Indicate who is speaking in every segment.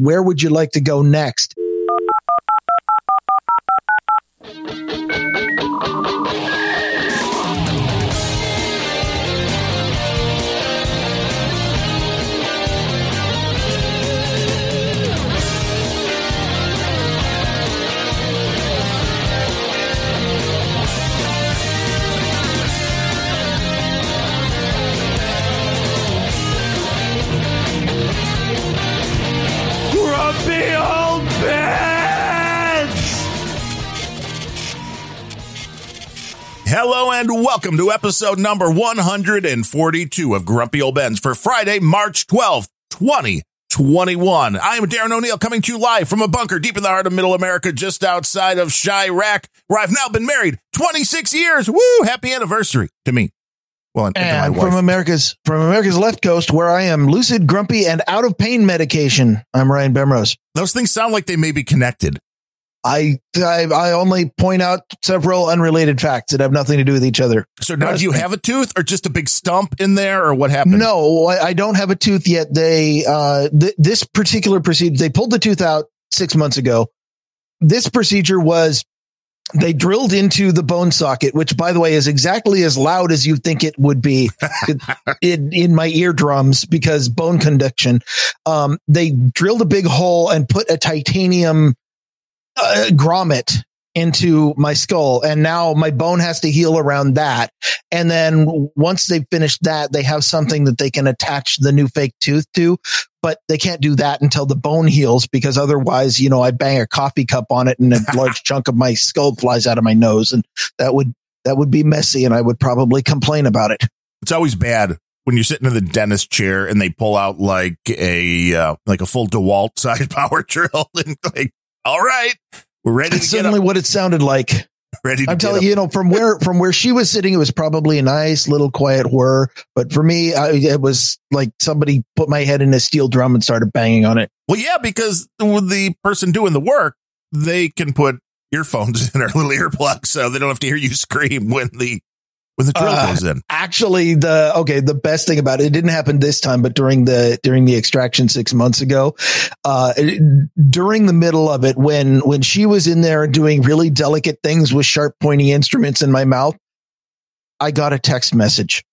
Speaker 1: where would you like to go next?
Speaker 2: Hello and welcome to episode number 142 of Grumpy Old Ben's for Friday, March 12th, 2021. I am Darren O'Neill coming to you live from a bunker deep in the heart of middle America, just outside of Chirac, where I've now been married 26 years. Woo! Happy anniversary to me. Well, and, and
Speaker 1: from. America's from America's left coast, where I am lucid, grumpy, and out of pain medication. I'm Ryan Bemrose.
Speaker 2: Those things sound like they may be connected.
Speaker 1: I, I I only point out several unrelated facts that have nothing to do with each other.
Speaker 2: So now do you have a tooth or just a big stump in there or what happened?
Speaker 1: No, I, I don't have a tooth yet. They uh th- this particular procedure they pulled the tooth out six months ago. This procedure was they drilled into the bone socket, which by the way is exactly as loud as you think it would be in, in my eardrums because bone conduction. Um, they drilled a big hole and put a titanium uh, grommet into my skull and now my bone has to heal around that. And then once they've finished that they have something that they can attach the new fake tooth to but they can't do that until the bone heals because otherwise you know i bang a coffee cup on it and a large chunk of my skull flies out of my nose and that would that would be messy and i would probably complain about it.
Speaker 2: It's always bad when you're sitting in the dentist chair and they pull out like a uh, like a full DeWalt size power drill and like, all right, we're ready
Speaker 1: that's certainly what it sounded like
Speaker 2: ready to
Speaker 1: I'm telling you, you know, from where from where she was sitting, it was probably a nice little quiet whir. But for me, I, it was like somebody put my head in a steel drum and started banging on it.
Speaker 2: Well, yeah, because with the person doing the work, they can put earphones in their little earplugs, so they don't have to hear you scream when the when the drill
Speaker 1: Uh,
Speaker 2: goes in.
Speaker 1: Actually, the okay, the best thing about it, it didn't happen this time, but during the during the extraction six months ago, uh, it- during the middle of it, when when she was in there doing really delicate things with sharp, pointy instruments in my mouth, I got a text message.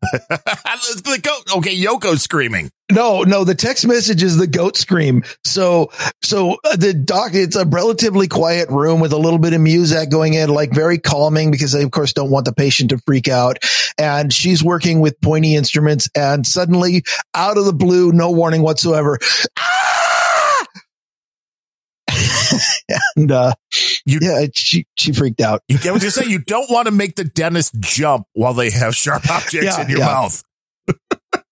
Speaker 2: the goat. Okay, Yoko's screaming.
Speaker 1: No, no, the text message is the goat scream. So, so uh, the doc, it's a relatively quiet room with a little bit of music going in, like very calming because they of course don't want the patient to freak out. And she's working with pointy instruments and suddenly out of the blue, no warning whatsoever. "Ah!" And, uh,
Speaker 2: You-
Speaker 1: yeah, she, she freaked out.
Speaker 2: You get what you say. You don't want to make the dentist jump while they have sharp objects
Speaker 1: Yeah,
Speaker 2: in your
Speaker 1: yeah.
Speaker 2: mouth.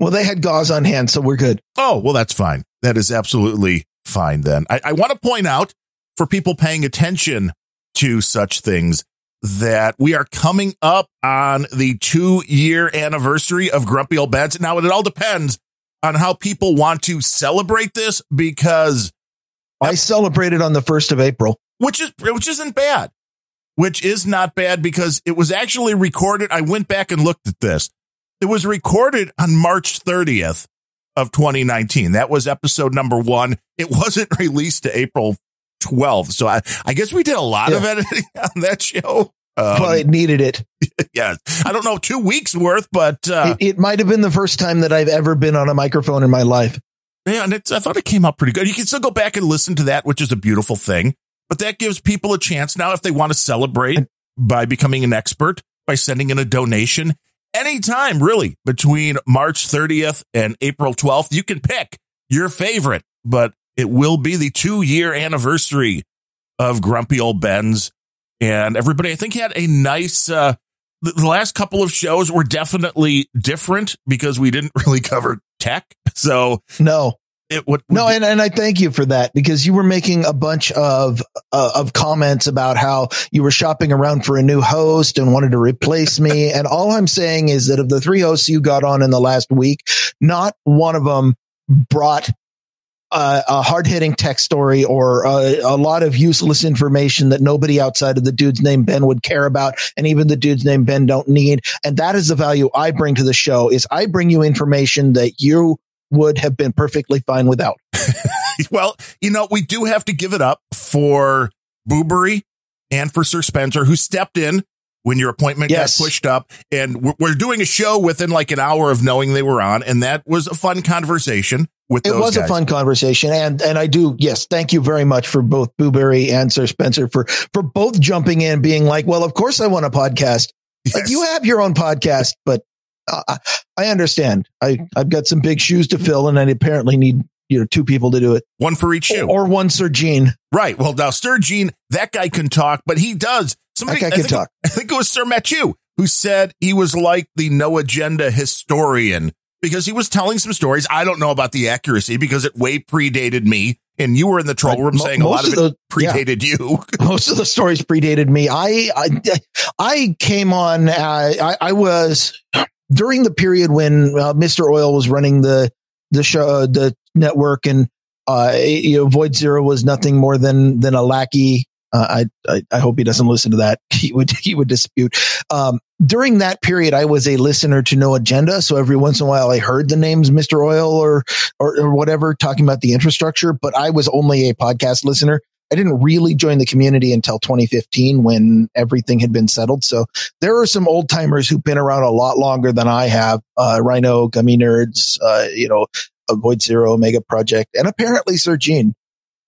Speaker 1: Well, they had gauze on hand, so we're good.
Speaker 2: Oh, well, that's fine. That is absolutely fine then. I, I want to point out for people paying attention to such things that we are coming up on the two year anniversary of Grumpy Old Bens. Now, it all depends on how people want to celebrate this because,
Speaker 1: I celebrated on the 1st of April.
Speaker 2: which is, which isn't bad, which is not bad because it was actually recorded. I went back and looked at this. It was recorded on March 30th of 2019. That was episode number one. It wasn't released to April 12th. So I, I guess we did a lot of editing on that show. Um,
Speaker 1: but it needed it.
Speaker 2: yeah, I don't know, two weeks worth, but uh,
Speaker 1: it, it might have been the first time that I've ever been on a microphone in my life.
Speaker 2: Yeah, and I thought it came out pretty good. You can still go back and listen to that, which is a beautiful thing. But that gives people a chance now if they want to celebrate by becoming an expert by sending in a donation anytime, really, between March 30th and April 12th. You can pick your favorite, but it will be the two year anniversary of Grumpy Old Ben's. And everybody, I think, he had a nice, uh, the last couple of shows were definitely different because we didn't really cover tech. So
Speaker 1: No,
Speaker 2: it would,
Speaker 1: no, and, and I thank you for that because you were making a bunch of uh, of comments about how you were shopping around for a new host and wanted to replace me. and all I'm saying is that of the three hosts you got on in the last week, not one of them brought uh, a hard hitting tech story or uh, a lot of useless information that nobody outside of the dude's name Ben would care about, and even the dude's name Ben don't need. And that is the value I bring to the show: is I bring you information that you would have been perfectly fine without.
Speaker 2: well, you know, we do have to give it up for Booberry and for Sir Spencer, who stepped in when your appointment
Speaker 1: Yes.
Speaker 2: got pushed up. And we're, we're doing a show within like an hour of knowing they were on. And that was a fun conversation with
Speaker 1: It was
Speaker 2: guys.
Speaker 1: a fun conversation, and and I do yes, thank you very much for both Booberry and Sir Spencer for for both jumping in, being like, well, of course I want a podcast. Like you have your own podcast, but uh, I understand. I I've got some big shoes to fill, and I apparently need you know two people to do it,
Speaker 2: One for each shoe.
Speaker 1: or one Sir Gene.
Speaker 2: right. Well, now Sir Gene, that guy can talk, but he does. Somebody
Speaker 1: That guy
Speaker 2: I
Speaker 1: can
Speaker 2: think,
Speaker 1: talk.
Speaker 2: I think it was Sir Matthew who said he was like the no agenda historian because he was telling some stories. I don't know about the accuracy because it way predated me. And you were in the troll room
Speaker 1: Mo-
Speaker 2: saying a lot
Speaker 1: most
Speaker 2: of it
Speaker 1: of the- yeah.
Speaker 2: predated you.
Speaker 1: most of the stories predated me. I I, I came on. Uh, I, I was during the period when uh, Mr. Oil was running the the show, the network, and uh, you know, Void Zero was nothing more than than a lackey. Uh, I, I I hope he doesn't listen to that. He would he would dispute. Um, during that period, I was a listener to No Agenda, so every once in a while I heard the names Mr. Oil or or, or whatever talking about the infrastructure, but I was only a podcast listener. I didn't really join the community until 2015 when everything had been settled. So there are some old timers who've been around a lot longer than I have. Uh, Rhino, Gummy Nerds, uh, you know, Avoid Zero, Omega Project, and apparently Sir Gene.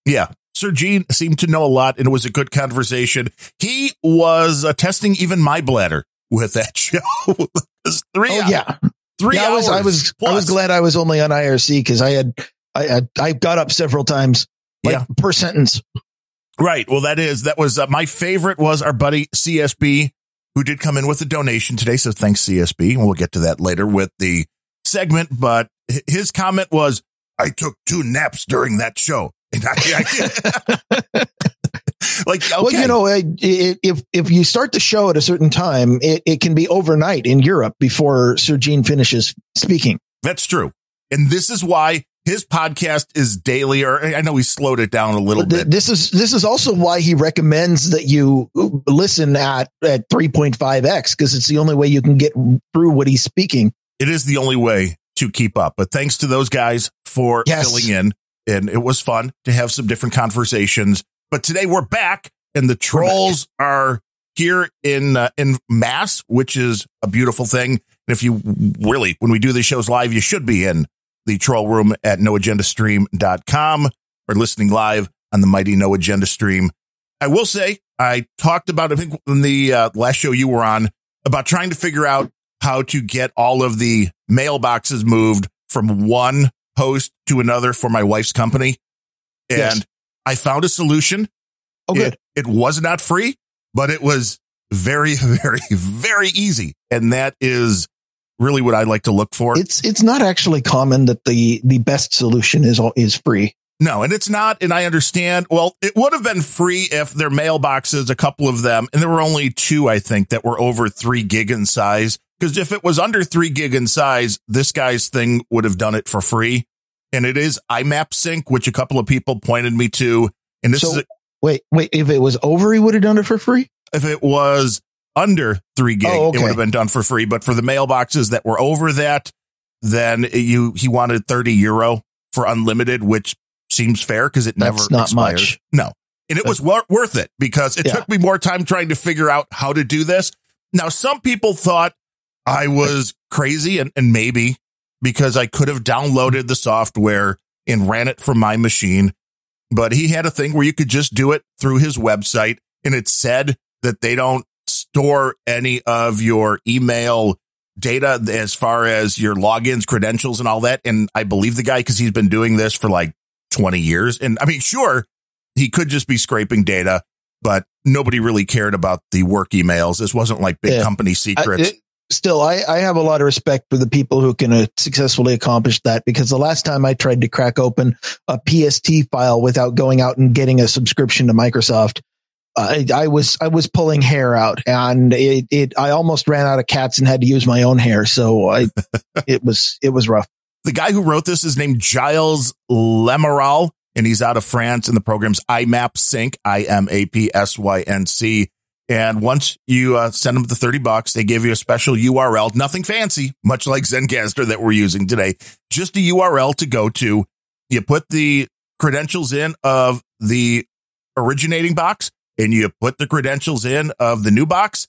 Speaker 2: Yeah. Sir Gene seemed to know a lot and it was a good conversation. He was uh, testing even my bladder with that show. Three,
Speaker 1: Oh yeah,
Speaker 2: three
Speaker 1: yeah. I was, I
Speaker 2: hours
Speaker 1: was, I was glad I was only on IRC because I had, I had, I got up several times, like
Speaker 2: Yeah.
Speaker 1: per sentence.
Speaker 2: Right. Well, that is, that was uh, my favorite was our buddy CSB who did come in with a donation today. So thanks CSB. And we'll get to that later with the segment. But his comment was, I took two naps during that show. I, I like, okay.
Speaker 1: Well, you know, if if you start the show at a certain time, it, it can be overnight in Europe before Sir Gene finishes speaking.
Speaker 2: That's true. And this is why his podcast is daily, or I know he slowed it down a little
Speaker 1: Th-
Speaker 2: bit.
Speaker 1: This is this is also why he recommends that you listen at at 3.5x because it's the only way you can get through what he's speaking.
Speaker 2: It is the only way to keep up. But thanks to those guys for
Speaker 1: Yes.
Speaker 2: filling in. And it was fun to have some different conversations. But today we're back and the trolls are here in uh, in mass, which is a beautiful thing. And if you really, when we do these shows live, you should be in the troll room at noagendastream.com or listening live on the mighty No Agenda stream. I will say, I talked about, I think in the uh, last show you were on about trying to figure out how to get all of the mailboxes moved from one host to another for my wife's company. And
Speaker 1: Yes.
Speaker 2: I found a solution.
Speaker 1: Oh, good.
Speaker 2: It, it was not free, but it was very, very, very easy. And that is really what I like to look for.
Speaker 1: It's it's not actually common that the the best solution is all is free.
Speaker 2: No, and it's not. And I understand. Well, it would have been free if their mailboxes, a couple of them, and there were only two, I think, that were over three gig in size. Because if it was under three gig in size, this guy's thing would have done it for free. And it is imapsync, which a couple of people pointed me to. And this
Speaker 1: So-
Speaker 2: is a,
Speaker 1: Wait, wait. If it was over, he would have done it for free.
Speaker 2: if it was under three gig,
Speaker 1: Oh, okay.
Speaker 2: it would have been done for free. But for the mailboxes that were over that, then you he wanted 30 euro for unlimited, which seems fair because it never
Speaker 1: That's not
Speaker 2: expired.
Speaker 1: much.
Speaker 2: No. And it was wor- worth it because it
Speaker 1: Yeah.
Speaker 2: took me more time trying to figure out how to do this. Now, some people thought I was crazy and, and maybe because I could have downloaded the software and ran it from my machine, but he had a thing where you could just do it through his website and it said that they don't store any of your email data as far as your logins, credentials and all that. And I believe the guy because he's been doing this for like 20 years. And I mean, sure, he could just be scraping data, but nobody really cared about the work emails. This wasn't like big
Speaker 1: Yeah.
Speaker 2: company
Speaker 1: I-
Speaker 2: secrets.
Speaker 1: it- still, I, I have a lot of respect for the people who can uh, successfully accomplish that because the last time I tried to crack open a PST file without going out and getting a subscription to Microsoft, I, I was I was pulling hair out, and it, it I almost ran out of cats and had to use my own hair. So I it was it was rough.
Speaker 2: the guy who wrote this is named Gilles Lamiral, and he's out of France. And the program's imapsync, I M A P S Y N C. And once you uh, send them the 30 bucks, they give you a special URL, nothing fancy, much like Zencastr that we're using today, just a URL to go to. you put the credentials in of the originating box and you put the credentials in of the new box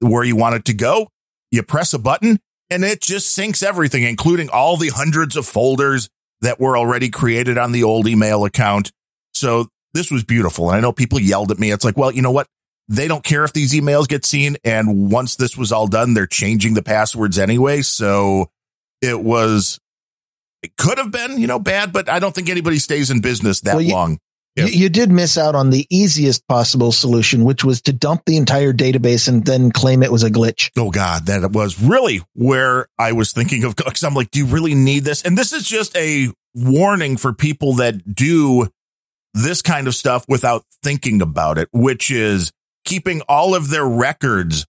Speaker 2: where you want it to go. You press a button and it just syncs everything, including all the hundreds of folders that were already created on the old email account. So this was beautiful. And I know people yelled at me. It's like, well, you know what? They don't care if these emails get seen. And once this was all done, they're changing the passwords anyway. So it was, it could have been, you know, bad, but I don't think anybody stays in business that
Speaker 1: Well, you-
Speaker 2: long.
Speaker 1: You, you did miss out on the easiest possible solution, which was to dump the entire database and then claim it was a glitch.
Speaker 2: Oh God, that was really where I was thinking of. Cause I'm like, do you really need this? And this is just a warning for people that do this kind of stuff without thinking about it, which is keeping all of their records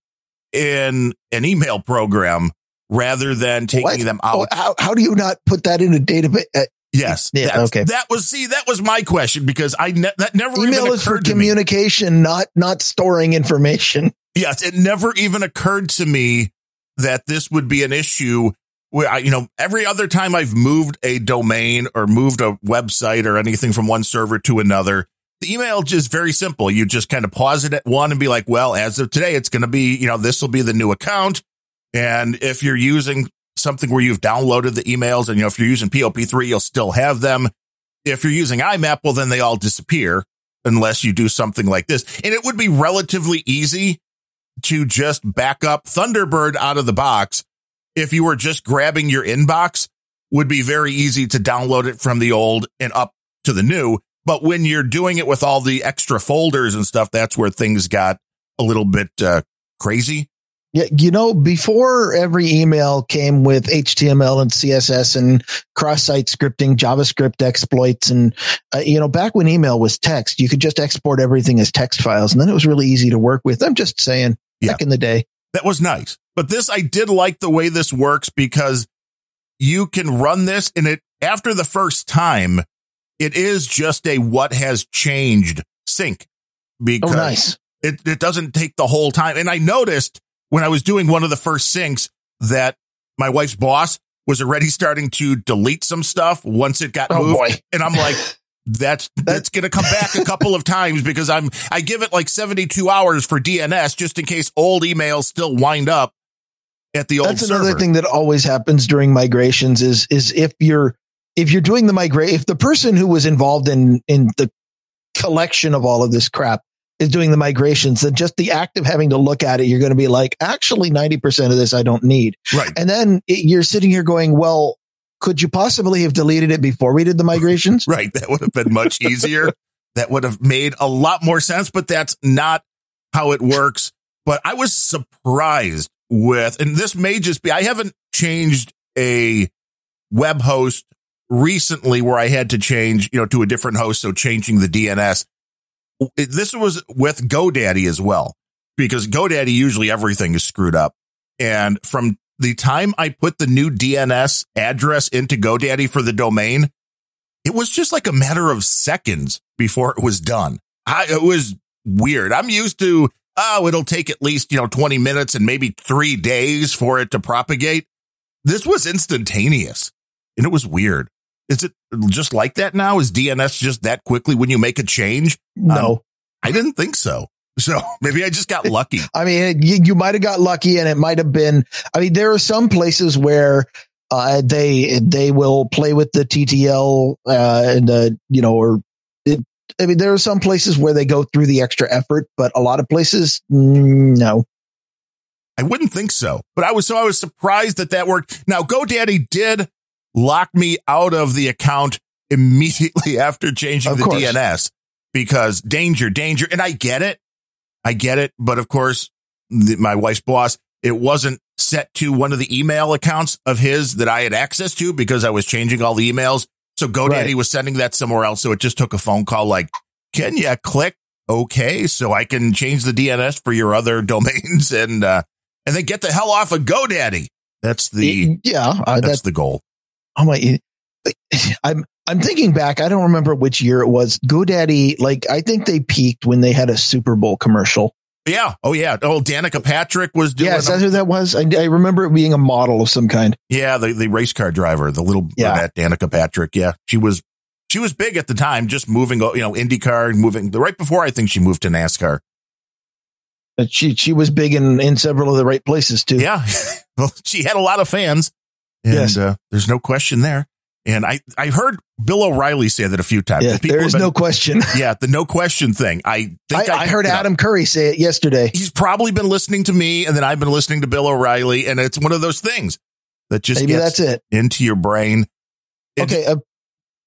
Speaker 2: in an email program rather than taking
Speaker 1: What?
Speaker 2: them
Speaker 1: Oh,
Speaker 2: out.
Speaker 1: how, how do you not put that in a database? Uh,
Speaker 2: yes.
Speaker 1: Yeah, okay.
Speaker 2: That was, see, that was my question because I, ne- that never
Speaker 1: email
Speaker 2: even
Speaker 1: is for communication, not not storing information.
Speaker 2: Yes, it never even occurred to me that this would be an issue where I, you know, every other time I've moved a domain or moved a website or anything from one server to another, the email just very simple. You just kind of pause it at one and be like, well, as of today, it's going to be, you know, this will be the new account. And if you're using something where you've downloaded the emails and, you know, if you're using POP3, you'll still have them. If you're using IMAP, well, then they all disappear unless you do something like this. And it would be relatively easy to just back up Thunderbird out of the box. If you were just grabbing your inbox would be very easy to download it from the old and up to the new. But when you're doing it with all the extra folders and stuff, that's where things got a little bit uh, crazy.
Speaker 1: Yeah, you know, before every email came with HTML and CSS and cross-site scripting, JavaScript exploits, and uh, you know, back when email was text, you could just export everything as text files, and then it was really easy to work with. I'm just saying, back in the day.
Speaker 2: That was nice. But this, I did like the way this works because you can run this and it, after the first time, it is just a what has changed sync
Speaker 1: Oh,
Speaker 2: because
Speaker 1: nice.
Speaker 2: it, it doesn't take the whole time. And I noticed when I was doing one of the first syncs that my wife's boss was already starting to delete some stuff once it got
Speaker 1: Oh
Speaker 2: moved.
Speaker 1: boy.
Speaker 2: And I'm like, that's that's going to come back a couple of times because I'm I give it like 72 hours for DNS just in case old emails still wind up at the old
Speaker 1: That's another thing that always happens during migrations is is if you're if you're doing the migrate if the person who was involved in in the collection of all of this crap is doing the migrations, then just the act of having to look at it, you're going to be like, actually, ninety percent of this I don't need,
Speaker 2: Right.
Speaker 1: and then it, you're sitting here going, well. Could you possibly have deleted it before we did the migrations?
Speaker 2: Right. That would have been much easier. that would have made a lot more sense, but that's not how it works. But I was surprised with, and this may just be, I haven't changed a web host recently where I had to change, you know, to a different host. So changing the DNS. This was with GoDaddy as well, because GoDaddy usually everything is screwed up. And from the time I put the new DNS address into GoDaddy for the domain, it was just like a matter of seconds before it was done. I, it was weird. I'm used to, oh, it'll take at least, you know, 20 minutes and maybe three days for it to propagate. This was instantaneous and it was weird. Is it just like that now? Is DNS just that quickly when you make a change?
Speaker 1: No.
Speaker 2: I didn't think so. So maybe I just got lucky.
Speaker 1: I mean, you, you might have got lucky and it might have been, I mean, there are some places where, uh, they, they will play with the TTL, uh, and, uh, you know, or it, I mean, there are some places where they go through the extra effort, but a lot of places, mm, no.
Speaker 2: I wouldn't think so, but I was so I was surprised that that worked. Now GoDaddy did lock me out of the account immediately after changing
Speaker 1: Of
Speaker 2: the
Speaker 1: course.
Speaker 2: DNS because danger, danger, and I get it, I get it, but of course, the, my wife's boss, it wasn't set to one of the email accounts of his that I had access to because I was changing all the emails. So GoDaddy
Speaker 1: Right.
Speaker 2: was sending that somewhere else. So it just took a phone call like, can you click okay so I can change the DNS for your other domains and uh and then get the hell off of GoDaddy. That's the
Speaker 1: yeah. Uh,
Speaker 2: that's
Speaker 1: that's,
Speaker 2: the goal.
Speaker 1: Oh my, I'm, I'm thinking back. I don't remember which year it was. GoDaddy, like, I think they peaked when they had a Super Bowl commercial.
Speaker 2: Yeah. Oh yeah. Oh, Danica Patrick was doing.
Speaker 1: Yes,
Speaker 2: them.
Speaker 1: that's who that was. I, I remember it being a model of some kind.
Speaker 2: yeah, the the race car driver, the little
Speaker 1: Yeah.
Speaker 2: brunette Danica Patrick. Yeah, she was she was big at the time, just moving, you know, IndyCar and moving the right before I think she moved to NASCAR.
Speaker 1: But she she was big in in several of the right places too.
Speaker 2: Yeah, well, she had a lot of fans, and
Speaker 1: Yes.
Speaker 2: uh, there's no question there. And I I heard Bill O'Reilly say that a few times.
Speaker 1: Yeah, there is
Speaker 2: been-
Speaker 1: no question.
Speaker 2: yeah, the no question thing. I think
Speaker 1: I, I heard
Speaker 2: picked it up.
Speaker 1: Adam Curry say it yesterday.
Speaker 2: He's probably been listening to me, and then I've been listening to Bill O'Reilly, and it's one of those things that just
Speaker 1: Maybe
Speaker 2: gets
Speaker 1: that's it.
Speaker 2: into your brain. It-
Speaker 1: Okay, uh,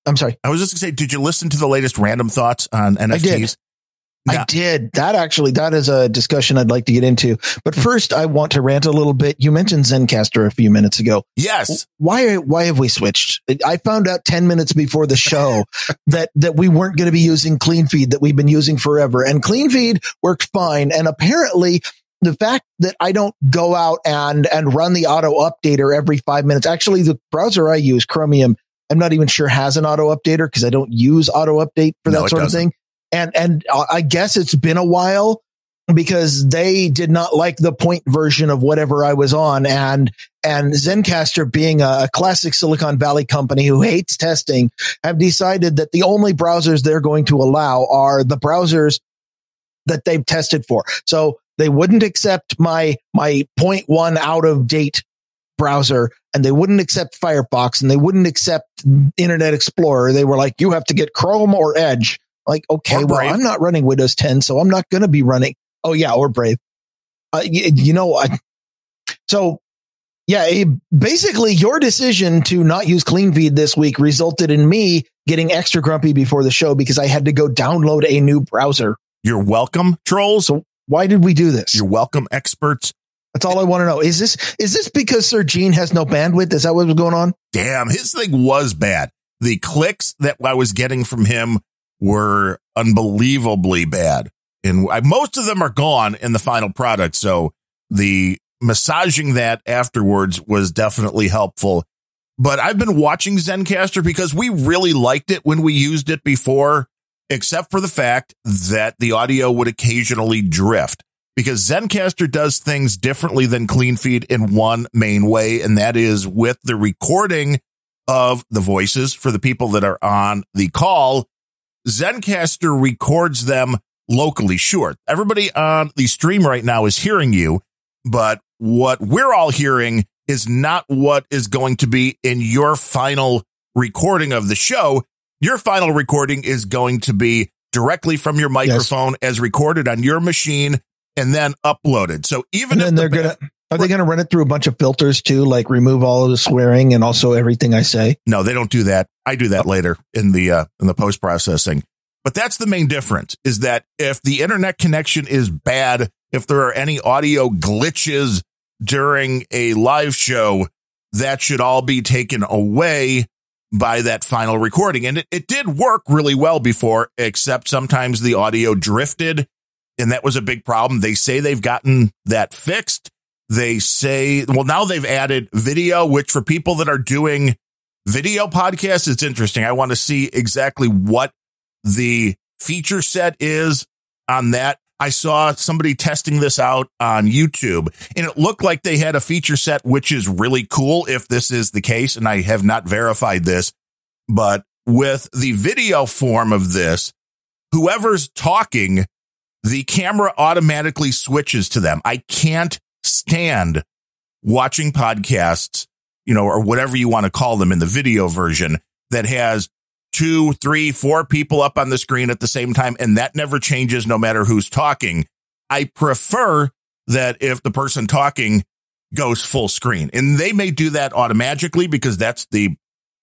Speaker 1: I'm sorry.
Speaker 2: I was just gonna say, did you listen to the latest random thoughts on NFTs?
Speaker 1: I did. That actually, that is a discussion I'd like to get into. But hmm. first, I want to rant a little bit. You mentioned Zencastr a few minutes ago.
Speaker 2: Yes.
Speaker 1: Why, why have we switched? I found out 10 minutes before the show that, that we weren't going to be using CleanFeed that we've been using forever and CleanFeed worked fine. And apparently the fact that I don't go out and, and run the auto updater every five minutes, actually the browser I use, Chromium, I'm not even sure has an auto updater because I don't use auto update for
Speaker 2: No,
Speaker 1: that sort of thing. And, and uh, I guess it's been a while because they did not like the point version of whatever I was on. And, and Zencastr being a, classic Silicon Valley company who hates testing have decided that the only browsers they're going to allow are the browsers that they've tested for. So they wouldn't accept my, my point one out of date browser and they wouldn't accept Firefox and they wouldn't accept Internet Explorer. They were like, you have to get Chrome or Edge. Like, okay, well, I'm not running Windows 10, so I'm not going to be running. Oh yeah, or Brave. Uh, you, you know, I, so yeah, eh, basically your decision to not use CleanFeed this week resulted in me getting extra grumpy before the show because I had to go download a new browser.
Speaker 2: You're welcome, trolls.
Speaker 1: So why did we do this?
Speaker 2: You're welcome, experts.
Speaker 1: That's all I want to know. Is this is this because Sir Gene has no bandwidth? Is that what was going on?
Speaker 2: Damn, his thing was bad. The clicks that I was getting from him were unbelievably bad. And I, most of them are gone in the final product. So the massaging that afterwards was definitely helpful. But I've been watching Zencastr because we really liked it when we used it before, except for the fact that the audio would occasionally drift because Zencastr does things differently than CleanFeed in one main way, and that is with the recording of the voices for the people that are on the call. Zencastr records them locally. Sure, everybody on the stream right now is hearing you, but what we're all hearing is not what is going to be in your final recording of the show. Your final recording is going to be directly from your microphone as recorded on your machine and then uploaded. So even
Speaker 1: And
Speaker 2: if
Speaker 1: then
Speaker 2: the
Speaker 1: they're gonna are they gonna run it through a bunch of filters too, like remove all of the swearing and also everything I say?
Speaker 2: No, they don't do that. I do that later in the uh, in the post processing. But that's the main difference is that if the internet connection is bad, if there are any audio glitches during a live show, that should all be taken away by that final recording. And it, it did work really well before, except sometimes the audio drifted. And that was a big problem. They say they've gotten that fixed. They say, well, now they've added video, which for people that are doing video podcasts, it's interesting. I want to see exactly what the feature set is on that. I saw somebody testing this out on YouTube and it looked like they had a feature set, which is really cool if this is the case. And I have not verified this, but with the video form of this, whoever's talking, the camera automatically switches to them. I can't stand watching podcasts, you know, or whatever you want to call them in the video version that has two, three, four people up on the screen at the same time. And that never changes no matter who's talking. I prefer that if the person talking goes full screen and they may do that automatically because that's the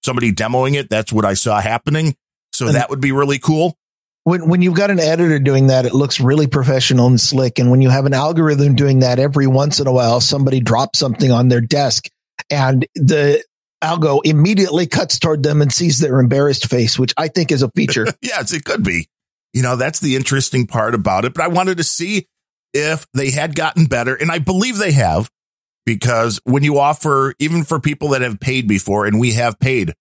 Speaker 2: somebody demoing it. That's what I saw happening. So
Speaker 1: And-
Speaker 2: that would be really cool.
Speaker 1: When when you've got an editor doing that, it looks really professional and slick. And when you have an algorithm doing that every once in a while, somebody drops something on their desk and the algo immediately cuts toward them and sees their embarrassed face, which I think is a feature.
Speaker 2: Yes, it could be. You know, that's the interesting part about it. But I wanted to see if they had gotten better. And I believe they have because when you offer, even for people that have paid before, and we have paid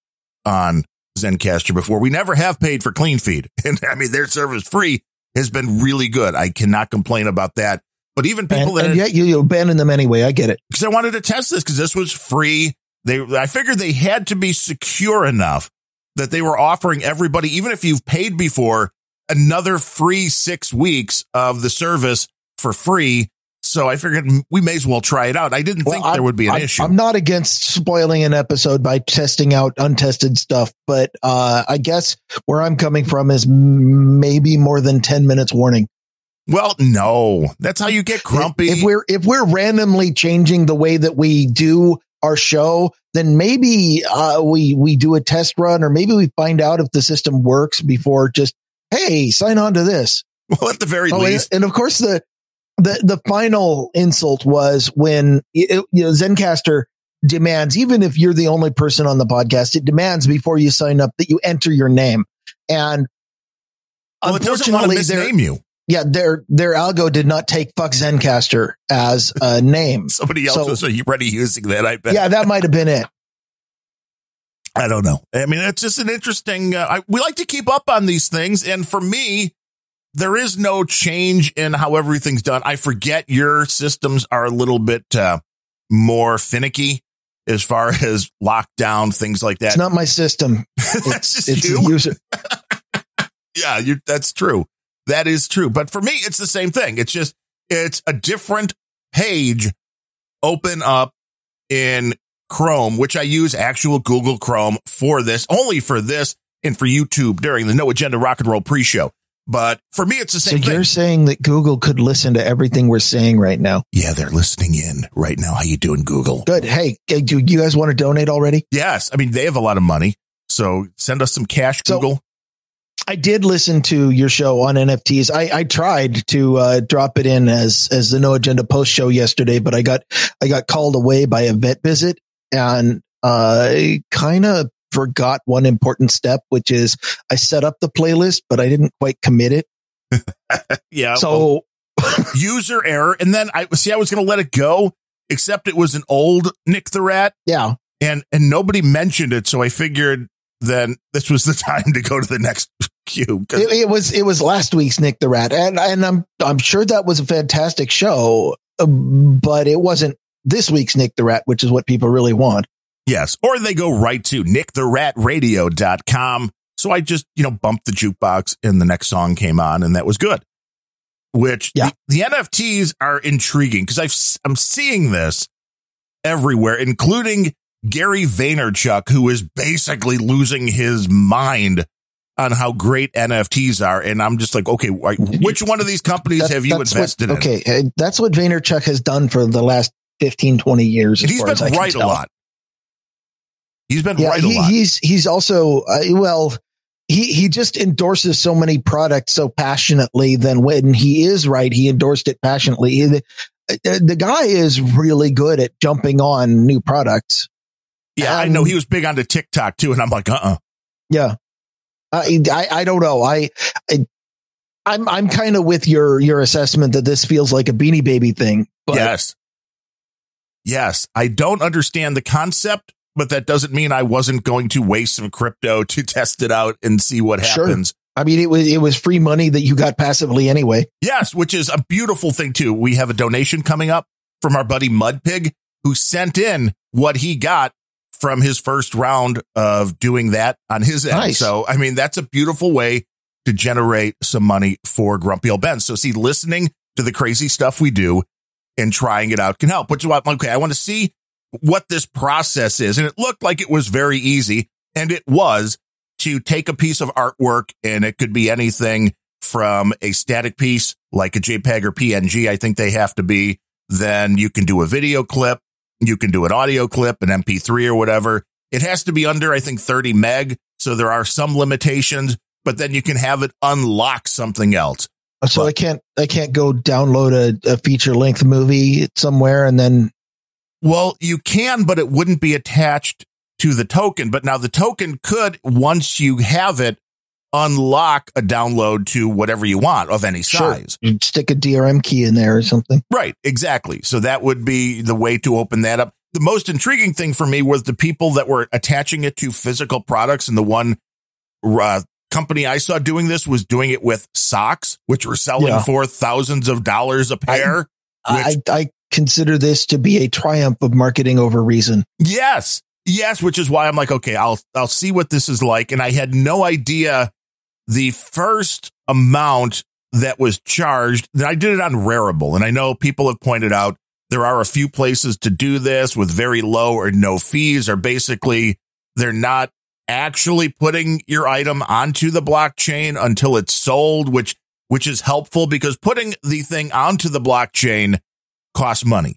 Speaker 2: on Zencastr before, we never have paid for CleanFeed. And I mean, their service free has been really good. I cannot complain about that. But even people
Speaker 1: and,
Speaker 2: that
Speaker 1: and yet you, you abandon them anyway. I get it.
Speaker 2: because I wanted to test this because this was free. They, I figured they had to be secure enough that they were offering everybody, even if you've paid before, another free six weeks of the service for free. So I figured we may as well try it out. I didn't
Speaker 1: Well,
Speaker 2: think
Speaker 1: I'm-
Speaker 2: there would be an
Speaker 1: I'm,
Speaker 2: issue.
Speaker 1: I'm not against spoiling an episode by testing out untested stuff, but uh, I guess where I'm coming from is maybe more than 10 minutes warning.
Speaker 2: well, no, that's how you get grumpy.
Speaker 1: If we're if we're randomly changing the way that we do our show, then maybe uh, we we do a test run, or maybe we find out if the system works before just hey, sign on to this.
Speaker 2: well, at the very
Speaker 1: Oh, and,
Speaker 2: least,
Speaker 1: and of course the the the final insult was when it, you know Zencastr demands, even if you're the only person on the podcast, it demands before you sign up that you enter your name. And
Speaker 2: well, it doesn't
Speaker 1: unfortunately, their
Speaker 2: misname you.
Speaker 1: yeah their their algo did not take fuck Zencastr as a name.
Speaker 2: Somebody else
Speaker 1: So-
Speaker 2: was already using that. I bet.
Speaker 1: yeah, that might have been it.
Speaker 2: I don't know. I mean, it's just an interesting. Uh, I, we like to keep up on these things, and for me, there is no change in how everything's done. I forget your systems are a little bit uh, more finicky as far as lockdown things like that.
Speaker 1: It's not my system.
Speaker 2: That's
Speaker 1: It's,
Speaker 2: just
Speaker 1: it's
Speaker 2: you.
Speaker 1: user.
Speaker 2: yeah, you, that's true. That is true. But for me, it's the same thing. It's just, it's a different page open up in Chrome, which I use actual Google Chrome for this, only for this and for YouTube during the No Agenda Rock and Roll pre show. But for me, it's the
Speaker 1: So
Speaker 2: same thing.
Speaker 1: you're saying that Google could listen to everything we're saying right now?
Speaker 2: Yeah, they're listening in right now. How you doing, Google?
Speaker 1: Good. Hey, do you guys want to donate already?
Speaker 2: Yes. I mean, they have a lot of money. So send us some cash,
Speaker 1: So-
Speaker 2: Google.
Speaker 1: I did listen to your show on NFTs. I, I tried to uh, drop it in as as the No Agenda post show yesterday, but I got I got called away by a vet visit, and uh, I kind of forgot one important step, which is I set up the playlist, but I didn't quite commit it.
Speaker 2: yeah. well,
Speaker 1: So
Speaker 2: user error. And then I see, I was going to let it go, except it was an old Nick the Rat
Speaker 1: yeah,
Speaker 2: and, and nobody mentioned it. So I figured then this was the time to go to the next queue.
Speaker 1: it, it was it was last week's Nick the Rat, and and I'm I'm sure that was a fantastic show, uh, but it wasn't this week's Nick the Rat, which is what people really want.
Speaker 2: Yes. Or they go right to nicktheratradio.com. So I just, you know, bumped the jukebox and the next song came on and that was good. Which
Speaker 1: Yeah.
Speaker 2: the, the NFTs are intriguing because I've, I'm seeing this everywhere, including Gary Vaynerchuk, who is basically losing his mind on how great NFTs are. And I'm just like, okay, which one of these companies
Speaker 1: That-
Speaker 2: have you invested
Speaker 1: what,
Speaker 2: in?
Speaker 1: Okay, uh, that's what Vaynerchuk has done for the last 15, 20 years.
Speaker 2: He's been right a lot. He's been
Speaker 1: Yeah,
Speaker 2: right a lot.
Speaker 1: he's he's also uh, well. He he just endorses so many products so passionately. Then when he is right, he endorsed it passionately. The, uh, the guy is really good at jumping on new products.
Speaker 2: Yeah, I
Speaker 1: Um,
Speaker 2: know he was big onto TikTok too, and I'm like, uh, uh
Speaker 1: Yeah, I I, I don't know. I, I I'm I'm kind of with your your assessment that this feels like a Beanie Baby thing.
Speaker 2: Yes, yes. I don't understand the concept, but that doesn't mean I wasn't going to waste some crypto to test it out and see what
Speaker 1: Sure.
Speaker 2: happens.
Speaker 1: I mean, it was it was free money that you got passively anyway.
Speaker 2: Yes, which is a beautiful thing too. We have a donation coming up from our buddy Mudpig, who sent in what he got from his first round of doing that on his end.
Speaker 1: Nice.
Speaker 2: So, I mean, that's a beautiful way to generate some money for Grumpy Old Ben. So, see, listening to the crazy stuff we do and trying it out can help. Which is why, okay, I want to see what this process is. And it looked like it was very easy, and it was to take a piece of artwork, and it could be anything from a static piece like a JPEG or PNG. I think they have to be. Then you can do a video clip. You can do an audio clip, an MP3 or whatever. It has to be under, I think, 30 meg. So there are some limitations, but then you can have it unlock something else.
Speaker 1: So
Speaker 2: But-
Speaker 1: I can't I can't go download a, a feature length movie somewhere and then
Speaker 2: Well, you can, but it wouldn't be attached to the token. But now the token could, once you have it, unlock a download to whatever you want of any
Speaker 1: Sure.
Speaker 2: size.
Speaker 1: you stick a DRM key in there or something.
Speaker 2: Right, exactly. So that would be the way to open that up. The most intriguing thing for me was the people that were attaching it to physical products, and the one uh, company I saw doing this was doing it with socks, which were selling
Speaker 1: Yeah.
Speaker 2: for thousands of dollars a pair.
Speaker 1: I,
Speaker 2: Which-
Speaker 1: I consider this to be a triumph of marketing over reason.
Speaker 2: yes, Yes, which is why I'm like, okay, I'll I'll see what this is like. And I had no idea the first amount that was charged. I did it on Rarible, and I know people have pointed out there are a few places to do this with very low or no fees, or basically they're not actually putting your item onto the blockchain until it's sold, which which is helpful because putting the thing onto the blockchain costs money.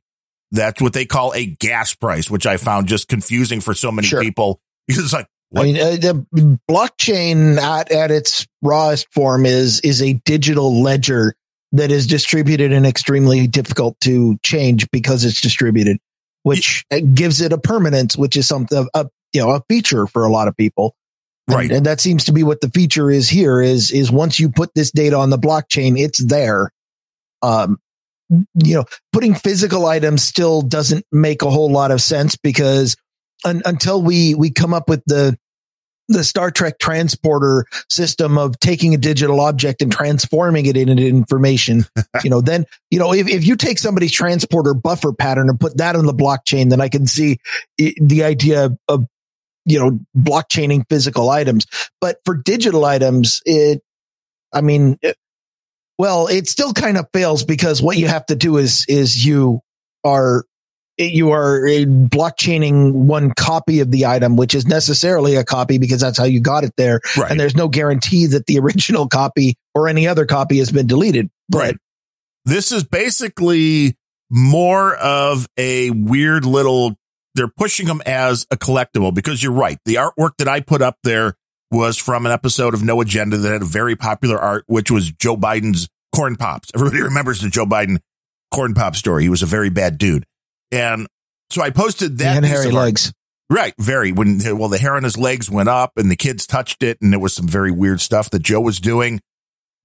Speaker 2: That's what they call a gas price, which I found just confusing for so many
Speaker 1: Sure.
Speaker 2: people because it's like, what?
Speaker 1: I mean, uh, the blockchain at, at its rawest form is is a digital ledger that is distributed and extremely difficult to change because it's distributed, which uh, gives it a permanence, which is something a you know a feature for a lot of people. And-
Speaker 2: Right.
Speaker 1: and that seems to be what the feature is here. Is is once you put this data on the blockchain, it's there. Um, you know, putting physical items still doesn't make a whole lot of sense because un, until we we come up with the the Star Trek transporter system of taking a digital object and transforming it into information, you know, then, you know, if, if you take somebody's transporter buffer pattern and put that on the blockchain, then I can see i- the idea of, you know, blockchaining physical items. But for digital items, it, I mean, it- well, it still kind of fails because what you have to do is, is you are you are uh, blockchaining one copy of the item, which is necessarily a copy because that's how you got it there.
Speaker 2: right.
Speaker 1: And there's no guarantee that the original copy or any other copy has been deleted. But
Speaker 2: Right. This is basically more of a weird little, they're pushing them as a collectible because you're right. The artwork that I put up there was from an episode of No Agenda that had a very popular art, which was Joe Biden's corn pops. Everybody remembers the Joe Biden corn pop story. He was a very bad dude. And so I posted
Speaker 1: he
Speaker 2: that.
Speaker 1: had hairy legs.
Speaker 2: Right. Very. When, well, the hair on his legs went up and the kids touched it and there was some very weird stuff that Joe was doing.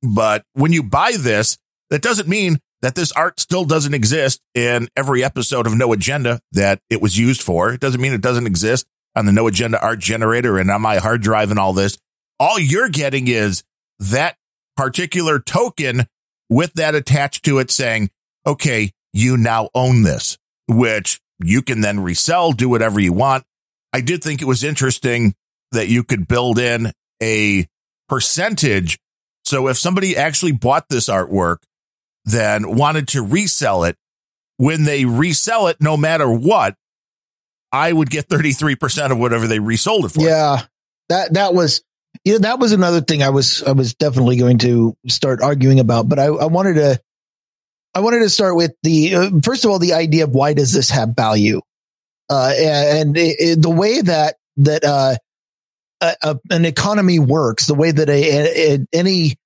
Speaker 2: But when you buy this, that doesn't mean that this art still doesn't exist in every episode of No Agenda that it was used for. It doesn't mean it doesn't exist on the No Agenda art generator and on my hard drive and all this. All you're getting is that particular token with that attached to it saying, okay, you now own this, which you can then resell, do whatever you want. I did think it was interesting that you could build in a percentage. So if somebody actually bought this artwork, then wanted to resell it, when they resell it, no matter what, I would get 33% of whatever they resold it for.
Speaker 1: Yeah. That, that was, yeah, that was another thing I was, I was definitely going to start arguing about, but I, I wanted to, I wanted to start with the, uh, first of all, the idea of why does this have value? Uh, and it, it- the way that, that, uh, a, a, an economy works, the way that a, any,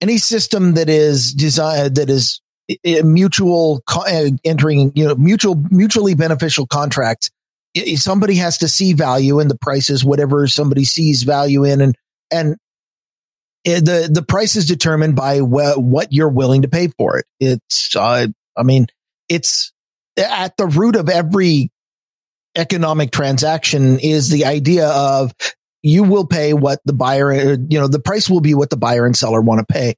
Speaker 1: any system that is designed, that is mutual co- uh, entering, you know, mutual, mutually beneficial contracts somebody has to see value in the prices, whatever somebody sees value in, and and the the price is determined by wh- what you're willing to pay for it. It's, uh, I mean, it's at the root of every economic transaction is the idea of you will pay what the buyer, uh, you know, the price will be what the buyer and seller want to pay.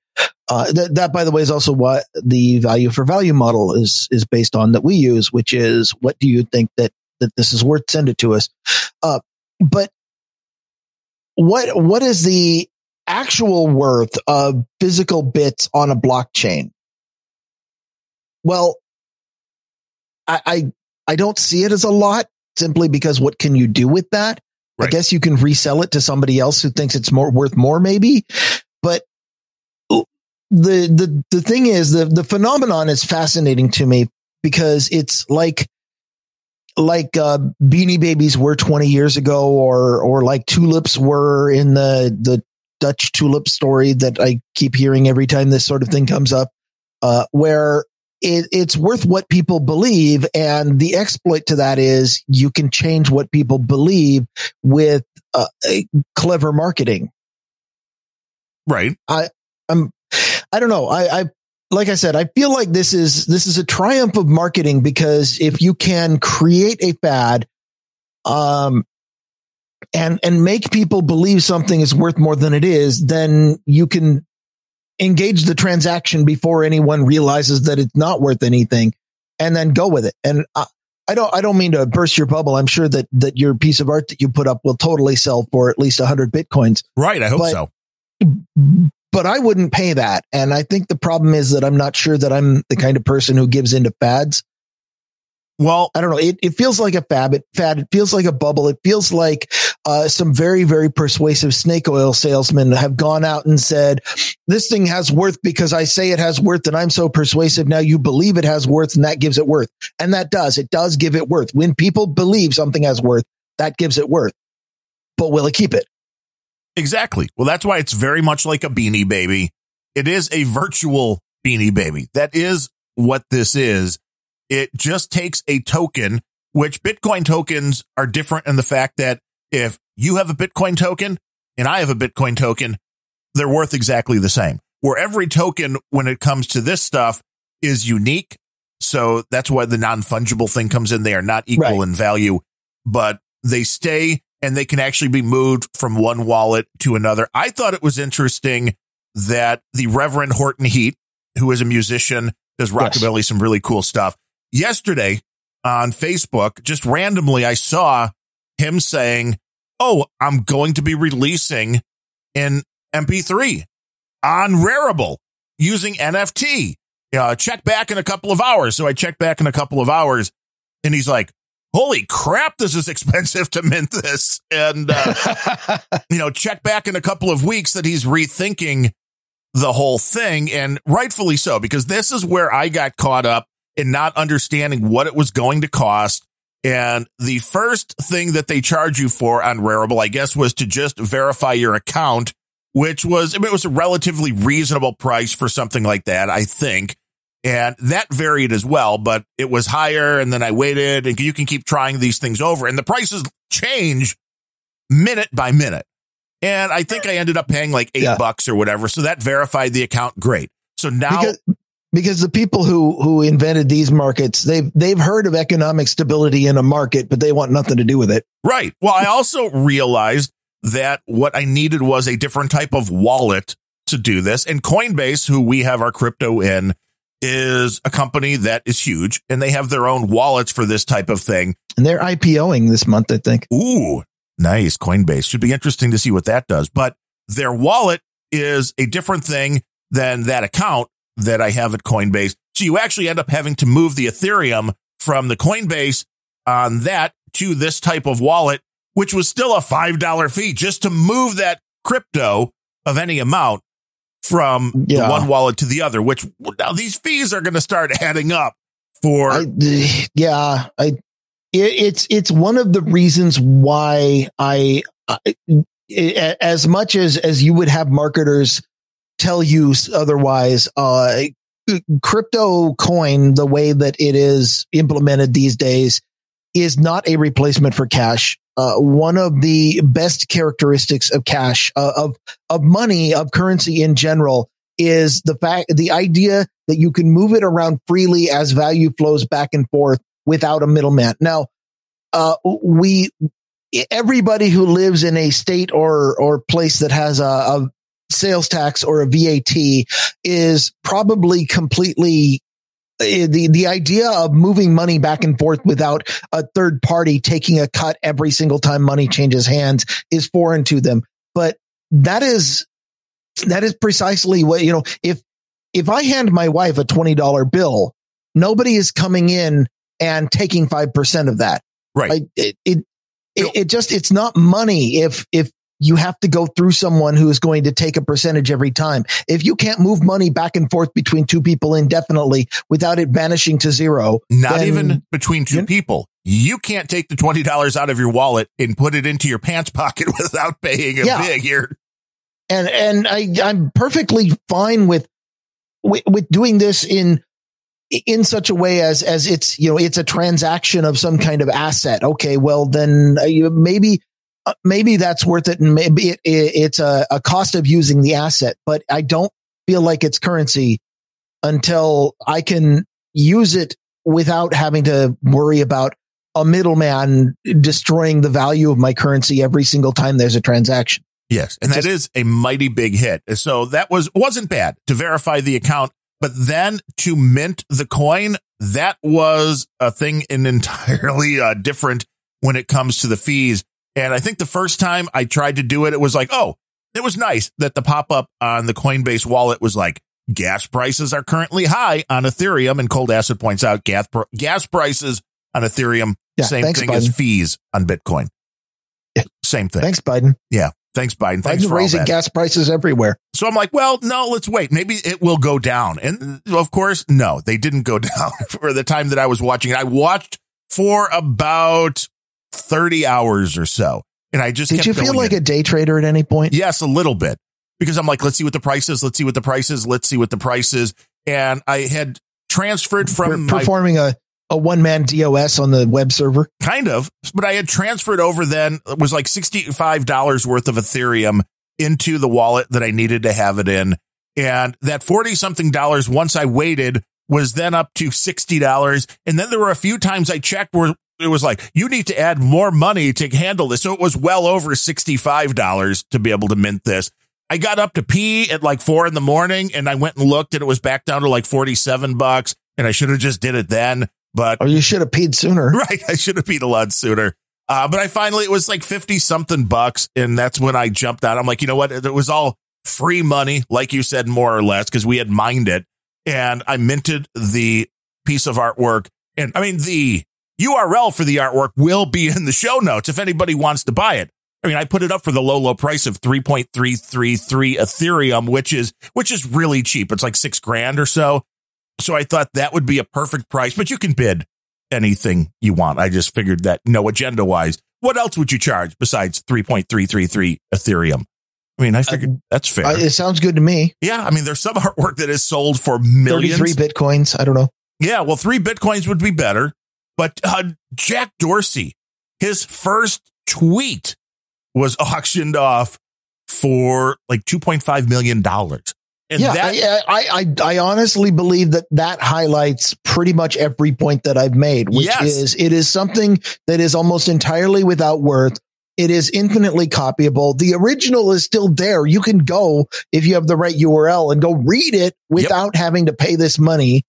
Speaker 1: Uh, that, that, by the way, is also what the value for value model is is based on that we use, which is what do you think that that this is worth? Send it to us. Uh, but what what is the actual worth of physical bits on a blockchain? Well, I I, I don't see it as a lot simply because what can you do with that? I guess you can resell it to somebody else who thinks it's more worth more, maybe. But the the the thing is the the phenomenon is fascinating to me because it's like like uh, Beanie Babies were 20 years ago, or or like tulips were in the the Dutch tulip story that I keep hearing every time this sort of thing comes up, uh, where it, it's worth what people believe, and the exploit to that is you can change what people believe with uh, a clever marketing.
Speaker 2: Right.
Speaker 1: I'm, I don't know. I, I, like I said, I feel like this is, this is a triumph of marketing because if you can create a fad, um, and, and make people believe something is worth more than it is, then you can engage the transaction before anyone realizes that it's not worth anything and then go with it. And I, I don't I don't mean to burst your bubble. I'm sure that that your piece of art that you put up will totally sell for at least 100 bitcoins.
Speaker 2: Right. I hope
Speaker 1: But-
Speaker 2: so.
Speaker 1: But I wouldn't pay that. And I think the problem is that I'm not sure that I'm the kind of person who gives into fads.
Speaker 2: Well,
Speaker 1: I don't know. It, it feels like a fab. It fad. It feels like a bubble. It feels like uh, some very, very persuasive snake oil salesmen have gone out and said, this thing has worth because I say it has worth and I'm so persuasive. Now you believe it has worth and that gives it worth. And that does. It does give it worth. When people believe something has worth, that gives it worth. But will it keep it?
Speaker 2: Exactly. Well, that's why it's very much like a beanie baby. It is a virtual beanie baby. That is what this is. It just takes a token, which Bitcoin tokens are different in the fact that if you have a Bitcoin token and I have a Bitcoin token, they're worth exactly the same. Where every token, when it comes to this stuff, is unique. So that's why the non fungible thing comes in. They are not equal
Speaker 1: Right.
Speaker 2: in value, but they stay and they can actually be moved from one wallet to another. I thought it was interesting that the Reverend Horton Heat, who is a musician, does
Speaker 1: Yes.
Speaker 2: rockabilly, some really cool stuff. Yesterday on Facebook, just randomly, I saw him saying, Oh, I'm going to be releasing an MP3 on Rarible using NFT. Uh, check back in a couple of hours. So I checked back in a couple of hours and he's like, holy crap, this is expensive to mint this. And, uh, you know, check back in a couple of weeks that he's rethinking the whole thing and rightfully so, because this is where I got caught up in not understanding what it was going to cost. And the first thing that they charge you for on Rarible, I guess, was to just verify your account, which was, I mean, it was a relatively reasonable price for something like that, I think. And that varied as well, but it was higher. And then I waited and you can keep trying these things over and the prices change minute by minute. And I think I ended up paying like eight
Speaker 1: Yeah.
Speaker 2: bucks or whatever. So that verified the account. Great. So now,
Speaker 1: because because the people who who invented these markets they've they've heard of economic stability in a market but they want nothing to do with it
Speaker 2: right. Well, I also realized that what I needed was a different type of wallet to do this. And Coinbase, who we have our crypto in, is a company that is huge and they have their own wallets for this type of thing.
Speaker 1: and they're ipoing this month i think
Speaker 2: Ooh, nice. Coinbase should be interesting to see what that does. But their wallet is a different thing than that account that I have at Coinbase. So you actually end up having to move the Ethereum from the Coinbase on that to this type of wallet, which was still a $5 fee just to move that crypto of any amount from the
Speaker 1: Yeah.
Speaker 2: one wallet to the other, which now these fees are going to start adding up for
Speaker 1: I, yeah i it, it's it's one of the reasons why i, I as much as as you would have marketers tell you otherwise uh crypto coin the way that it is implemented these days is not a replacement for cash. Uh, one of the best characteristics of cash uh, of of money of currency in general is the fact the idea that you can move it around freely as value flows back and forth without a middleman. Now uh, we everybody who lives in a state or or place that has a, a sales tax or a VAT is probably completely Eh, the the idea of moving money back and forth without a third party taking a cut every single time money changes hands is foreign to them. But that is that is precisely what you know if if i hand my wife a $20 bill nobody is coming in and taking 5% of that.
Speaker 2: Right.
Speaker 1: I, it, it, it, it just, it's not money. If, if you have to go through someone who is going to take a percentage every time. If you can't move money back and forth between two people indefinitely without it vanishing to zero,
Speaker 2: Not
Speaker 1: then-
Speaker 2: even between two
Speaker 1: you-
Speaker 2: people. You can't take the twenty dollars out of your wallet and put it into your pants pocket without paying a
Speaker 1: Yeah.
Speaker 2: fee here.
Speaker 1: and and I I'm perfectly fine with with, with doing this in in such a way as as it's you know it's a transaction of some kind of asset. Okay, well then uh, maybe uh, maybe that's worth it, and maybe it, it, it's a, a cost of using the asset. But I don't feel like it's currency until I can use it without having to worry about a middleman destroying the value of my currency every single time there's a transaction.
Speaker 2: Yes, and that is a mighty big hit. So that was wasn't bad to verify the account, but then to mint the coin that was a thing in entirely uh, different when it comes to the fees. And I think the first time I tried to do it, it was like, oh, it was nice that the pop up on the Coinbase wallet was like, gas prices are currently high on Ethereum. And Cold Acid points out gas, gas prices on Ethereum, yeah, same thanks, thing Biden. as fees on Bitcoin. Yeah. Same thing.
Speaker 1: Thanks, Biden.
Speaker 2: Yeah. Thanks, Biden. Thanks
Speaker 1: Biden's raising gas prices everywhere.
Speaker 2: So I'm like, well, no, let's wait. Maybe it will go down. And uh, of course, no, they didn't go down for the time that I was watching it. I watched for about 30 hours or so. And I just
Speaker 1: did you feel like
Speaker 2: in.
Speaker 1: a day trader at any point?
Speaker 2: Yes, a little bit because I'm like, let's see what the price is. Let's see what the price is. Let's see what the price is. And I had transferred from
Speaker 1: performing my, a a one man DOS on the web server?
Speaker 2: Kind of, but I had transferred over then it was like $65 worth of Ethereum into the wallet that I needed to have it in. And that 40 something dollars, once I waited, was then up to $60. And then there were a few times I checked where it was like, you need to add more money to handle this. So it was well over $65 to be able to mint this. I got up to pee at like four in the morning and I went and looked and it was back down to like 47 bucks and I should have just did it then. But
Speaker 1: oh, you should have peed sooner.
Speaker 2: Right. I should have peed a lot sooner. Uh, but I finally, it was like 50 something bucks. And that's when I jumped out. I'm like, you know what? It was all free money, like you said, more or less, because we had mined it. And I minted the piece of artwork. And I mean, the URL for the artwork will be in the show notes if anybody wants to buy it. I mean, I put it up for the low, low price of 3.333 Ethereum, which is, which is really cheap. It's like six grand or so. So I thought that would be a perfect price, but you can bid anything you want. I just figured that no agenda wise, what else would you charge besides 3.333 Ethereum? I mean, I figured that's fair.
Speaker 1: It sounds good to me.
Speaker 2: Yeah. I mean, there's some artwork that is sold for millions.
Speaker 1: 33 bitcoins. I don't know.
Speaker 2: Yeah. Well, three bitcoins would be better. But uh, Jack Dorsey, his first tweet was auctioned off for like $2.5 million.
Speaker 1: And yeah, that, I, I, I honestly believe that that highlights pretty much every point that I've made, which yes. is it is something that is almost entirely without worth. It is infinitely copyable. The original is still there. You can go if you have the right URL and go read it without yep. having to pay this money.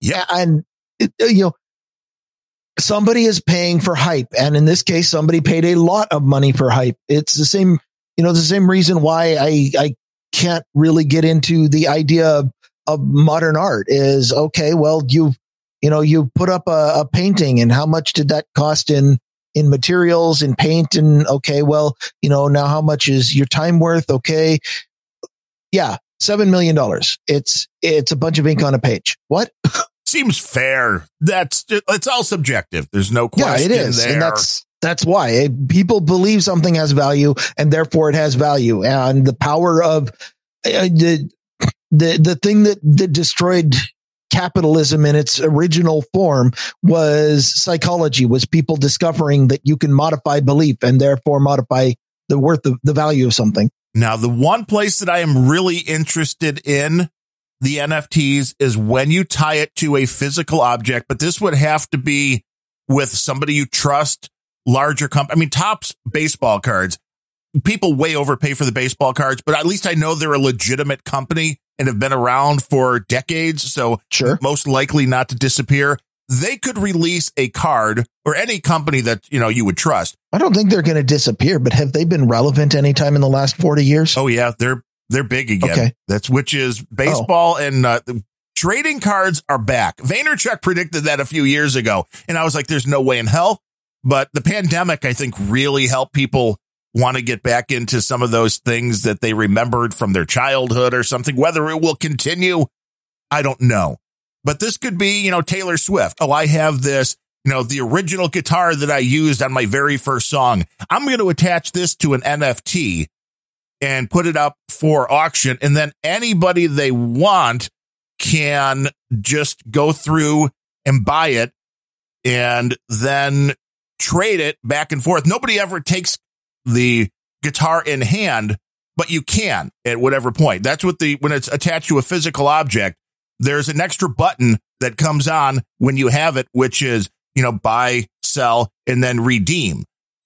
Speaker 2: Yeah.
Speaker 1: And, uh, you know, somebody is paying for hype. And in this case, somebody paid a lot of money for hype. It's the same, you know, the same reason why I, I can't really get into the idea of, of modern art is okay. Well, you, you know, you put up a, a painting and how much did that cost in, in materials and paint and okay, well, you know, now how much is your time worth? Okay. Yeah. $7 million. It's, it's a bunch of ink on a page. What?
Speaker 2: Seems fair. That's, it's all subjective. There's no question. Yeah, it is. There.
Speaker 1: And that's, that's why people believe something has value and therefore it has value. And the power of uh, the, the, the thing that, that destroyed capitalism in its original form was psychology, was people discovering that you can modify belief and therefore modify the worth of the value of something.
Speaker 2: Now, the one place that I am really interested in the NFTs is when you tie it to a physical object, but this would have to be with somebody you trust larger company. I mean, Topps baseball cards, people way overpay for the baseball cards, but at least I know they're a legitimate company and have been around for decades. So
Speaker 1: sure.
Speaker 2: most likely not to disappear. They could release a card or any company that, you know, you would trust.
Speaker 1: I don't think they're going to disappear, but have they been relevant anytime in the last 40 years?
Speaker 2: Oh yeah. They're, they're big again. Okay. That's which is baseball oh. and uh, trading cards are back. Vaynerchuk predicted that a few years ago. And I was like, there's no way in hell but the pandemic, I think, really helped people want to get back into some of those things that they remembered from their childhood or something. Whether it will continue, I don't know. But this could be, you know, Taylor Swift. Oh, I have this, you know, the original guitar that I used on my very first song. I'm going to attach this to an NFT and put it up for auction. And then anybody they want can just go through and buy it and then trade it back and forth. Nobody ever takes the guitar in hand, but you can at whatever point. That's what the, when it's attached to a physical object, there's an extra button that comes on when you have it, which is, you know, buy, sell, and then redeem.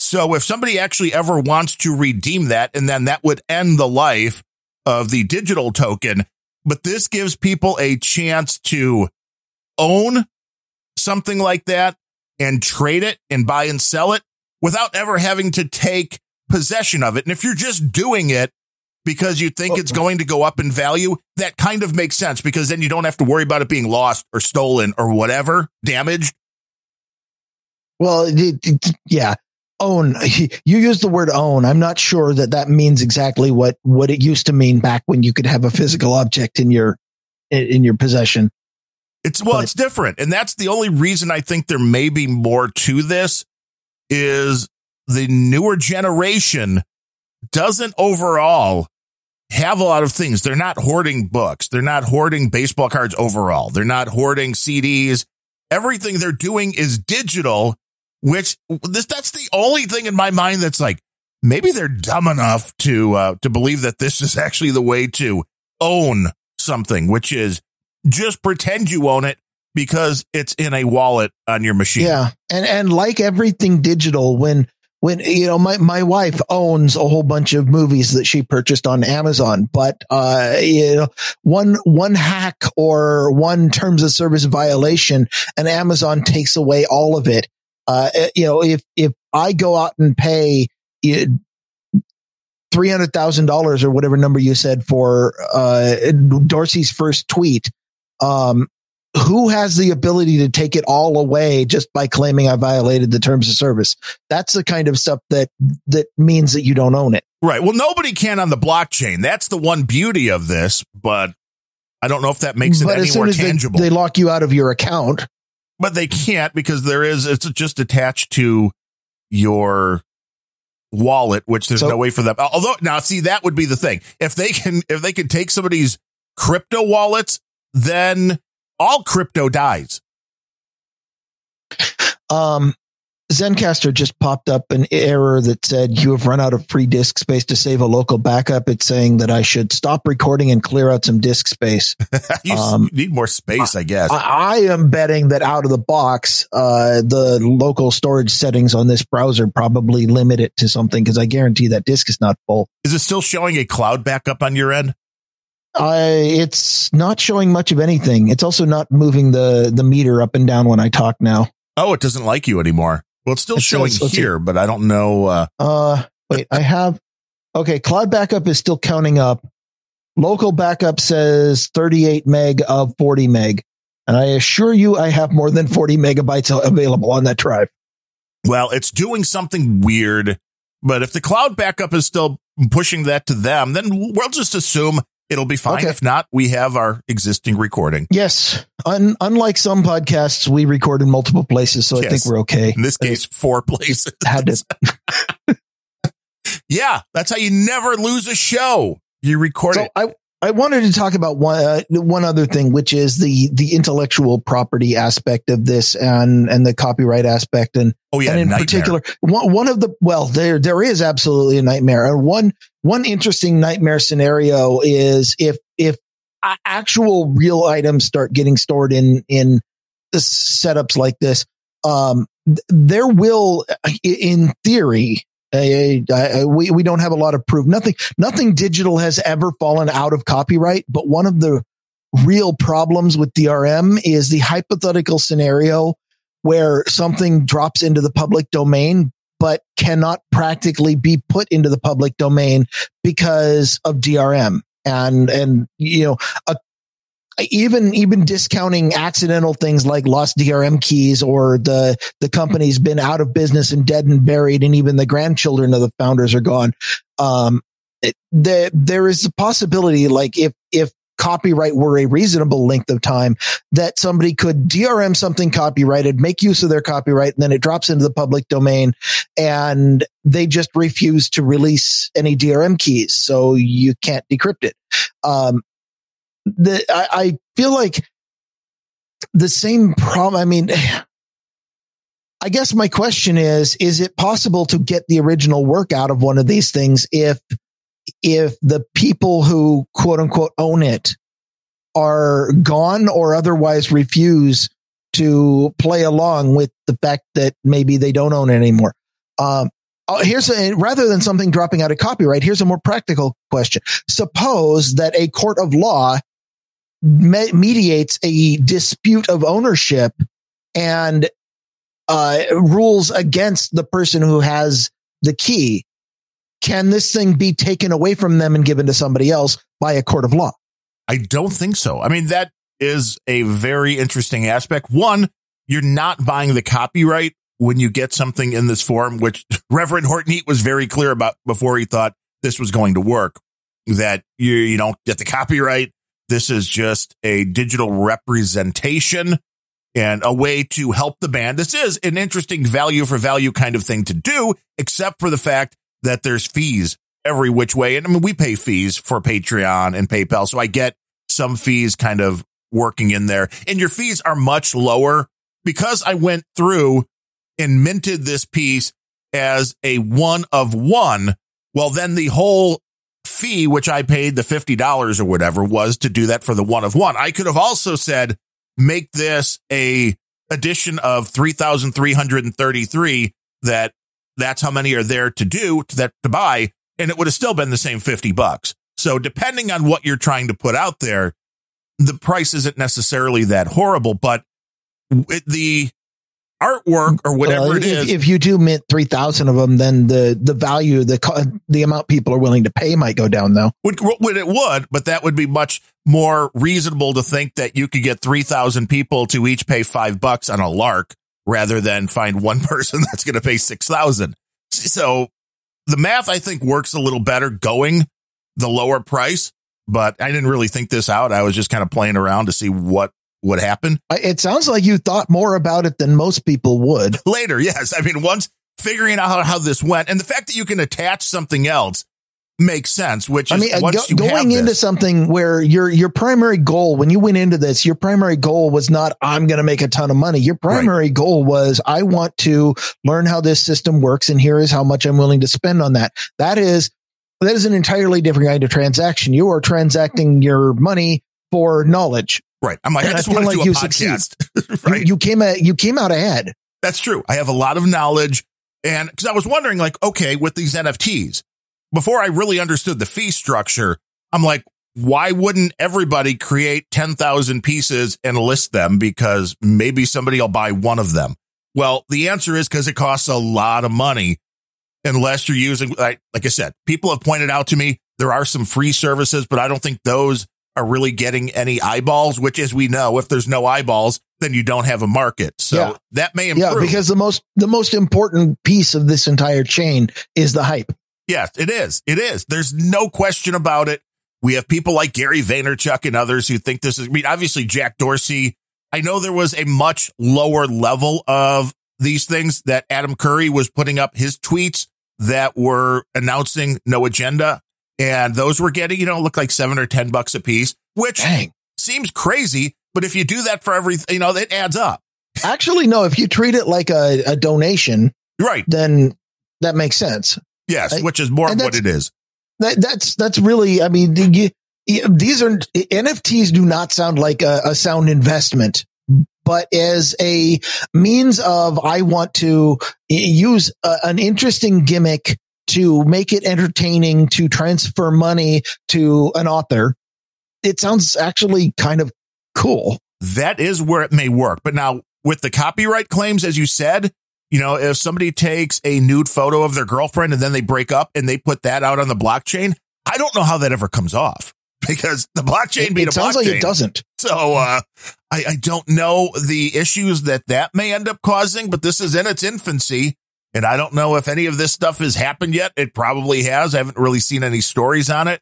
Speaker 2: So if somebody actually ever wants to redeem that, and then that would end the life of the digital token, but this gives people a chance to own something like that and trade it and buy and sell it without ever having to take possession of it. And if you're just doing it because you think it's going to go up in value, that kind of makes sense because then you don't have to worry about it being lost or stolen or whatever, damaged.
Speaker 1: Well, yeah, own. You use the word own. I'm not sure that that means exactly what what it used to mean back when you could have a physical object in your in your possession.
Speaker 2: It's well, but, it's different, and that's the only reason I think there may be more to this. Is the newer generation doesn't overall have a lot of things. They're not hoarding books. They're not hoarding baseball cards overall. They're not hoarding CDs. Everything they're doing is digital, which this, that's the only thing in my mind that's like, maybe they're dumb enough to, uh, to believe that this is actually the way to own something, which is just pretend you own it because it's in a wallet on your machine.
Speaker 1: Yeah. And, and like everything digital, when, when you know my my wife owns a whole bunch of movies that she purchased on Amazon, but uh, you know one one hack or one terms of service violation, and Amazon takes away all of it. Uh, eh, you know, if if I go out and pay three hundred thousand dollars or whatever number you said for uh, Dorsey's first tweet, um, who has the ability to take it all away just by claiming I violated the terms of service? That's the kind of stuff that that means that you don't own it.
Speaker 2: Right. Well, nobody can on the blockchain. That's the one beauty of this, but I don't know if that makes it but any more tangible.
Speaker 1: They, they lock you out of your account.
Speaker 2: But they can't because there is it's just attached to your wallet, which there's so, no way for them. Although now see that would be the thing. If they can if they can take somebody's crypto wallets, then all crypto dies.
Speaker 1: Um, Zencastr just popped up an error that said you have run out of free disk space to save a local backup. It's saying that I should stop recording and clear out some disk space.
Speaker 2: you um, need more space, I, I guess.
Speaker 1: I, I, am betting that out of the box, uh, the local storage settings on this browser probably limit it to something because I guarantee that disk is not full.
Speaker 2: Is it still showing a cloud backup on your end?
Speaker 1: I, it's not showing much of anything. It's also not moving the the meter up and down when I talk now.
Speaker 2: Oh, it doesn't like you anymore. Well, it's still it showing says, here, but I don't know. Uh,
Speaker 1: uh, wait, I have. Okay, cloud backup is still counting up. Local backup says 38 meg of 40 meg. And I assure you, I have more than 40 megabytes available on that drive.
Speaker 2: Well, it's doing something weird, but if the cloud backup is still pushing that to them, then we'll just assume It'll be fine. Okay. If not, we have our existing recording.
Speaker 1: Yes. Un- unlike some podcasts, we record in multiple places, so yes. I think we're okay.
Speaker 2: In this case, four places. Had to. yeah, that's how you never lose a show. You record so it.
Speaker 1: I, I wanted to talk about one uh, one other thing, which is the the intellectual property aspect of this and and the copyright aspect, and
Speaker 2: oh yeah,
Speaker 1: and in
Speaker 2: nightmare.
Speaker 1: particular, one one of the well, there there is absolutely a nightmare, and one one interesting nightmare scenario is if if actual real items start getting stored in in setups like this, um, there will, in theory, I, I, we we don't have a lot of proof. Nothing nothing digital has ever fallen out of copyright. But one of the real problems with DRM is the hypothetical scenario where something drops into the public domain but cannot practically be put into the public domain because of DRM. And and you know a even even discounting accidental things like lost DRM keys or the the company's been out of business and dead and buried, and even the grandchildren of the founders are gone. Um, it, the, there is a possibility, like if if copyright were a reasonable length of time, that somebody could DRM something copyrighted, make use of their copyright, and then it drops into the public domain, and they just refuse to release any DRM keys, so you can't decrypt it. Um, the I, I feel like the same problem. I mean, I guess my question is, is it possible to get the original work out of one of these things if, if the people who quote unquote own it are gone or otherwise refuse to play along with the fact that maybe they don't own it anymore? Um, uh, here's a, rather than something dropping out of copyright, here's a more practical question. Suppose that a court of law me- mediates a dispute of ownership and uh, rules against the person who has the key, can this thing be taken away from them and given to somebody else by a court of law?
Speaker 2: I don't think so. I mean, that is a very interesting aspect. One, you're not buying the copyright when you get something in this form, which Reverend Horton was very clear about before he thought this was going to work, that you, you don't get the copyright. This is just a digital representation and a way to help the band. This is an interesting value for value kind of thing to do, except for the fact that there's fees every which way. And I mean, we pay fees for Patreon and PayPal. So I get some fees kind of working in there and your fees are much lower because I went through and minted this piece as a one of one. Well, then the whole fee, which I paid the $50 or whatever was to do that for the one of one. I could have also said, make this a addition of 3,333 that that's how many are there to do to that to buy. And it would have still been the same 50 bucks. So depending on what you're trying to put out there, the price isn't necessarily that horrible, but the artwork or whatever it
Speaker 1: if,
Speaker 2: is.
Speaker 1: if you do mint 3,000 of them, then the, the value, the, the amount people are willing to pay might go down though.
Speaker 2: would, would it would, but that would be much more reasonable to think that you could get 3,000 people to each pay five bucks on a lark rather than find one person that's going to pay 6,000. So the math, I think works a little better going the lower price, but I didn't really think this out. I was just kind of playing around to see what would happen
Speaker 1: I- It sounds like you thought more about it than most people would.
Speaker 2: later. Yes. I mean, once figuring out how, how this went and the fact that you can attach something else makes sense, which is
Speaker 1: I mean, uh,
Speaker 2: once
Speaker 1: go-
Speaker 2: you
Speaker 1: going into
Speaker 2: this-
Speaker 1: something where your your primary goal when you went into this, your primary goal was not I'm going to make a ton of money. Your primary goal was I want to learn how this system works, and here is how much I'm willing to spend on that. That is that is an entirely different kind of transaction. You are transacting your money for knowledge.
Speaker 2: Right. I'm like,
Speaker 1: And
Speaker 2: I
Speaker 1: I
Speaker 2: just
Speaker 1: feel
Speaker 2: want to
Speaker 1: like
Speaker 2: do a
Speaker 1: you
Speaker 2: podcast.
Speaker 1: You-
Speaker 2: right.
Speaker 1: You, came out you came out ahead.
Speaker 2: That's true. I have a lot of knowledge. And because I was wondering, like, okay, with these NFTs, before I really understood the fee structure, I'm like, why wouldn't everybody create 10,000 pieces and list them? Because maybe somebody will buy one of them. Well, the answer is because it costs a lot of money unless you're using, like, like I said, people have pointed out to me there are some free services, but I don't think those are really getting any eyeballs, which as we know, if there's no eyeballs, then you don't have a market. So
Speaker 1: Yeah.
Speaker 2: that may improve.
Speaker 1: Yeah, because the most the most important piece of this entire chain is the hype.
Speaker 2: Yes, it is. It is. There's no question about it. We have people like Gary Vaynerchuk and others who think this is, I mean, obviously Jack Dorsey. I know there was a much lower level of these things that Adam Curry was putting up his tweets that were announcing no agenda. And those were getting, you know, look like seven or 10 bucks a piece, which
Speaker 1: Dang.
Speaker 2: seems crazy. But if you do that for every, you know, it adds up.
Speaker 1: Actually, no. If you treat it like a, a donation,
Speaker 2: Right.
Speaker 1: then that makes sense.
Speaker 2: Yes.
Speaker 1: I-
Speaker 2: which is more what it is.
Speaker 1: That that's that's really. I mean, you- these are NFTs. Do not sound like a, a sound investment, but as a means of I want to use a, an interesting gimmick to make it entertaining to transfer money to an author. It sounds actually kind of cool.
Speaker 2: that is where it may work. But now with the copyright claims, as you said, you know, if somebody takes a nude photo of their girlfriend and then they break up and they put that out on the blockchain, I don't know how that ever comes off because the blockchain
Speaker 1: It, it
Speaker 2: a
Speaker 1: sounds
Speaker 2: blockchain.
Speaker 1: like it doesn't.
Speaker 2: So, uh, I, I don't know the issues that that may end up causing, but this is in its infancy. And I don't know if any of this stuff has happened yet. It probably has. I haven't really seen any stories on it,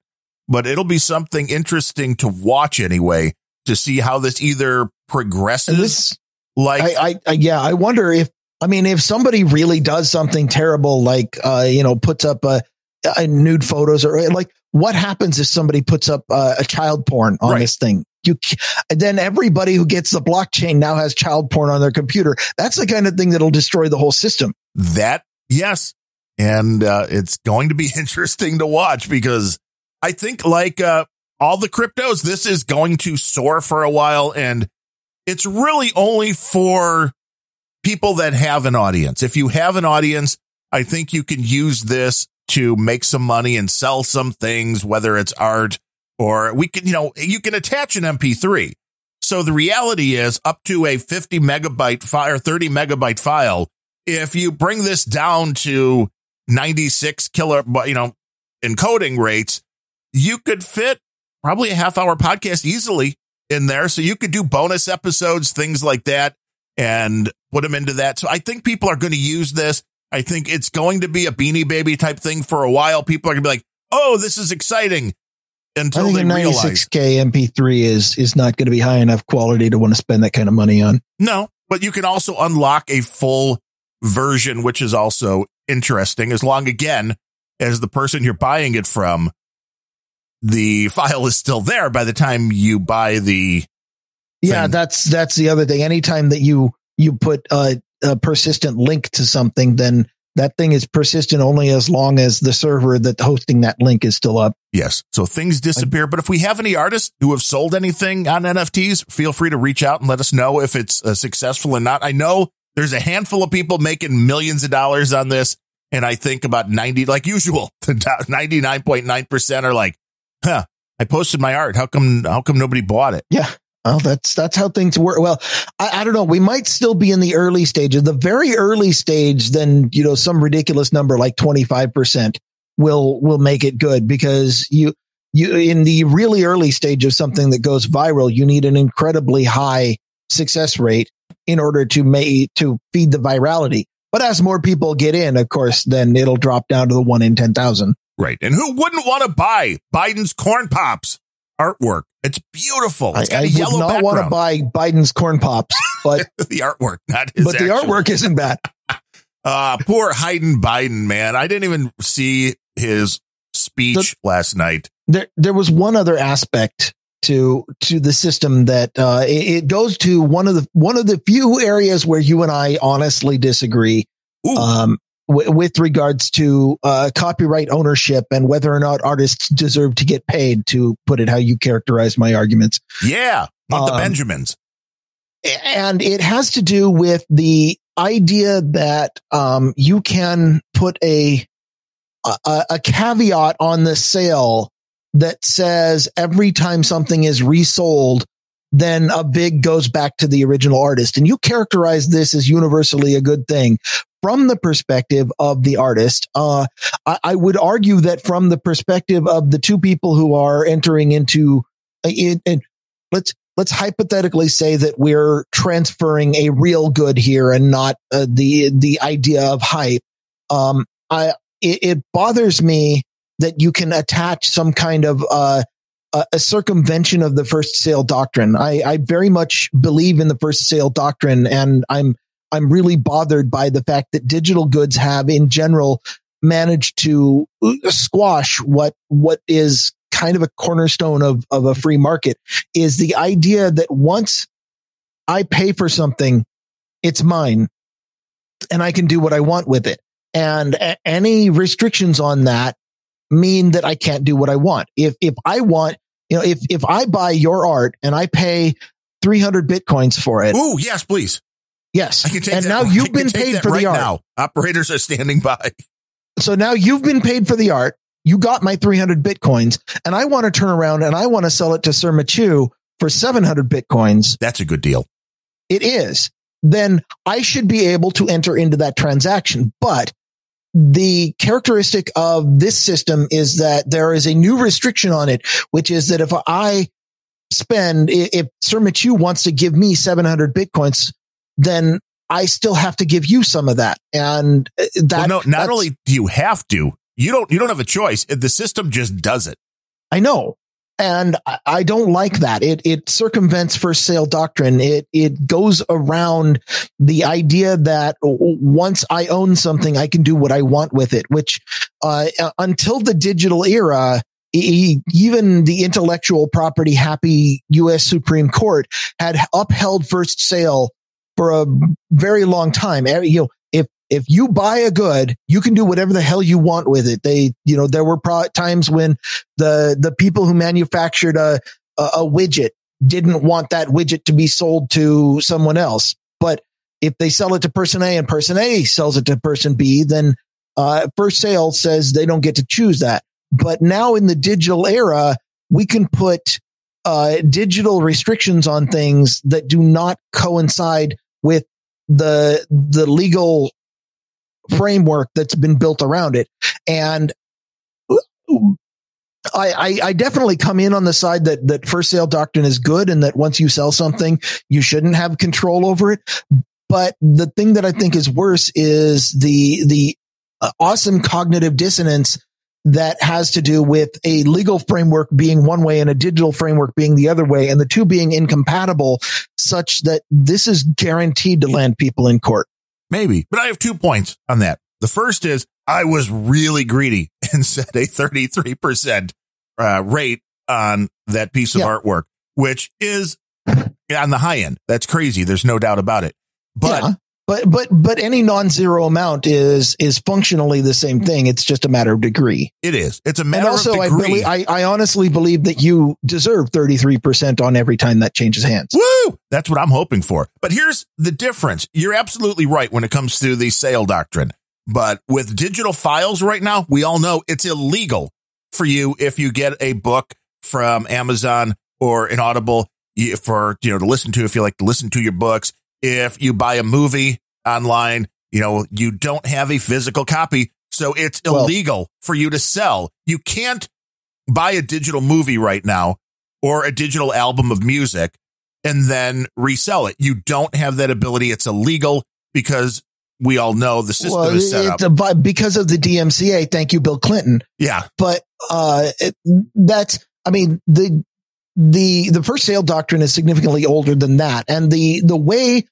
Speaker 2: but it'll be something interesting to watch anyway to see how this either progresses.
Speaker 1: This
Speaker 2: like,
Speaker 1: I, I, I, yeah, I wonder if, I mean, if somebody really does something terrible, like, uh, you know, puts up a, a nude photos or like, what happens if somebody puts up uh, a child porn on
Speaker 2: Right.
Speaker 1: this thing? You, then everybody who gets the blockchain now has child porn on their computer. That's the kind of thing that'll destroy the whole system.
Speaker 2: That, yes. And, uh, it's going to be interesting to watch because I think like, uh, all the cryptos, this is going to soar for a while and it's really only for people that have an audience. If you have an audience, I think you can use this to make some money and sell some things, whether it's art or we can, you know, you can attach an MP3. So the reality is up to a 50 megabyte file 30 megabyte file. If you bring this down to 96 kilo, you know, encoding rates, you could fit probably a half hour podcast easily in there. So you could do bonus episodes, things like that, and put them into that. So I think people are going to use this. I think it's going to be a beanie baby type thing for a while. People are going to be like, oh, this is exciting until they
Speaker 1: a
Speaker 2: realize.
Speaker 1: 96k MP3 is is not going to be high enough quality to want to spend that kind of money on.
Speaker 2: No, but you can also unlock a full version, which is also interesting as long again as the person you're buying it from, the file is still there by the time you buy the
Speaker 1: Yeah,
Speaker 2: thing.
Speaker 1: that's that's the other thing. Anytime that you you put a, a persistent link to something, then that thing is persistent only as long as the server that hosting that link is still up.
Speaker 2: Yes. So things disappear. But if we have any artists who have sold anything on NFTs, feel free to reach out and let us know if it's uh, successful or not. I know there's a handful of people making millions of dollars on this. And I think about 90, like usual, 99.9% are like, huh, I posted my art. How come, how come nobody bought it?
Speaker 1: Yeah. Well, that's that's how things work. Well, I, I don't know. We might still be in the early stages. The very early stage, then you know, some ridiculous number like twenty five percent will will make it good because you you in the really early stage of something that goes viral, you need an incredibly high success rate in order to make to feed the virality. But as more people get in, of course, then it'll drop down to the one in ten thousand.
Speaker 2: Right. And who wouldn't want to buy Biden's corn pops artwork? It's beautiful.
Speaker 1: I,
Speaker 2: It's got
Speaker 1: I
Speaker 2: a
Speaker 1: would
Speaker 2: yellow
Speaker 1: not want to buy Biden's corn pops, but
Speaker 2: the artwork, not his
Speaker 1: but the artwork isn't bad.
Speaker 2: Uh, poor Hayden Biden, man. I didn't even see his speech last night.
Speaker 1: there there was one other aspect to to the system that uh, it, it goes to one of the one of the few areas where you and I honestly disagree um, w- with regards to uh, copyright ownership and whether or not artists deserve to get paid. To put it how you characterize my arguments,
Speaker 2: yeah. The
Speaker 1: um,
Speaker 2: Benjamins.
Speaker 1: and it has to do with the idea that um, you can put a, a a caveat on the sale that says every time something is resold, then a big goes back to the original artist. And you characterize this as universally a good thing from the perspective of the artist. Uh, I, I would argue that from the perspective of the two people who are entering into it, and let's let's hypothetically say that we're transferring a real good here and not uh, the the idea of hype. Um, I it, it bothers me that you can attach some kind of uh, a, circumvention of the first sale doctrine. I, I very much believe in the first sale doctrine, and I'm I'm really bothered by the fact that digital goods have, in general, managed to uh, squash what what is kind of a cornerstone of of a free market is the idea that once I pay for something, it's mine and I can do what I want with it. And any restrictions on that mean that I can't do what I want. If, if I want, you know, if, if I buy your art and I pay 300 bitcoins for it,
Speaker 2: Oh, yes, please.
Speaker 1: yes.
Speaker 2: I can take
Speaker 1: and
Speaker 2: that.
Speaker 1: now you've
Speaker 2: can
Speaker 1: been paid for
Speaker 2: right
Speaker 1: the art.
Speaker 2: now. Operators are standing by.
Speaker 1: So now you've been paid for the art. You got my 300 bitcoins and I want to turn around and I want to sell it to Sir Machu for 700 bitcoins.
Speaker 2: That's a good deal.
Speaker 1: it is, then I should be able to enter into that transaction. But the characteristic of this system is that there is a new restriction on it, which is that if I spend, if Sir Machu wants to give me 700 bitcoins, then I still have to give you some of that. And uh, that,
Speaker 2: well, no, not only do you have to, you don't, you don't have a choice. The system just does it.
Speaker 1: I know. And I- don't like that. It it circumvents first sale doctrine. It it goes around the idea that once I own something, I can do what I want with it. Which uh, uh, until the digital era, even the intellectual property happy U.S. Supreme Court had upheld first sale for a very long time. You know, if you buy a good, you can do whatever the hell you want with it. They, you know, there were pro- times when the the people who manufactured a, a a widget didn't want that widget to be sold to someone else. But if they sell it to person A and person A sells it to person B, then uh, first sale says they don't get to choose that. But now in the digital era, we can put uh, digital restrictions on things that do not coincide with the the legal framework that's been built around it. And I, I, I definitely come in on the side that that first sale doctrine is good and that once you sell something, you shouldn't have control over it. But the thing that I think is worse is the the uh, awesome cognitive dissonance that has to do with a legal framework being one way and a digital framework being the other way and the two being incompatible such that this is guaranteed to land people in court.
Speaker 2: Maybe, but I have two points on that. The first is I was really greedy and set a 33% uh, rate on that piece of
Speaker 1: Yeah.
Speaker 2: artwork, which is on the high end. That's crazy. There's no doubt about it. But
Speaker 1: Yeah. But but but any non-zero amount is is functionally the same thing. It's just a matter of degree.
Speaker 2: it is. It's a matter And
Speaker 1: also,
Speaker 2: of
Speaker 1: I,
Speaker 2: degree.
Speaker 1: believe, I I honestly believe that you deserve thirty three percent on every time that changes hands.
Speaker 2: Woo! That's what I'm hoping for. But here's the difference. You're absolutely right when it comes to the sale doctrine. But with digital files right now, we all know it's illegal for you if you get a book from Amazon or an Audible for, you know, to listen to if you like to listen to your books. If you buy a movie online, you know, you don't have a physical copy. So it's
Speaker 1: Well-
Speaker 2: illegal for you to sell. You can't buy a digital movie right now or a digital album of music and then resell it. You don't have that ability. It's illegal because we all know the system
Speaker 1: Well,
Speaker 2: is set up.
Speaker 1: because of the DMCA, thank you, Bill Clinton.
Speaker 2: yeah.
Speaker 1: But uh, it, that's I mean the the the first sale doctrine is significantly older than that, and the the way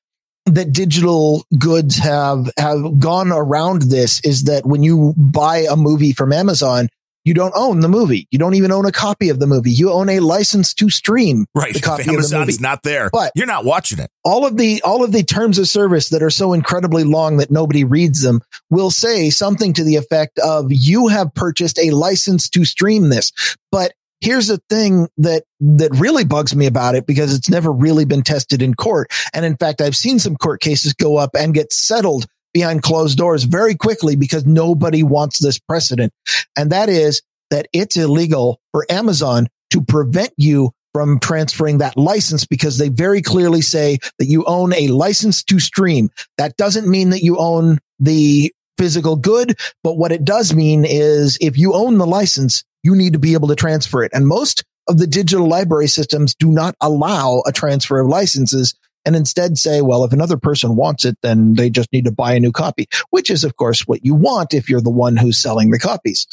Speaker 1: that digital goods have have gone around this is that when you buy a movie from Amazon, you don't own the movie. You don't even own a copy of the movie. You own a license to stream
Speaker 2: Right.
Speaker 1: the copy of the movie.
Speaker 2: not there,
Speaker 1: But-
Speaker 2: you're not watching it.
Speaker 1: all of the all of the terms of service that are so incredibly long that nobody reads them will say something to the effect of you have purchased a license to stream this but here's the thing that that really bugs me about it because it's never really been tested in court and in fact i've seen some court cases go up and get settled behind closed doors very quickly because nobody wants this precedent and that is that it's illegal for amazon to prevent you from transferring that license because they very clearly say that you own a license to stream. That doesn't mean that you own the physical good, but what it does mean is if you own the license, you need to be able to transfer it. And most of the digital library systems do not allow a transfer of licenses and instead say, well, if another person wants it, then they just need to buy a new copy, which is of course what you want if you're the one who's selling the copies.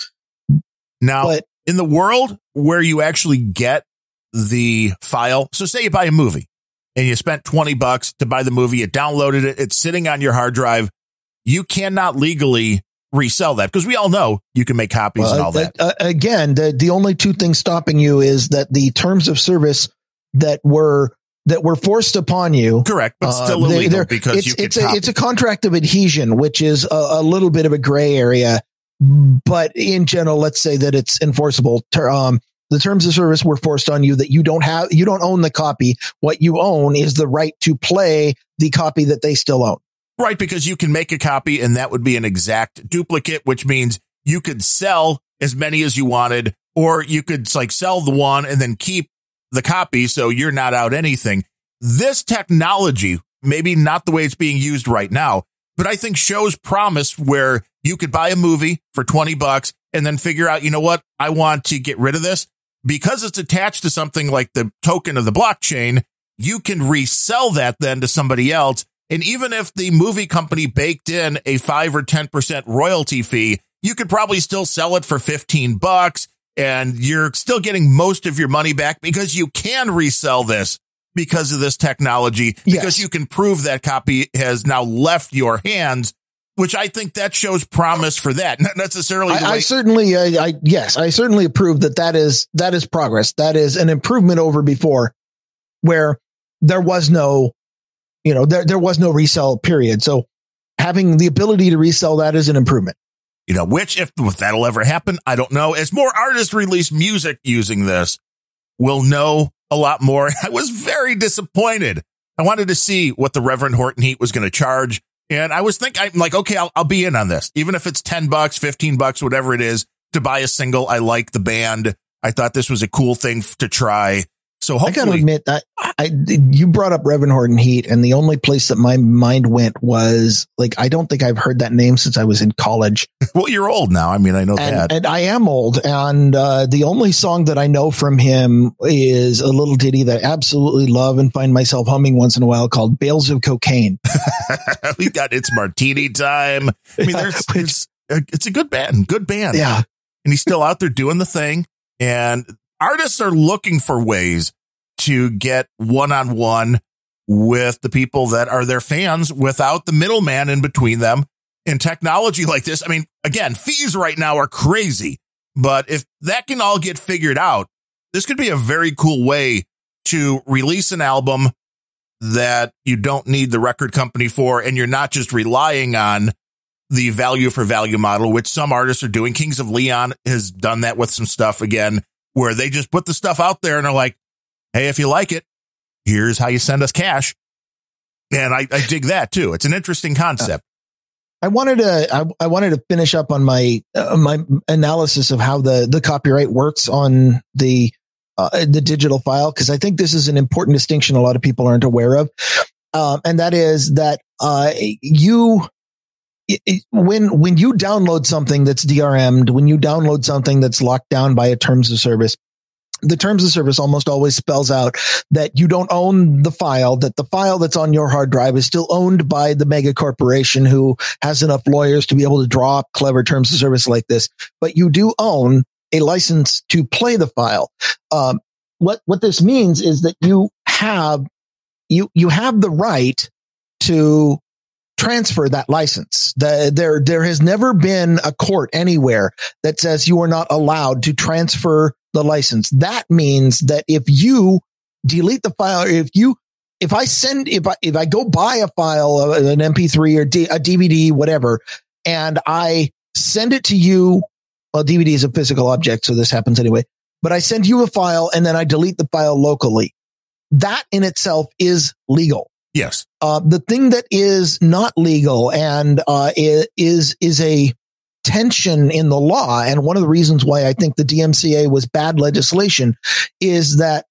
Speaker 2: Now,
Speaker 1: But
Speaker 2: in the world where you actually get the file, so say you buy a movie and you spent 20 bucks to buy the movie, you downloaded it, it's sitting on your hard drive. You cannot legally resell that because we all know you can make copies and
Speaker 1: Well,
Speaker 2: all that.
Speaker 1: uh, again, the the only two things stopping you is that the terms of service that were that were forced upon you.
Speaker 2: Correct, but
Speaker 1: uh,
Speaker 2: still
Speaker 1: they-
Speaker 2: illegal
Speaker 1: they're-
Speaker 2: because
Speaker 1: it's
Speaker 2: you can
Speaker 1: it's a it's a contract of adhesion, which is a, a little bit of a gray area. But in general, let's say that it's enforceable. Ter- Um, the terms of service were forced on you that you don't have you don't own the copy. What you own is the right to play the copy that they still own.
Speaker 2: Right, because you can make a copy and that would be an exact duplicate, which means you could sell as many as you wanted, or you could like sell the one and then keep the copy so you're not out anything. This technology, maybe not the way it's being used right now, but I think shows promise where you could buy a movie for 20 bucks and then figure out, you know what? I want to get rid of this because it's attached to something like the token of the blockchain. You can resell that then to somebody else. And even if the movie company baked in a five or 10% royalty fee, you could probably still sell it for 15 bucks and you're still getting most of your money back because you can resell this because of this technology, because
Speaker 1: Yes.
Speaker 2: you can prove that copy has now left your hands, which I think that shows promise for that. Not necessarily
Speaker 1: I, I certainly, I, I yes, I certainly approve that that is that is progress. That is an improvement over before, where there was no, you know, there there was no resell period. So having the ability to resell that is an improvement.
Speaker 2: you know, which if, if that'll ever happen, I don't know. As more artists release music using this, we'll know a lot more. I was very disappointed. I wanted to see what the Reverend Horton Heat was going to charge. And I was thinking, I'm like, okay, I'll, I'll be in on this, even if it's 10 bucks, 15 bucks, whatever it is to buy a single. I like the band. I thought this was a cool thing to try. So
Speaker 1: I gotta admit that I, you brought up Reverend Horton Heat, and the only place that my mind went was like I don't think I've heard that name since I was in college,
Speaker 2: well, you're old now. I mean, I know that.
Speaker 1: and, and I am old. And uh, the only song that I know from him is a little ditty that I absolutely love and find myself humming once in a while called "Bales of Cocaine."
Speaker 2: we got it's martini time. I mean, there's, there's it's a good band, good band.
Speaker 1: Yeah,
Speaker 2: and he's still out there doing the thing. And artists are looking for ways to get one on one with the people that are their fans without the middleman in between them. In technology like this, I mean, again, fees right now are crazy, but if that can all get figured out, this could be a very cool way to release an album that you don't need the record company for, and you're not just relying on the value for value model, which some artists are doing. Kings of Leon has done that with some stuff again, where they just put the stuff out there and are like, Hey, if you like it, here's how you send us cash. And I, I dig that too. It's an interesting concept.
Speaker 1: I wanted to I, I wanted to finish up on my uh, my analysis of how the the copyright works on the uh, the digital file because I think this is an important distinction a lot of people aren't aware of, um, and that is that uh, you it- when when you download something that's DRM'd, when you download something that's locked down by a terms of service, the terms of service almost always spells out that you don't own the file, that the file that's on your hard drive is still owned by the mega corporation who has enough lawyers to be able to draw up clever terms of service like this. But you do own a license to play the file. Um, what, what this means is that you have, you, you have the right to transfer that license. The, there, there has never been a court anywhere that says you are not allowed to transfer the license. That means that if you delete the file, if you, if I send, if I, if I go buy a file, uh, an MP3 or D, a DVD, whatever, and I send it to you, well, DVD is a physical object, so this happens anyway, but I send you a file and then I delete the file locally. That in itself is legal.
Speaker 2: Yes.
Speaker 1: Uh, the thing that is not legal and uh, is is a tension in the law, and one of the reasons why I think the DMCA was bad legislation is that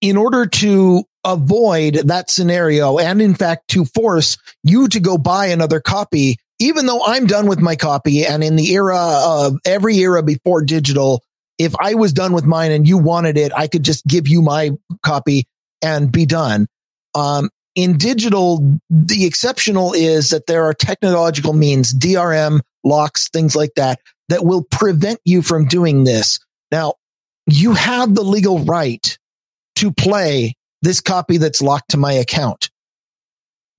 Speaker 1: in order to avoid that scenario, and in fact to force you to go buy another copy, even though I'm done with my copy, and in the era of every era before digital, if I was done with mine and you wanted it, I could just give you my copy and be done. Um, in digital, the exceptional is that there are technological means, DRM, locks, things like that, that will prevent you from doing this. Now, you have the legal right to play this copy that's locked to my account.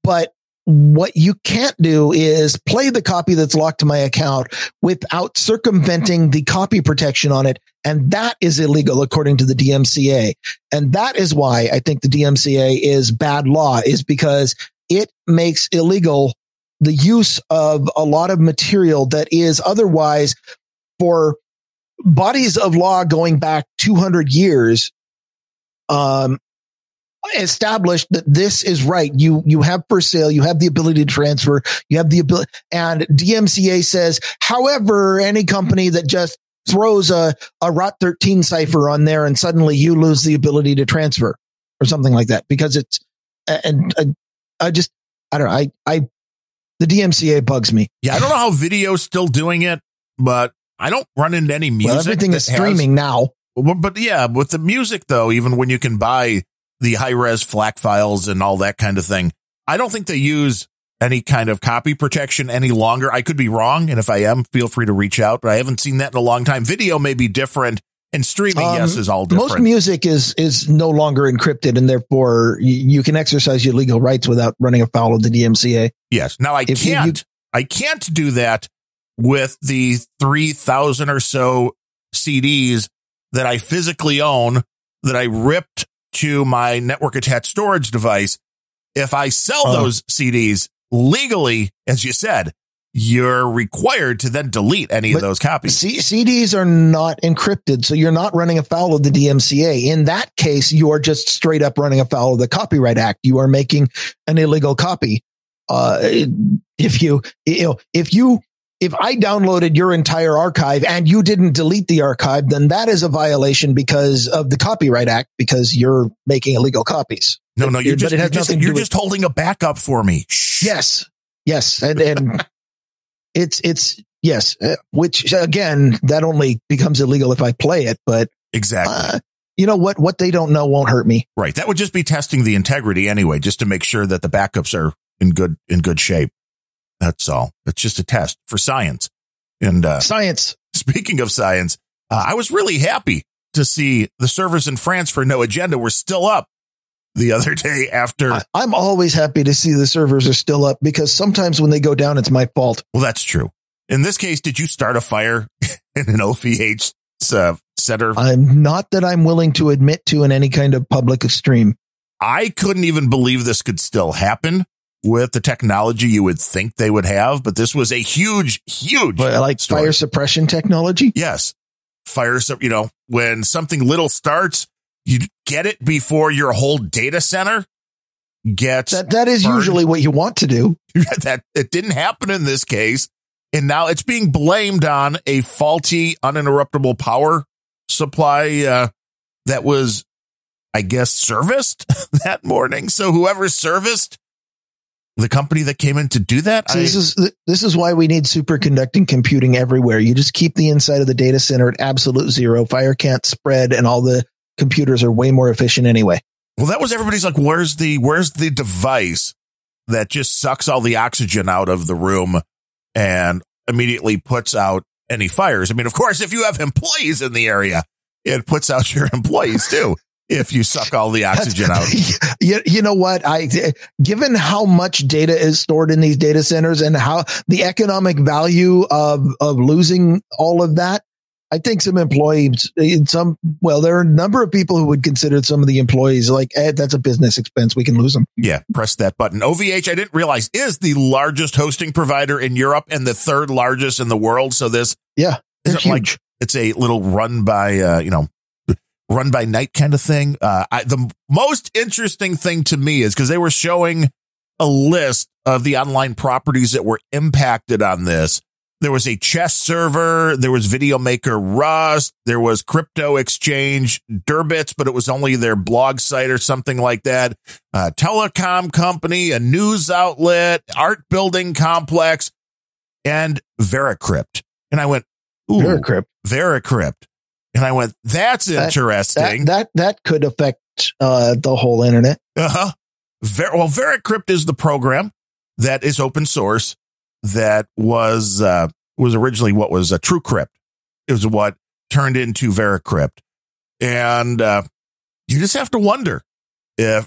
Speaker 1: But what you can't do is play the copy that's locked to my account without circumventing the copy protection on it. And that is illegal according to the DMCA. And that is why I think the DMCA is bad law is because it makes illegal the use of a lot of material that is otherwise for bodies of law going back 200 years um established that this is right you you have for sale you have the ability to transfer you have the ability and DMCA says however any company that just throws a a rot 13 cipher on there and suddenly you lose the ability to transfer or something like that because it's and uh, I just I don't know I I the DMCA bugs me
Speaker 2: Yeah. I don't know how video's still doing it, but I don't run into any music.
Speaker 1: well everything is
Speaker 2: has-
Speaker 1: streaming now
Speaker 2: Well, but yeah, with the music though, even when you can buy the high res FLAC files and all that kind of thing, I don't think they use any kind of copy protection any longer. I could be wrong. And if I am, feel free to reach out, but I haven't seen that in a long time. Video may be different and streaming,
Speaker 1: Um,
Speaker 2: yes, is all different.
Speaker 1: most music is is no longer encrypted and therefore you, you can exercise your legal rights without running afoul of the DMCA
Speaker 2: yes. Now I
Speaker 1: If
Speaker 2: can't, I can't do that with the 3000 or so CDs that I physically own that I ripped to my network attached storage device. If I sell
Speaker 1: Oh.
Speaker 2: those CDs legally, as you said, you're required to then delete any
Speaker 1: But
Speaker 2: of those copies.
Speaker 1: C- CDs are not encrypted, so you're not running afoul of the DMCA. In that case, you are just straight up running afoul of the Copyright Act. You are making an illegal copy. Uh, if you, you know, if you, if I downloaded your entire archive and you didn't delete the archive, then that is a violation because of the Copyright Act because you're making illegal copies.
Speaker 2: No, no, you're just you're just, you're just holding a backup for me. Shh.
Speaker 1: Yes. Yes. And, and it's, it's, yes, uh, which again, that only becomes illegal if I play it, but,
Speaker 2: Exactly.
Speaker 1: uh, you know what, what they don't know won't hurt me.
Speaker 2: Right. That would just be testing the integrity anyway, just to make sure that the backups are in good in good shape. That's all. It's just a test for science. And uh,
Speaker 1: Science.
Speaker 2: speaking of science, uh, I was really happy to see the servers in France for No Agenda were still up the other day after.
Speaker 1: I, I'm always happy to see the servers are still up because sometimes when they go down, it's my fault.
Speaker 2: well, that's true. In this case, did you start a fire in an OVH uh, center?
Speaker 1: I'm not that I'm willing to admit to in any kind of public stream.
Speaker 2: I couldn't even believe this could still happen with the technology you would think they would have, but this was a huge, huge
Speaker 1: But like
Speaker 2: story.
Speaker 1: fire suppression technology.
Speaker 2: Yes. Fire, you know, when something little starts, you get it before your whole data center gets
Speaker 1: That that is
Speaker 2: Burned.
Speaker 1: usually what you want to do.
Speaker 2: that. It didn't happen in this case. And now it's being blamed on a faulty, uninterruptible power supply, uh, that was, I guess, serviced that morning. So whoever serviced the company that came in to do that,
Speaker 1: So
Speaker 2: I-
Speaker 1: this is this is why we need superconducting computing everywhere. You just keep the inside of the data center at absolute zero. Fire can't spread, and all the computers are way more efficient anyway.
Speaker 2: Well, that was everybody's like, where's the where's the device that just sucks all the oxygen out of the room and immediately puts out any fires? I mean, of course, if you have employees in the area, it puts out your employees too. If you suck all the oxygen out.
Speaker 1: you, you know what? I given how much data is stored in these data centers and how the economic value of of losing all of that, I think some employees, in some well, there are a number of people who would consider some of the employees like, eh, that's a business expense. We can lose them.
Speaker 2: Yeah, press that button. OVH, I didn't realize, is the largest hosting provider in Europe and the third largest in the world. So this
Speaker 1: Yeah, they're
Speaker 2: Is it like-
Speaker 1: huge.
Speaker 2: it's a little run by uh, you know run by night kind of thing uh I, the most interesting thing to me is because they were showing a list of the online properties that were impacted on this there was a chess server there was video maker rust there was crypto exchange Deribits but it was only their blog site or something like that uh telecom company a news outlet art building complex and veracrypt and i went ooh
Speaker 1: Veracrypt.
Speaker 2: Veracrypt. And I went, that's
Speaker 1: That-
Speaker 2: interesting.
Speaker 1: That, that that could affect uh, the whole internet.
Speaker 2: uh-huh. Ver- well, Veracrypt is the program that is open source that was, uh, was originally what was a TrueCrypt. It was what turned into Veracrypt. And, uh, you just have to wonder if,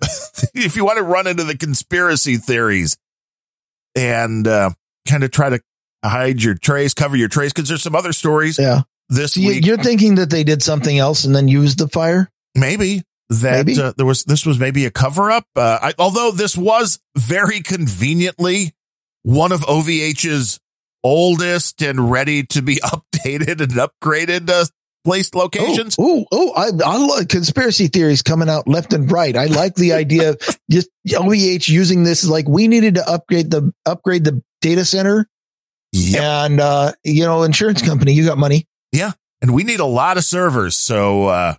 Speaker 2: if you want to run into the conspiracy theories and, uh, kind of try to hide your trace, cover your trace, because there's some other stories
Speaker 1: Yeah.
Speaker 2: This
Speaker 1: you,
Speaker 2: week.
Speaker 1: you're thinking that they did something else and then used the fire?
Speaker 2: maybe that
Speaker 1: Maybe.
Speaker 2: Uh, there was this was maybe a cover up. Uh, I, although this was very conveniently one of OVH's oldest and ready to be updated and upgraded uh, placed locations.
Speaker 1: Oh, oh, I, I like conspiracy theories coming out left and right. I like the idea of just OVH using this like we needed to upgrade the upgrade the data center
Speaker 2: Yep.
Speaker 1: and uh, you know, insurance company, you got money.
Speaker 2: And we need a lot of servers. So uh,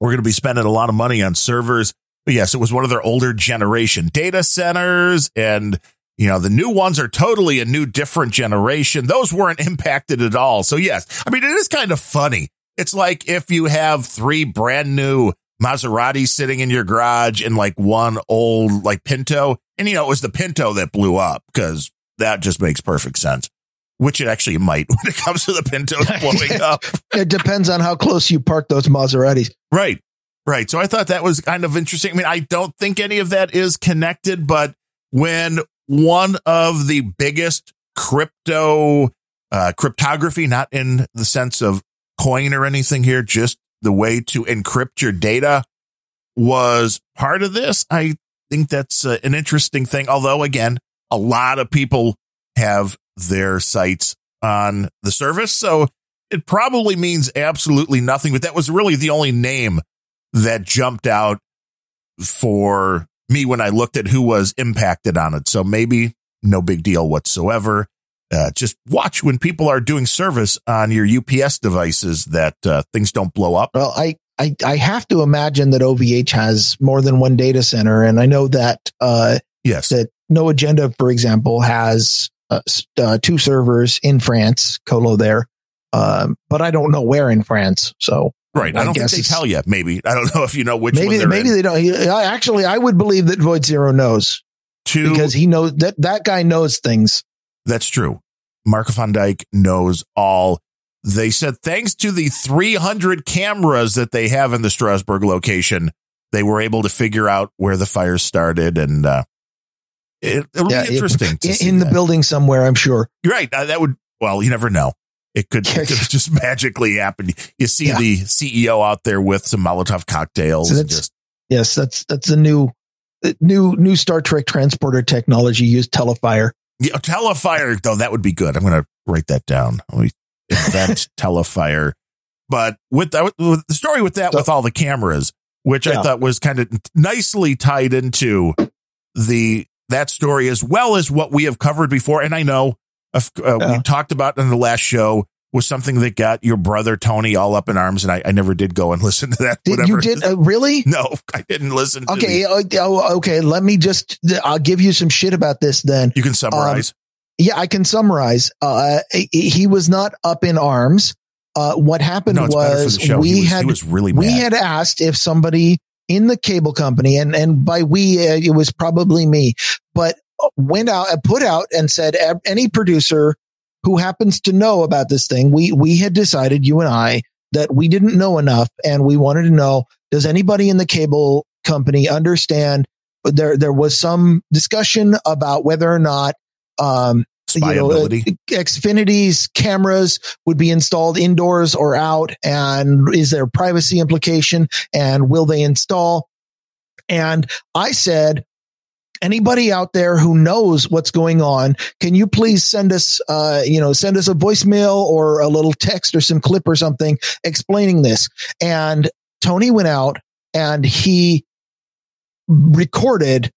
Speaker 2: we're going to be spending a lot of money on servers. But yes, it was one of their older generation data centers. And, you know, the new ones are totally a new, different generation. Those weren't impacted at all. So, yes, I mean, it is kind of funny. It's like if you have three brand new Maseratis sitting in your garage and like one old like Pinto. And, you know, it was the Pinto that blew up because that just makes perfect sense. Which it actually might when it comes to the Pintos blowing up.
Speaker 1: It depends on how close you park those Maseratis.
Speaker 2: Right. Right. So I thought that was kind of interesting. I mean, I don't think any of that is connected, but when one of the biggest crypto uh, cryptography, not in the sense of coin or anything here, just the way to encrypt your data was part of this. I think that's uh, an interesting thing. Although again, a lot of people have their sites on the service. So it probably means absolutely nothing, but that was really the only name that jumped out for me when I looked at who was impacted on it. So maybe no big deal whatsoever. uh, just watch when people are doing service on your UPS devices that uh, things don't blow up.
Speaker 1: Well, I, I, I have to imagine that OVH has more than one data center. And I know that, uh,
Speaker 2: Yes.
Speaker 1: that No Agenda, for example, has uh, uh, two servers in France, Colo there. Um, but I don't know where in France. So
Speaker 2: Right. I,
Speaker 1: I
Speaker 2: don't think they tell you. Maybe. I don't know if you know which one
Speaker 1: maybe, maybe
Speaker 2: in.
Speaker 1: they don't. I- Actually, I would believe that Void Zero knows
Speaker 2: Two,
Speaker 1: because he knows that that guy knows things.
Speaker 2: That's true. Mark Van Dyke knows all. They said thanks to the 300 cameras that they have in the Strasbourg location, they were able to figure out where the fire started, and uh, it, it'll
Speaker 1: Yeah,
Speaker 2: be
Speaker 1: it-
Speaker 2: interesting to
Speaker 1: In,
Speaker 2: see
Speaker 1: in the
Speaker 2: that.
Speaker 1: building somewhere, I'm sure.
Speaker 2: You're right. Uh, that would. Well, you never know. It could, it could just magically happen. You see
Speaker 1: Yeah.
Speaker 2: the CEO out there with some Molotov cocktails.
Speaker 1: So
Speaker 2: just
Speaker 1: Yes, that's that's a new new new Star Trek transporter technology Use Telefire.
Speaker 2: Yeah, Telefire, though, that would be good. I'm going to write that down. Invent Telefire. But with, that, with the story with that,
Speaker 1: So-
Speaker 2: with all the cameras, which I thought was kind of nicely tied into the that story as well as what we have covered before. And I know uh, uh,
Speaker 1: Yeah.
Speaker 2: we talked about in the last show was something that got your brother Tony all up in arms, and I, I never did go and listen to that.
Speaker 1: Did you did uh, really?
Speaker 2: No, I didn't listen. To
Speaker 1: Okay, uh, oh, okay. Let me just. I'll give you some shit about this then.
Speaker 2: you can summarize.
Speaker 1: Yeah, I can summarize. Uh, he- was not up in arms. Uh, what happened
Speaker 2: no, it's better for
Speaker 1: was we
Speaker 2: he was,
Speaker 1: had
Speaker 2: he was really
Speaker 1: we had asked if somebody in the cable company and and by we uh, it was probably me but went out and put out and said any producer who happens to know about this thing we we had decided you and I that we didn't know enough and we wanted to know does anybody in the cable company understand? There there was some discussion about whether or not um you know, uh, Xfinity's cameras would be installed indoors or out, and is there privacy implication? And will they install? And I said, anybody out there who knows what's going on, can you please send us, uh, you know, send us a voicemail or a little text or some clip or something explaining this? And Tony went out and he recorded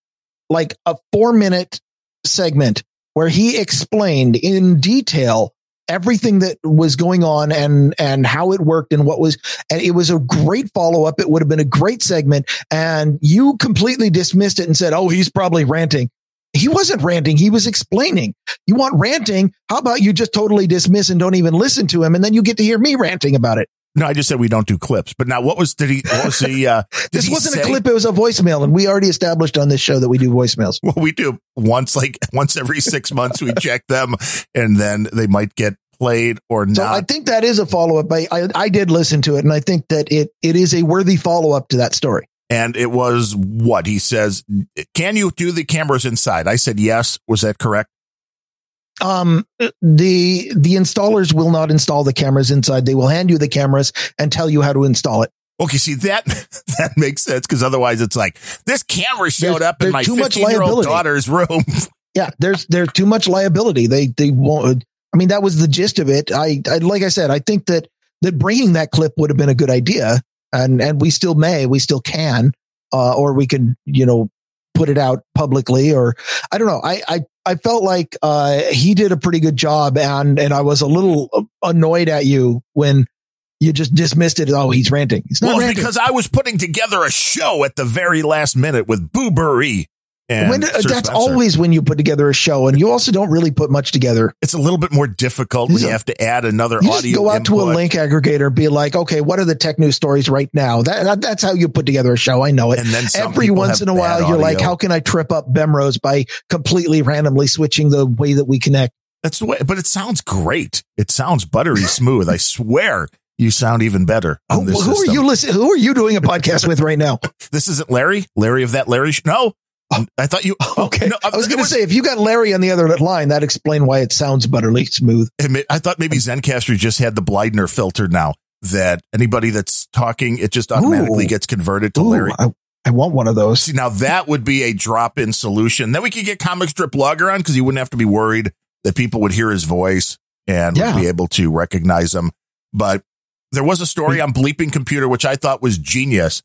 Speaker 1: like a four minute segment where he explained in detail everything that was going on and and how it worked and what was and it was a great follow up it would have been a great segment. And you completely dismissed it and said oh he's probably ranting. He wasn't ranting. He was explaining. You want ranting? How about you just totally dismiss and don't even listen to him? And then you get to hear me ranting about it
Speaker 2: No, I just said we don't do clips. But now, what was did he? What was the? Uh,
Speaker 1: this wasn't
Speaker 2: say-
Speaker 1: a clip it was a voicemail and we already established on this show that we do voicemails
Speaker 2: Well, we do once, like once every six months, we check them, and then they might get played or not.
Speaker 1: So I think that is a follow up. I, I I did listen to it, and I think that it it is a worthy follow up to that story.
Speaker 2: and it was what he says. Can you do the cameras inside? I said yes. Was that correct?
Speaker 1: Um, the the installers will not install the cameras inside. They will hand you the cameras and tell you how to install it.
Speaker 2: Okay, see that that makes sense because otherwise it's like this camera showed
Speaker 1: There's-
Speaker 2: up in my
Speaker 1: too much
Speaker 2: fifteen year old
Speaker 1: liability.
Speaker 2: daughter's room.
Speaker 1: Yeah, there's there's too much liability. They they won't. I mean, that was the gist of it. I, I like I said, I think that that bringing that clip would have been a good idea, and and we still may, we still can, uh, or we could, you know, put it out publicly, or I don't know. I I I felt like uh, he did a pretty good job, and and I was a little annoyed at you when you just dismissed it. Oh, he's ranting. He's not
Speaker 2: well,
Speaker 1: ranting.
Speaker 2: because I was putting together a show at the very last minute with Booberry. And
Speaker 1: when, uh,
Speaker 2: Sir
Speaker 1: that's
Speaker 2: Spencer.
Speaker 1: always when you put together a show, and you also don't really put much together.
Speaker 2: it's a little bit more difficult when you have to add another
Speaker 1: You just
Speaker 2: audio.
Speaker 1: go out to a link aggregator and be like, okay, what are the tech news stories right now? That, that- that's how you put together a show. I know it.
Speaker 2: and then
Speaker 1: Every once in a while, you're like, how can I trip up Bemrose by completely randomly switching the way that we connect?
Speaker 2: That's the way, but it sounds great. It sounds buttery smooth. I swear you sound even better.
Speaker 1: Who,
Speaker 2: oh, this
Speaker 1: who are you listening? Who are you doing a podcast with right now?
Speaker 2: This isn't Larry. Larry of that Larry. Sh- no, Um, I thought you.
Speaker 1: Oh, okay.
Speaker 2: no,
Speaker 1: I was going to say, if you got Larry on the other line, that explain why it sounds butterly smooth.
Speaker 2: I thought maybe Zencastr just had the Blindner filter now. That anybody that's talking, it just automatically
Speaker 1: Ooh.
Speaker 2: gets converted to
Speaker 1: Ooh,
Speaker 2: Larry.
Speaker 1: I, I want one of those.
Speaker 2: See, now that would be a drop in solution. Then we could get Comic Strip Logger on because you wouldn't have to be worried that people would hear his voice and
Speaker 1: Yeah.
Speaker 2: would be able to recognize him. But there was a story on Bleeping Computer, which I thought was genius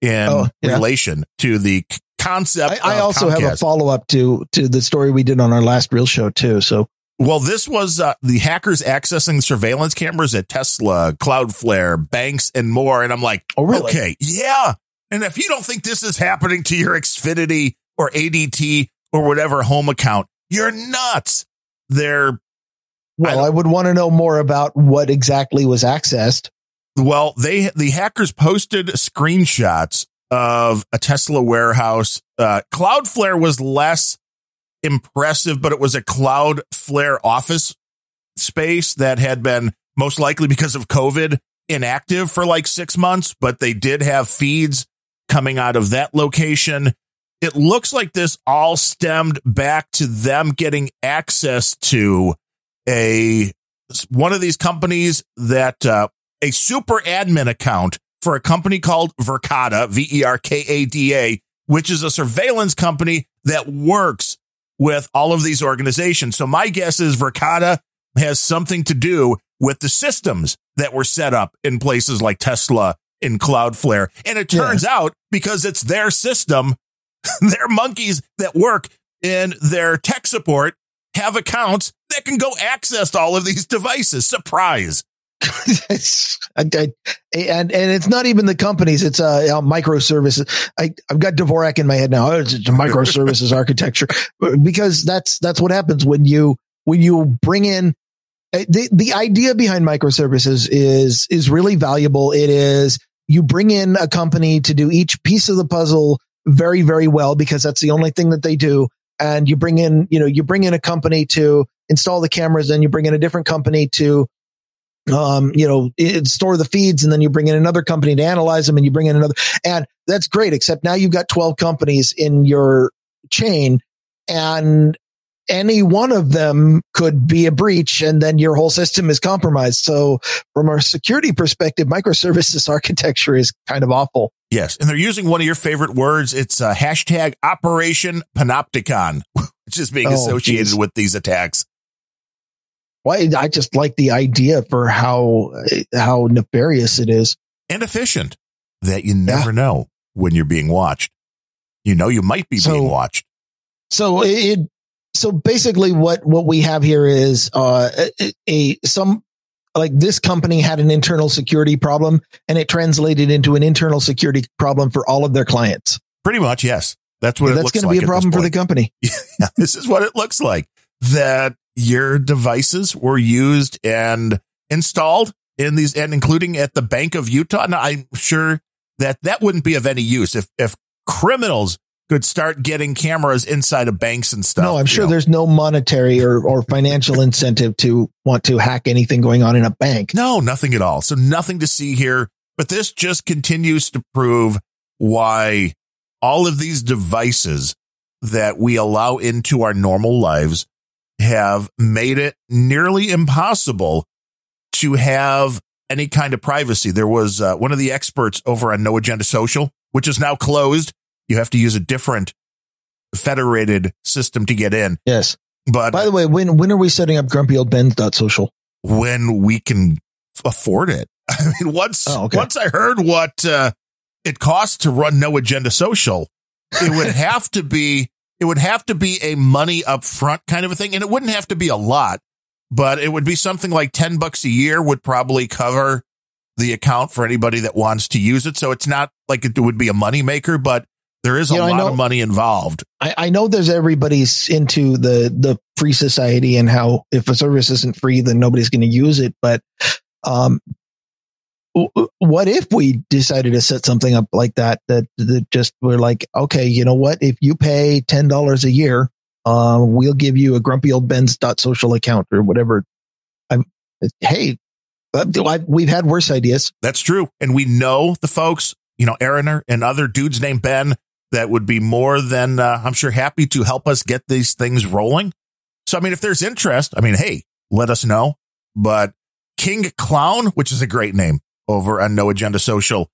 Speaker 2: in
Speaker 1: Oh, yeah.
Speaker 2: relation to the concept.
Speaker 1: I, I also have a follow up to to the story we did on our last real show too. So
Speaker 2: Well, this was uh, the hackers accessing surveillance cameras at Tesla, Cloudflare, banks, and more. And I'm like,
Speaker 1: Oh, really?
Speaker 2: okay, yeah. And if you don't think this is happening to your Xfinity or ADT or whatever home account, you're nuts. They're
Speaker 1: Well, I, would want to know more about what exactly was accessed.
Speaker 2: Well, they the hackers posted screenshots of a Tesla warehouse. Uh, Cloudflare was less impressive, but it was a Cloudflare office space that had been most likely because of COVID inactive for like six months, but they did have feeds coming out of that location. It looks like this all stemmed back to them getting access to a one of these companies that uh, a super admin account for a company called Verkada, V E R K A D A, which is a surveillance company that works with all of these organizations. So my guess is Verkada has something to do with the systems that were set up in places like Tesla in Cloudflare. And it turns out because it's their system, their monkeys that work in their tech support have accounts that can go access all of these devices. Surprise.
Speaker 1: It's- I- I- and and it's not even the companies; it's uh, microservices. I I've got Dvorak in my head now. It's a microservices architecture because that's that's what happens when you when you bring in uh, the the idea behind microservices is is really valuable. It is you bring in a company to do each piece of the puzzle very very well because that's the only thing that they do and you bring in you know you bring in a company to install the cameras and you bring in a different company to um, you know, it, store the feeds and then you bring in another company to analyze them and you bring in another. And that's great, except now you've got 12 companies in your chain and any one of them could be a breach and then your whole system is compromised. So from a security perspective, microservices architecture is kind of awful.
Speaker 2: Yes. And they're using one of your favorite words. It's a hashtag Operation Panopticon, which is being
Speaker 1: Oh,
Speaker 2: associated
Speaker 1: geez.
Speaker 2: with these attacks.
Speaker 1: Why I just like the idea for how how nefarious it is.
Speaker 2: and efficient that you never know when you're being watched. You know, you might be
Speaker 1: So-
Speaker 2: being watched.
Speaker 1: So it, so basically what, what we have here is, uh, a, a, some, like this company had an internal security problem and it translated into an internal security problem for all of their clients.
Speaker 2: Pretty much, yes. That's what it looks like.
Speaker 1: That's going to
Speaker 2: like
Speaker 1: be a problem for the company.
Speaker 2: Yeah, this is what it looks like that your devices were used and installed in these and including at the Bank of Utah. Now, I'm sure that that wouldn't be of any use if, if criminals could start getting cameras inside of banks and stuff.
Speaker 1: No, I'm sure
Speaker 2: know.
Speaker 1: there's no monetary or, or financial incentive to want to hack anything going on in a bank.
Speaker 2: No, nothing at all. So nothing to see here, but this just continues to prove why all of these devices that we allow into our normal lives have made it nearly impossible to have any kind of privacy. There was uh, one of the experts over on No Agenda Social, which is now closed. You have to use a different federated system to get in.
Speaker 1: Yes.
Speaker 2: But
Speaker 1: By the way, when, when are we setting up grumpy old bens social
Speaker 2: when we can afford it. I mean, once
Speaker 1: Oh, okay.
Speaker 2: once I heard what uh, it costs to run No Agenda Social, it would have to be it would have to be a money up front kind of a thing, and it wouldn't have to be a lot, but it would be something like ten bucks a year would probably cover the account for anybody that wants to use it. So it's not like it would be a money maker, but there is a
Speaker 1: You know,
Speaker 2: lot
Speaker 1: know-
Speaker 2: of money involved.
Speaker 1: I, I know there's everybody's into the the free society and how if a service isn't free, then nobody's going to use it. But um, what if we decided to set something up like that that that just we're like, okay, you know what? If you pay ten dollars a year, uh, we'll give you a grumpy old Ben's dot social account or whatever. I'm hey, uh, we've had worse ideas.
Speaker 2: That's true. And we know the folks, you know, Aaron and other dudes named Ben that would be more than, uh, I'm sure, happy to help us get these things rolling. So, I mean, if there's interest, I mean, hey, let us know. But King Clown, which is a great name over on No Agenda Social,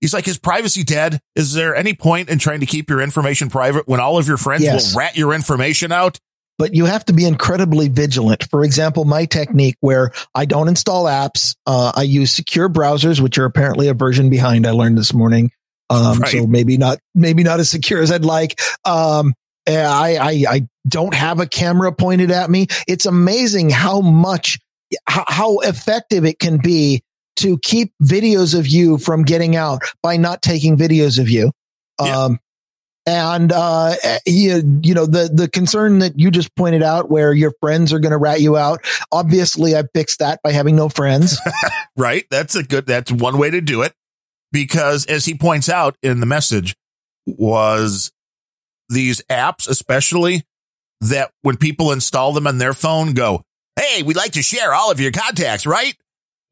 Speaker 2: he's like, is privacy dead? Is there any point in trying to keep your information private when all of your friends
Speaker 1: Yes.
Speaker 2: will rat your information out?
Speaker 1: but you have to be incredibly vigilant. For example, my technique where I don't install apps, uh, I use secure browsers, which are apparently a version behind. I learned this morning. Um,
Speaker 2: Right.
Speaker 1: so maybe not, maybe not as secure as I'd like. Um, Uh, I, I, I don't have a camera pointed at me. It's amazing how much, how, how effective it can be to keep videos of you from getting out by not taking videos of you.
Speaker 2: Yeah.
Speaker 1: Um, and, uh, you, you know, the, the concern that you just pointed out where your friends are going to rat you out. Obviously I fixed that by having no friends.
Speaker 2: right? That's a good, that's one way to do it because as he points out in the message was these apps, especially that when people install them on their phone go, Hey, we'd like to share all of your contacts, right?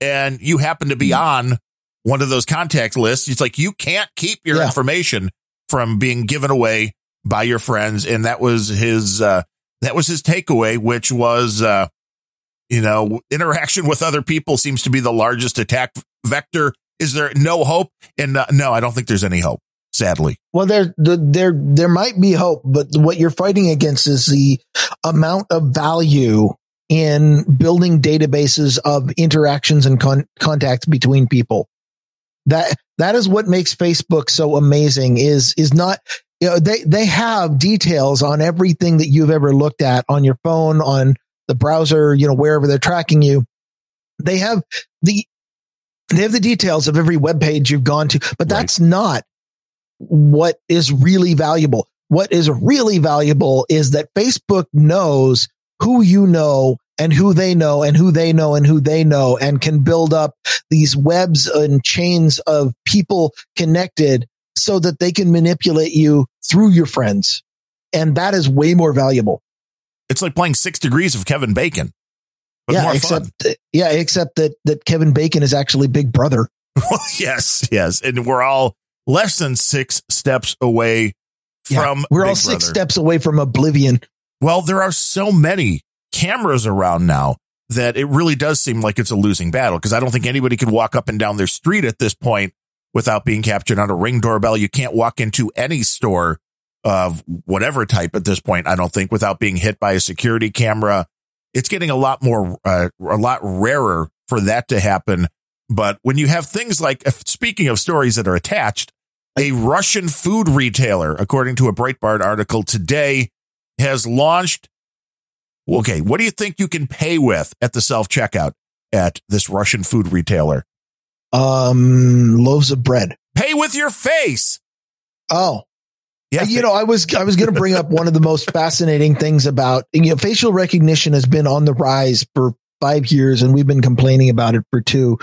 Speaker 2: And you happen to be on one of those contact lists. It's like you can't keep your
Speaker 1: Yeah.
Speaker 2: information from being given away by your friends. And that was his, uh, that was his takeaway, which was, uh, you know, interaction with other people seems to be the largest attack vector. Is there no hope? And uh, no, I don't think there's any hope, sadly.
Speaker 1: Well, there, there, there might be hope, but what you're fighting against is the amount of value in building databases of interactions and con- contacts between people. That, that is what makes Facebook so amazing is, is not, you know, they, they have details on everything that you've ever looked at on your phone, on the browser, you know, wherever they're tracking you. They have the, they have the details of every web page you've gone to, but
Speaker 2: Right.
Speaker 1: that's not what is really valuable. What is really valuable is that Facebook knows who you know and who they know and who they know and who they know and can build up these webs and chains of people connected so that they can manipulate you through your friends. And that is way more valuable.
Speaker 2: It's like playing six degrees of Kevin Bacon, but
Speaker 1: yeah,
Speaker 2: more
Speaker 1: except
Speaker 2: fun.
Speaker 1: yeah, except that that Kevin Bacon is actually Big Brother.
Speaker 2: yes, yes. And we're all less than six steps away
Speaker 1: Yeah,
Speaker 2: from
Speaker 1: we're all six
Speaker 2: Brother.
Speaker 1: steps away from oblivion.
Speaker 2: Well, there are so many cameras around now that it really does seem like it's a losing battle because I don't think anybody could walk up and down their street at this point without being captured on a ring doorbell. You can't walk into any store of whatever type at this point, I don't think, without being hit by a security camera. It's getting a lot more, uh, a lot rarer for that to happen. But when you have things like, speaking of stories that are attached, a Russian food retailer, according to a Breitbart article today, has launched. Okay, what do you think you can pay with at the self checkout at this Russian food retailer?
Speaker 1: Um, loaves of bread.
Speaker 2: Pay with your face.
Speaker 1: Oh,
Speaker 2: Yeah,
Speaker 1: you know, I was I was going to bring up one of the most fascinating things about you know facial recognition has been on the rise for five years, and we've been complaining about it for two.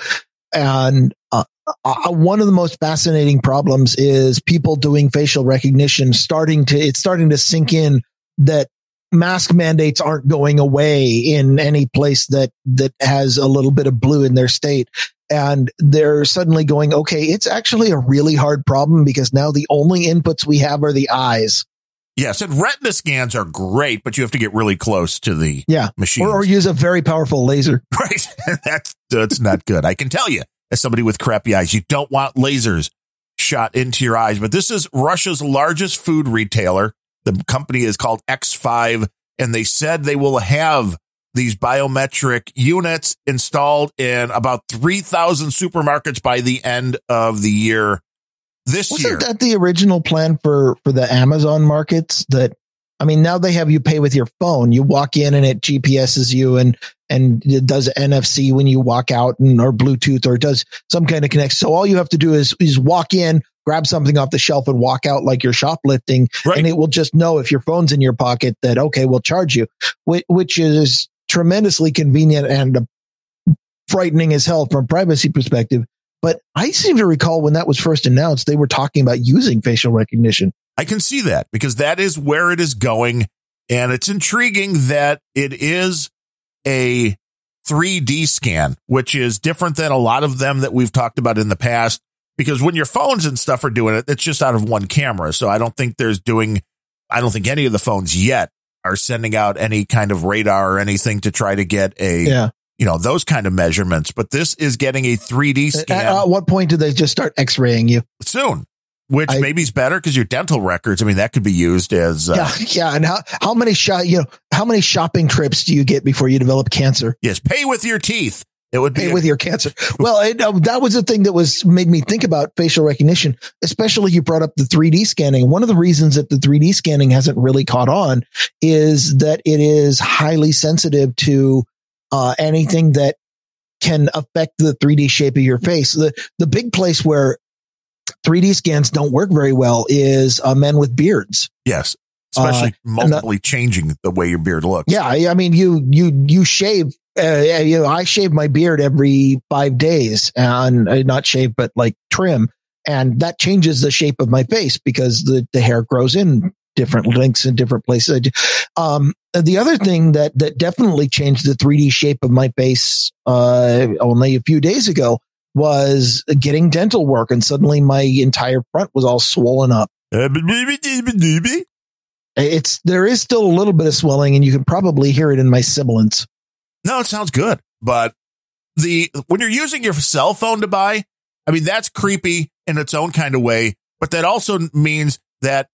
Speaker 1: And uh, uh, one of the most fascinating problems is people doing facial recognition starting to it's starting to sink in that mask mandates aren't going away in any place that that has a little bit of blue in their state and they're suddenly going okay it's actually a really hard problem because now the only inputs we have are the eyes
Speaker 2: yes, and retina scans are great, but you have to get really close to the
Speaker 1: yeah
Speaker 2: machine.
Speaker 1: or, or use a very powerful laser
Speaker 2: Right. that's that's not good. I can tell you, as somebody with crappy eyes, you don't want lasers shot into your eyes. But this is Russia's largest food retailer. The company is called X5, and they said they will have these biometric units installed in about 3,000 supermarkets by the end of the year this year.
Speaker 1: wasn't that the original plan for for the amazon markets that i mean now they have you pay with your phone you walk in and it gps's you and and it does nfc when you walk out and or bluetooth or does some kind of connect so all you have to do is is walk in grab something off the shelf and walk out like you're shoplifting
Speaker 2: Right.
Speaker 1: and it will just know if your phone's in your pocket that okay we'll charge you which, which is tremendously convenient and uh, frightening as hell from a privacy perspective but I seem to recall when that was first announced, they were talking about using facial recognition.
Speaker 2: I can see that because that is where it is going. And it's intriguing that it is a 3D scan, which is different than a lot of them that we've talked about in the past. Because when your phones and stuff are doing it, it's just out of one camera. So I don't think there's doing, I don't think any of the phones yet are sending out any kind of radar or anything to try to get a,
Speaker 1: Yeah.
Speaker 2: you know, those kind of measurements. But this is getting a 3D
Speaker 1: At, uh,
Speaker 2: scan
Speaker 1: at what point do they just start x-raying you?
Speaker 2: soon, which
Speaker 1: I-
Speaker 2: maybe is better because your dental records, I mean, that could be used as, uh,
Speaker 1: yeah. Yeah. And how, how many shot, you know, how many shopping trips do you get before you develop cancer?
Speaker 2: Yes, pay with your teeth. It would be
Speaker 1: Hey,
Speaker 2: a-
Speaker 1: with your cancer. Well, it, uh, that was the thing that was made me think about facial recognition, especially you brought up the 3D scanning. One of the reasons that the 3D scanning hasn't really caught on is that it is highly sensitive to uh, anything that can affect the 3D shape of your face. The the big place where 3D scans don't work very well is uh, men with beards.
Speaker 2: yes, especially multiply changing the way your beard looks.
Speaker 1: Yeah, I I mean, you you you shave. Uh, you know, I shave my beard every five days, and uh, not shave, but like trim, and that changes the shape of my face because the the hair grows in different lengths in different places. Um, the other thing that that definitely changed the 3D shape of my face uh, only a few days ago was getting dental work, and suddenly my entire front was all swollen up. It's there is still a little bit of swelling, and you can probably hear it in my sibilance.
Speaker 2: No, it sounds good. But the when you're using your cell phone to buy, I mean that's creepy in its own kind of way. But that also means that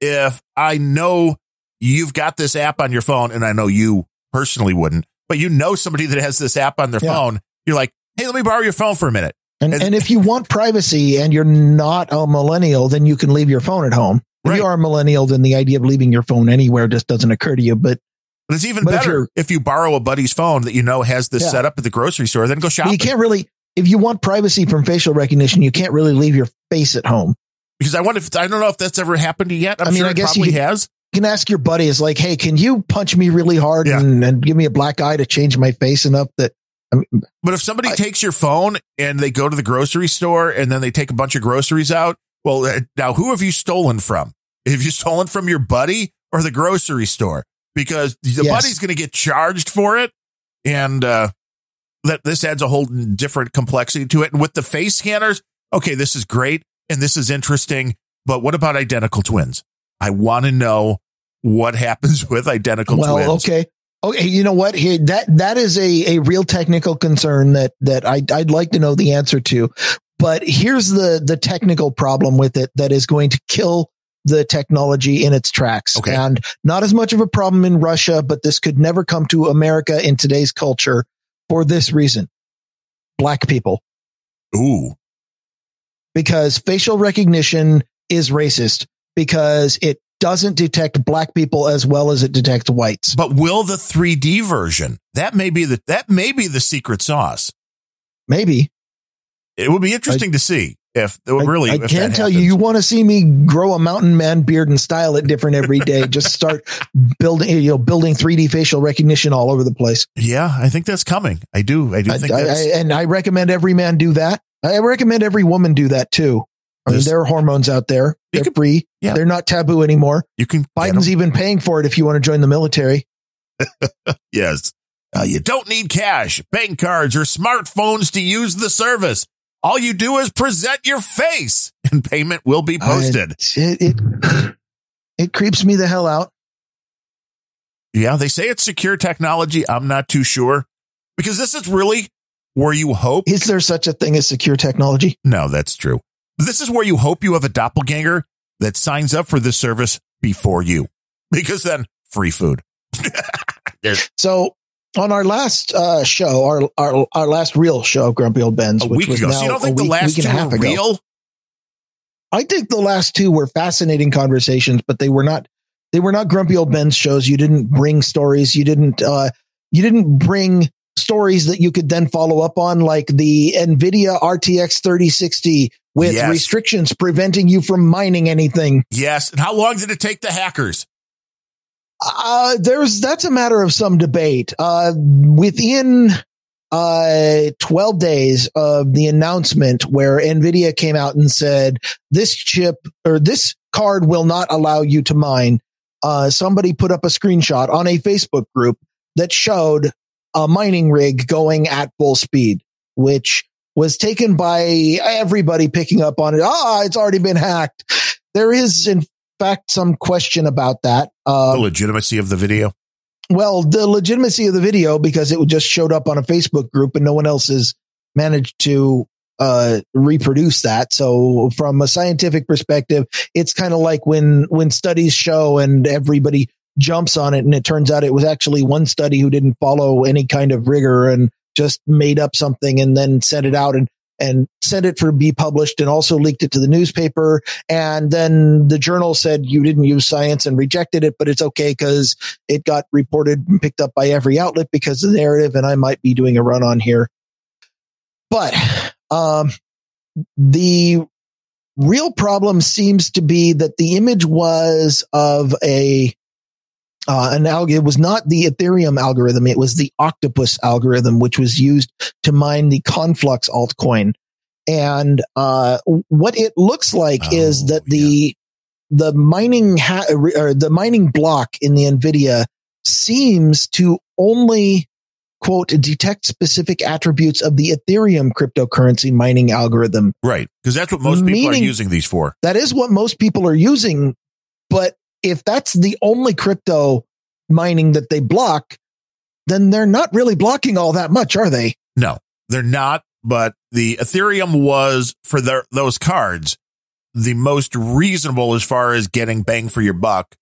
Speaker 2: if I know you've got this app on your phone, and I know you personally wouldn't, but you know somebody that has this app on their
Speaker 1: Yeah.
Speaker 2: phone, you're like, hey, let me borrow your phone for a minute.
Speaker 1: And,
Speaker 2: And-
Speaker 1: and if you want privacy and you're not a millennial, then you can leave your phone at home. If
Speaker 2: Right.
Speaker 1: you are a millennial, then the idea of leaving your phone anywhere just doesn't occur to you. But
Speaker 2: But it's even
Speaker 1: But
Speaker 2: better
Speaker 1: you're-
Speaker 2: if, you borrow a buddy's phone that you know has this
Speaker 1: Yeah.
Speaker 2: set up at the grocery store, then go shopping.
Speaker 1: you can't really, if you want privacy from facial recognition, you can't really leave your face at home.
Speaker 2: because I wonder if I don't know if that's ever happened to you yet. I'm
Speaker 1: I mean,
Speaker 2: sure
Speaker 1: I
Speaker 2: it
Speaker 1: guess you
Speaker 2: probably
Speaker 1: could-
Speaker 2: has.
Speaker 1: You can ask your buddy, is like, hey, can you punch me really hard
Speaker 2: Yeah.
Speaker 1: and, and give me a black eye to change my face enough that I mean,
Speaker 2: But if somebody
Speaker 1: I-
Speaker 2: takes your phone and they go to the grocery store and then they take a bunch of groceries out, well, uh, now who have you stolen from? Have you stolen from your buddy or the grocery store? Because the
Speaker 1: Yes.
Speaker 2: buddy's going to get charged for it, and uh, that this adds a whole different complexity to it. And with the face scanners, okay, this is great and this is interesting. But what about identical twins? I want to know what happens with identical twins.
Speaker 1: well,
Speaker 2: twins.
Speaker 1: okay. Okay, you know what? Here, that that is a, a real technical concern that that I I'd like to know the answer to. But here's the the technical problem with it that is going to kill the technology in its tracks.
Speaker 2: Okay.
Speaker 1: And not as much of a problem in Russia, but this could never come to America in today's culture for this reason. Black people.
Speaker 2: Ooh,
Speaker 1: Because facial recognition is racist because it doesn't detect black people as well as it detects whites.
Speaker 2: But will the 3D version? That may be the that may be the secret sauce.
Speaker 1: Maybe.
Speaker 2: It would be interesting to see if it would
Speaker 1: I-
Speaker 2: really.
Speaker 1: I,
Speaker 2: if
Speaker 1: can't tell you.
Speaker 2: happens.
Speaker 1: You want to see me grow a mountain man beard and style it different every day. Just start building, you know, building 3D facial recognition all over the place.
Speaker 2: Yeah, I think that's coming. I do. I do
Speaker 1: I,
Speaker 2: think
Speaker 1: I-
Speaker 2: that's.
Speaker 1: I- and I recommend every man do that. I recommend every woman do that too. I mean, there are hormones out there. They're free.
Speaker 2: yeah.
Speaker 1: They're not taboo anymore.
Speaker 2: you can.
Speaker 1: Biden's even paying for it if you want to join the military.
Speaker 2: Yes. Uh, you don't need cash, bank cards, or smartphones to use the service. All you do is present your face, and payment will be posted.
Speaker 1: It, it, it creeps me the hell out.
Speaker 2: Yeah, they say it's secure technology. I'm not too sure because this is really where you hope.
Speaker 1: Is there such a thing as secure technology?
Speaker 2: No, that's true. This is where you hope you have a doppelganger that signs up for this service before you, because then free food.
Speaker 1: So on our last uh, show, our, our our last real show, Grumpy Old Ben's,
Speaker 2: a
Speaker 1: which
Speaker 2: week
Speaker 1: was
Speaker 2: ago.
Speaker 1: now
Speaker 2: So you don't think the
Speaker 1: week-
Speaker 2: last
Speaker 1: week
Speaker 2: two
Speaker 1: and a half
Speaker 2: were
Speaker 1: ago.
Speaker 2: real?
Speaker 1: I think the last two were fascinating conversations, but they were not they were not Grumpy Old Ben's shows. You didn't bring stories. You didn't uh, you didn't bring stories that you could then follow up on, like the Nvidia RTX 3060 with
Speaker 2: Yes.
Speaker 1: restrictions preventing you from mining anything.
Speaker 2: Yes. And how long did it take the hackers?
Speaker 1: Uh, there's that's a matter of some debate. Uh, within uh 12 days of the announcement where Nvidia came out and said this chip or this card will not allow you to mine, uh, somebody put up a screenshot on a Facebook group that showed a mining rig going at full speed, which was taken by everybody picking up on it. Ah, it's already been hacked. There is, in fact, some question about that. Uh,
Speaker 2: the legitimacy of the video.
Speaker 1: well, the legitimacy of the video because it just showed up on a Facebook group and no one else has managed to uh reproduce that. So from a scientific perspective, it's kind of like when when studies show and everybody jumps on it and it turns out it was actually one study who didn't follow any kind of rigor and just made up something and then sent it out and and sent it for be published and also leaked it to the newspaper. And then the journal said you didn't use science and rejected it, but it's okay because it got reported and picked up by every outlet because of the narrative. And I might be doing a run on here. But um, the real problem seems to be that the image was of a uh, an algorithm. It was not the Ethereum algorithm. It was the Octopus algorithm, which was used to mine the Conflux altcoin. And uh, what it looks like
Speaker 2: Oh,
Speaker 1: is that the the mining ha- or the mining block in the Nvidia seems to only quote detect specific attributes of the Ethereum cryptocurrency mining algorithm.
Speaker 2: Right. Because that's what most people are using these for.
Speaker 1: That is what most people are using. But if that's the only crypto mining that they block, then they're not really blocking all that much, are they?
Speaker 2: No, they're not. But the Ethereum was for their, those cards the most reasonable as far as getting bang for your buck,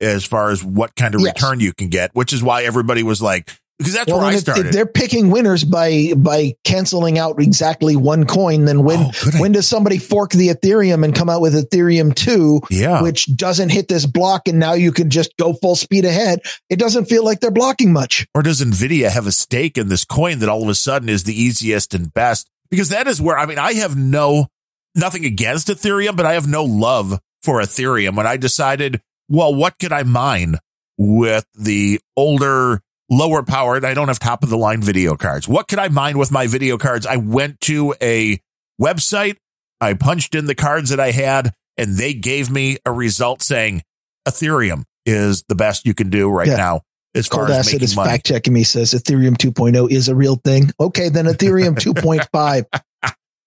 Speaker 2: as far as what kind of
Speaker 1: Yes.
Speaker 2: return you can get, which is why everybody was like, because that's where I
Speaker 1: if they're picking winners by by canceling out exactly one coin. Then when
Speaker 2: Oh,
Speaker 1: when does somebody fork the Ethereum and come out with Ethereum two,
Speaker 2: yeah.
Speaker 1: which doesn't hit this block, and now you can just go full speed ahead? It doesn't feel like they're blocking much.
Speaker 2: or does Nvidia have a stake in this coin that all of a sudden is the easiest and best? Because that is where I mean, I have no nothing against Ethereum, but I have no love for Ethereum. When I decided, well, what could I mine with the older, lower powered? I don't have top of the line video cards. What could I mine with my video cards? I went to a website, I punched in the cards that I had, and they gave me a result saying Ethereum is the best you can do right
Speaker 1: Yeah.
Speaker 2: now as far
Speaker 1: Cold
Speaker 2: as
Speaker 1: Acid is
Speaker 2: money.
Speaker 1: fact checking me, says Ethereum 2.0 is a real thing. Okay, then Ethereum 2.5.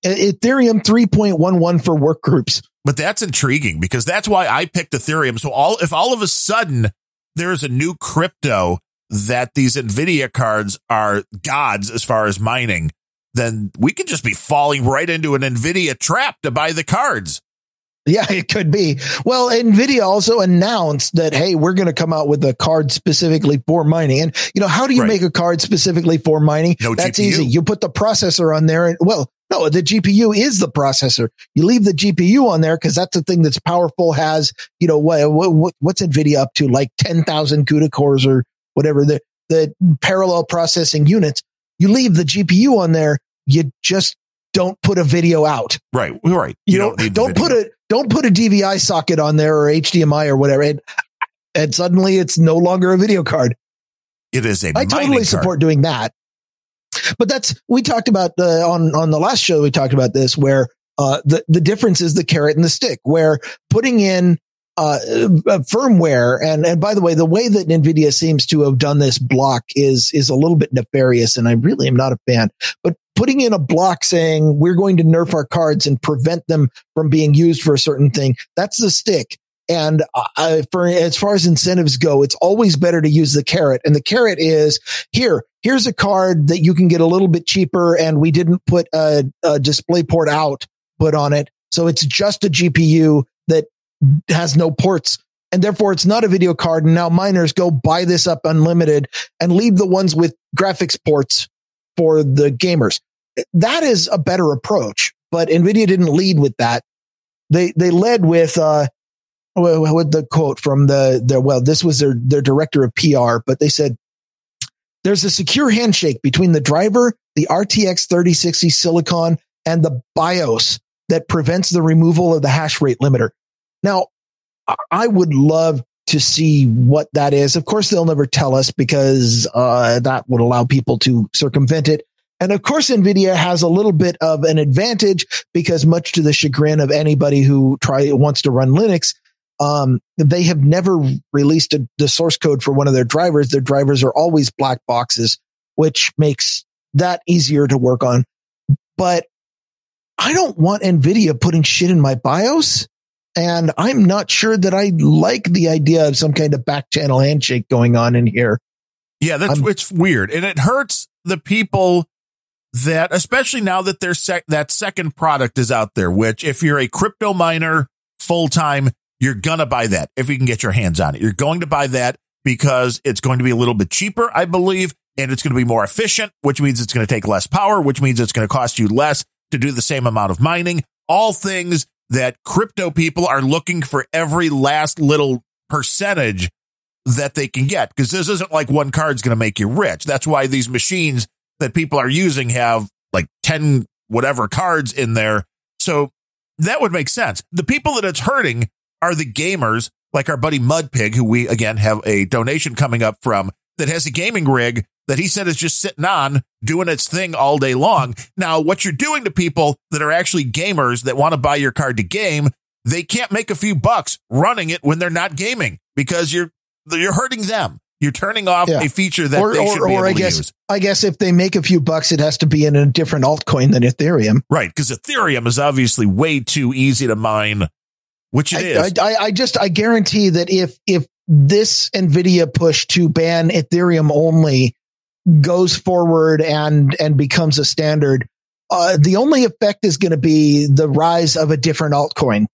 Speaker 1: E- Ethereum 3.11 for work groups.
Speaker 2: But that's intriguing because that's why I picked Ethereum. So all if all of a sudden there's a new crypto that these Nvidia cards are gods as far as mining, then we could just be falling right into an Nvidia trap to buy the cards.
Speaker 1: Yeah, it could be. Well, Nvidia also announced that, hey, we're going to come out with a card specifically for mining. And, you know, how do you
Speaker 2: Right.
Speaker 1: make a card specifically for mining?
Speaker 2: No
Speaker 1: That's
Speaker 2: GPU.
Speaker 1: easy. You put the processor on there and, well, no, the GPU is the processor. You leave the GPU on there because that's the thing that's powerful, has, you know, what, what what's Nvidia up to? Like 10,000 CUDA cores or whatever, the, the parallel processing units. You leave the GPU on there. You just don't put a video out.
Speaker 2: Right. Right.
Speaker 1: You, don't
Speaker 2: need
Speaker 1: don't, put a don't put a DVI socket on there or HDMI or whatever, and, and suddenly it's no longer a video card.
Speaker 2: It is a
Speaker 1: I totally
Speaker 2: card.
Speaker 1: support doing that. But that's we talked about uh, on on the last show. We talked about this where uh, the the difference is the carrot and the stick. Where putting in uh, firmware and and by the way, the way that Nvidia seems to have done this block is is a little bit nefarious, and I really am not a fan. But putting in a block saying we're going to nerf our cards and prevent them from being used for a certain thing, that's the stick. And uh, for as far as incentives go, it's always better to use the carrot. And the carrot is here. Here's a card that you can get a little bit cheaper, and we didn't put a, a display port out put on it, so it's just a GPU has no ports, and therefore it's not a video card. And now miners go buy this up unlimited and leave the ones with graphics ports for the gamers. That is a better approach, but Nvidia didn't lead with that. They they led with uh with the quote from the their well, this was their their director of PR, but they said there's a secure handshake between the driver, the RTX 3060 Silicon, and the BIOS that prevents the removal of the hash rate limiter. Now, I- would love to see what that is. Of course, they'll never tell us because uh, that would allow people to circumvent it. And of course, NVIDIA has a little bit of an advantage because much to the chagrin of anybody who try wants to run Linux, um, they have never released a, the source code for one of their drivers. Their drivers are always black boxes, which makes that easier to work on. But I don't want NVIDIA putting shit in my BIOS. And I'm not sure that I like the idea of some kind of back channel handshake going on in here.
Speaker 2: Yeah, that's
Speaker 1: I'm-
Speaker 2: it's weird, and it hurts the people that, especially now that their sec- that second product is out there. Which, if you're a crypto miner full time, you're gonna buy that if you can get your hands on it. You're going to buy that because it's going to be a little bit cheaper, I believe, and it's going to be more efficient, which means it's going to take less power, which means it's going to cost you less to do the same amount of mining. All things that crypto people are looking for every last little percentage that they can get because this isn't like one card's going to make you rich. That's why these machines that people are using have like 10 whatever cards in there. So that would make sense. The people that it's hurting are the gamers like our buddy Mudpig, who we again have a donation coming up from that has a gaming rig that he said is just sitting on doing its thing all day long. Now, what you're doing to people that are actually gamers that want to buy your card to game, they can't make a few bucks running it when they're not gaming because you're you're hurting them. You're turning off
Speaker 1: Yeah.
Speaker 2: a feature that
Speaker 1: or,
Speaker 2: they
Speaker 1: or,
Speaker 2: should be
Speaker 1: or
Speaker 2: able
Speaker 1: I
Speaker 2: to
Speaker 1: guess
Speaker 2: use.
Speaker 1: I guess if they make a few bucks, it has to be in a different altcoin than Ethereum.
Speaker 2: Right, because Ethereum is obviously way too easy to mine, which it is.
Speaker 1: I, I, I just I guarantee that if if this Nvidia push to ban Ethereum only goes forward and and becomes a standard, uh, the only effect is going to be the rise of a different altcoin.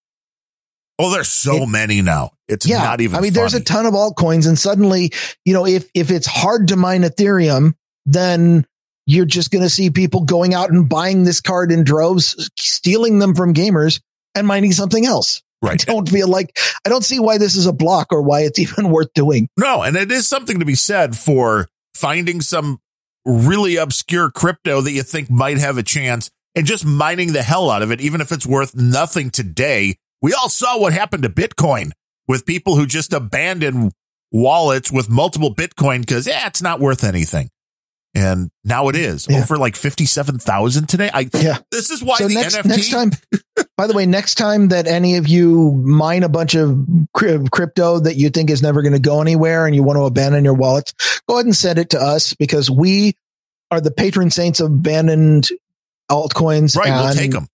Speaker 2: oh, there's so
Speaker 1: it-
Speaker 2: many now. It's
Speaker 1: yeah,
Speaker 2: not even.
Speaker 1: I mean, there's a ton of altcoins, and suddenly, you know, if if it's hard to mine Ethereum, then you're just going to see people going out and buying this card in droves, stealing them from gamers, and mining something else. I
Speaker 2: right.
Speaker 1: don't feel like I don't see why this is a block or why it's even worth doing.
Speaker 2: No, and it is something to be said for finding some really obscure crypto that you think might have a chance and just mining the hell out of it, even if it's worth nothing today. We all saw what happened to Bitcoin with people who just abandoned wallets with multiple Bitcoin because yeah, it's not worth anything. And now it is
Speaker 1: Yeah.
Speaker 2: over like 57,000 today. I,
Speaker 1: Yeah.
Speaker 2: this is why
Speaker 1: so
Speaker 2: the
Speaker 1: next
Speaker 2: NFT,
Speaker 1: next time, by the way, next time that any of you mine a bunch of crypto that you think is never going to go anywhere and you want to abandon your wallets, go ahead and send it to us because we are the patron saints of abandoned altcoins.
Speaker 2: right, we'll take them.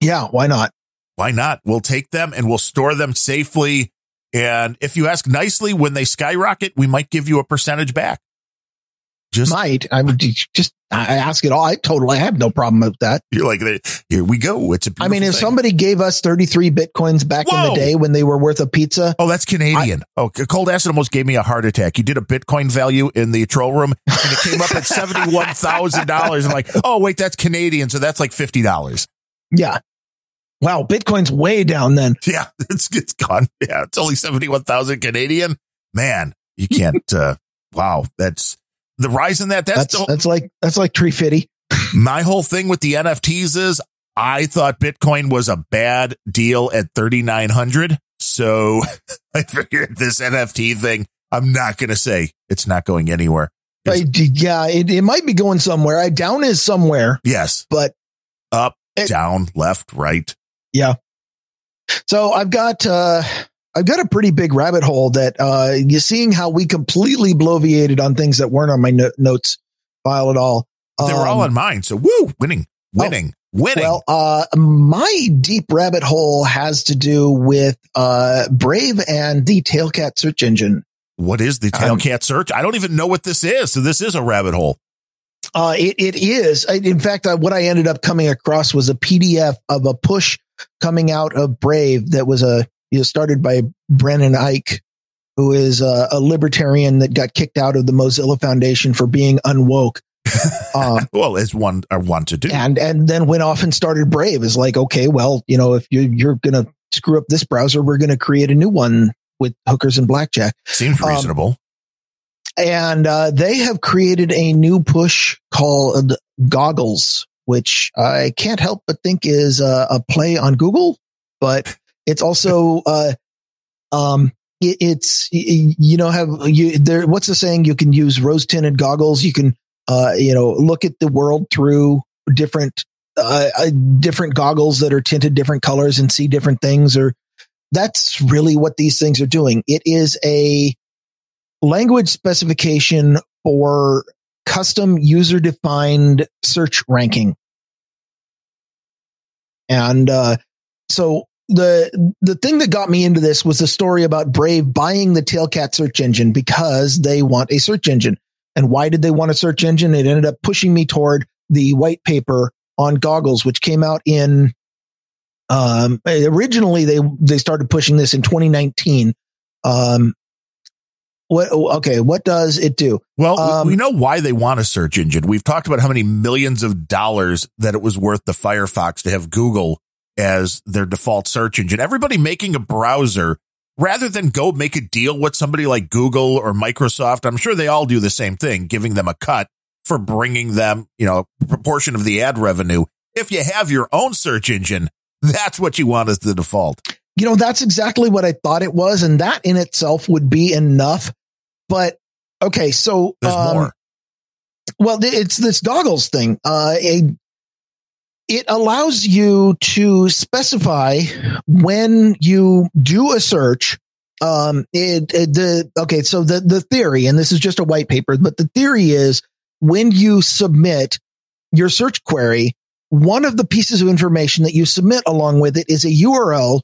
Speaker 1: Yeah, why not?
Speaker 2: Why not? We'll take them and we'll store them safely. And if you ask nicely when they skyrocket, we might give you a percentage back. Just
Speaker 1: Might I would just I ask it all. I totally have no problem with that.
Speaker 2: you're like, here we go. It's a
Speaker 1: I mean, if
Speaker 2: thing.
Speaker 1: somebody gave us 33 bitcoins back in the day when they were worth a pizza,
Speaker 2: Oh, that's Canadian. oh, Cold Acid almost gave me a heart attack. You did a Bitcoin value in the troll room and it came up at $71,000. I'm like, oh, wait, that's Canadian. So that's like $50.
Speaker 1: yeah. Wow, Bitcoin's way down then.
Speaker 2: Yeah, it's, it's gone. Yeah, it's only 71,000 Canadian. Man, you can't, uh, wow, that's the rise in that. That's,
Speaker 1: That's
Speaker 2: the-
Speaker 1: that's like that's like tree fitty.
Speaker 2: my whole thing with the NFTs is I thought Bitcoin was a bad deal at 3,900. So I figured this NFT thing, I'm not going to say it's not going anywhere.
Speaker 1: I, yeah, it, it might be going somewhere. I down is somewhere,
Speaker 2: Yes.
Speaker 1: but
Speaker 2: Up,
Speaker 1: It-
Speaker 2: down, left, right. Yeah.
Speaker 1: So I've got uh I've got a pretty big rabbit hole that uh you're seeing how we completely bloviated on things that weren't on my no- notes file at all.
Speaker 2: They were all
Speaker 1: Um,
Speaker 2: on mine. So woo, winning, winning, winning.
Speaker 1: Well, uh, my deep rabbit hole has to do with uh, Brave and the Tailcat search engine.
Speaker 2: what is the
Speaker 1: um,
Speaker 2: Tailcat search? I don't even know what this is. So this is a rabbit hole.
Speaker 1: Uh, it, it is. In fact, uh, what I ended up coming across was a PDF of a push coming out of Brave that was a started by Brendan Eich, who is a, a libertarian that got kicked out of the Mozilla Foundation for being unwoke. Um,
Speaker 2: Well, as one are one to do.
Speaker 1: and and then went off and started Brave. Is like, okay, well, you know, if you you're gonna screw up this browser, we're gonna create a new one with hookers and blackjack.
Speaker 2: Seems
Speaker 1: um,
Speaker 2: reasonable.
Speaker 1: And uh, they have created a new push called Goggles, which I can't help but think is a, a play on Google, but it's also uh, um. It, it's you know have you there what's the saying? You can use rose tinted goggles. You can uh you know look at the world through different uh, uh different goggles that are tinted different colors and see different things or that's really what these things are doing. It is a language specification for custom user defined search ranking. And uh so the the thing that got me into this was the story about Brave buying the Tailcat search engine because they want a search engine. And why did they want a search engine? It ended up pushing me toward the white paper on goggles, which came out in um originally they they started pushing this in 2019. Um what? Okay, what does it do?
Speaker 2: Well,
Speaker 1: Um,
Speaker 2: we we know why they want a search engine. We've talked about how many millions of dollars that it was worth the Firefox to have Google as their default search engine. Everybody making a browser rather than go make a deal with somebody like Google or Microsoft. I'm sure they all do the same thing, giving them a cut for bringing them, you know, a proportion of the ad revenue. If you have your own search engine, that's what you want as the default.
Speaker 1: You know, that's exactly what I thought it was, and that in itself would be enough. But okay, so
Speaker 2: There's
Speaker 1: um,
Speaker 2: more.
Speaker 1: Well, it's this goggles thing. Uh, a, it allows you to specify when you do a search. Um, it, it- the okay, so the the theory, and this is just a white paper, but the theory is when you submit your search query, one of the pieces of information that you submit along with it is a URL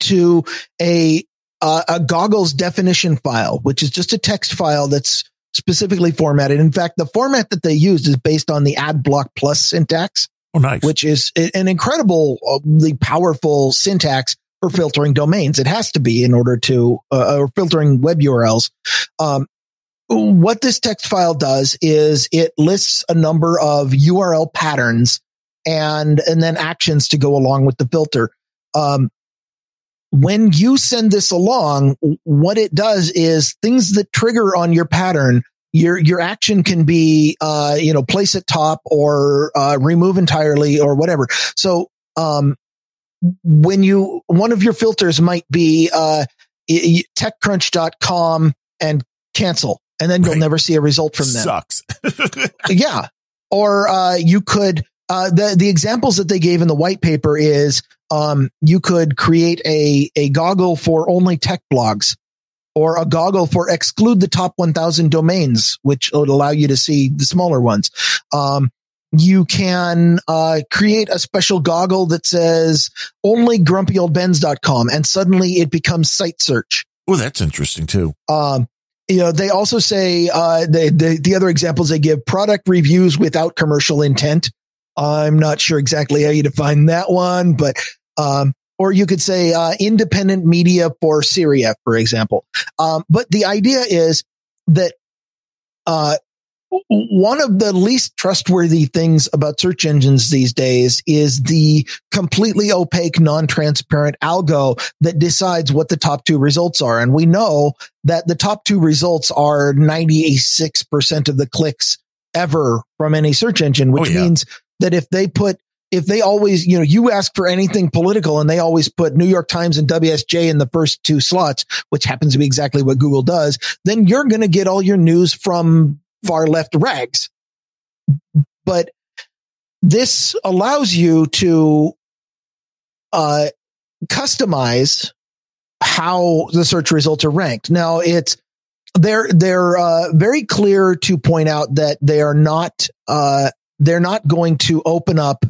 Speaker 1: to a uh, a goggles definition file, which is just a text file that's specifically formatted. In fact, the format that they used is based on the Adblock Plus syntax,
Speaker 2: Oh, nice.
Speaker 1: which is an incredibly powerful syntax for filtering domains. It has to be in order to, uh, or filtering web URLs. Um, what this text file does is it lists a number of URL patterns and, and then actions to go along with the filter. Um, when you send this along, what it does is things that trigger on your pattern, your your action can be uh, you know, place at top or uh, remove entirely or whatever. So um when you one of your filters might be uh techcrunch.com and cancel and then you'll
Speaker 2: Right.
Speaker 1: never see a result from them
Speaker 2: Sucks.
Speaker 1: yeah. Or uh, you could uh, the the examples that they gave in the white paper is um, you could create a a goggle for only tech blogs, or a goggle for exclude the top 1,000 domains, which would allow you to see the smaller ones. Um, you can uh, create a special goggle that says only grumpyoldbens.com and suddenly it becomes site search.
Speaker 2: oh, that's interesting too.
Speaker 1: Um, you know, they also say uh, the, the the other examples they give product reviews without commercial intent. I'm not sure exactly how you define that one, but um, or you could say uh, independent media for Syria, for example. Um, but the idea is that uh, one of the least trustworthy things about search engines these days is the completely opaque, non-transparent algo that decides what the top two results are. And we know that the top two results are 96% of the clicks ever from any search engine, which
Speaker 2: Oh, yeah.
Speaker 1: means that if they put if they always, you know, you ask for anything political and they always put New York Times and WSJ in the first two slots, which happens to be exactly what Google does, then you're going to get all your news from far left rags. But this allows you to uh, customize how the search results are ranked. Now it's they're they're uh, very clear to point out that they are not uh, they're not going to open up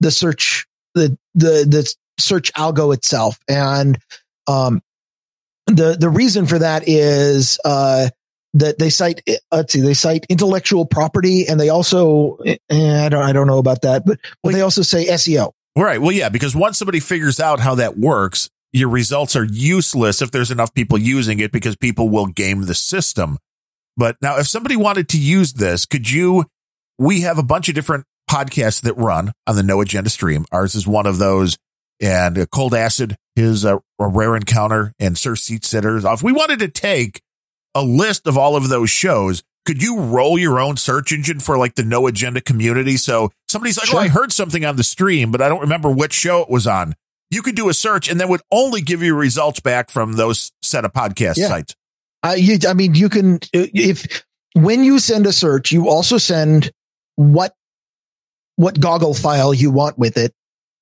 Speaker 1: the search the the the search algo itself and um the the reason for that is uh that they cite let's see they cite intellectual property and they also eh, I don't I don't know about that but but they also say SEO
Speaker 2: Right. Well, yeah, because once somebody figures out how that works, your results are useless if there's enough people using it because people will game the system. But now, if somebody wanted to use this, could you? We have a bunch of different podcasts that run on the No Agenda stream. Ours is one of those, and uh, Cold Acid is a, a rare encounter, and Sir Seat Sitters. If we wanted to take a list of all of those shows, could you roll your own search engine for like the No Agenda community? So somebody's like,
Speaker 1: Sure.
Speaker 2: "Oh, I heard something on the stream, but I don't remember which show it was on." You could do a search, and that would only give you results back from those set of podcast
Speaker 1: Yeah.
Speaker 2: sites.
Speaker 1: Uh, you, I mean, you can, if, when you send a search, you also send what, what goggle file you want with it.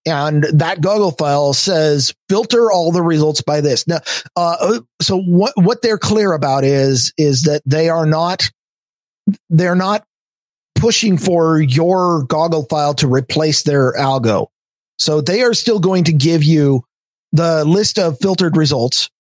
Speaker 1: And that goggle file says filter all the results by this. Now, uh, so what, what they're clear about is, is that they are not, they're not pushing for your goggle file to replace their algo. So they are still going to give you the list of filtered results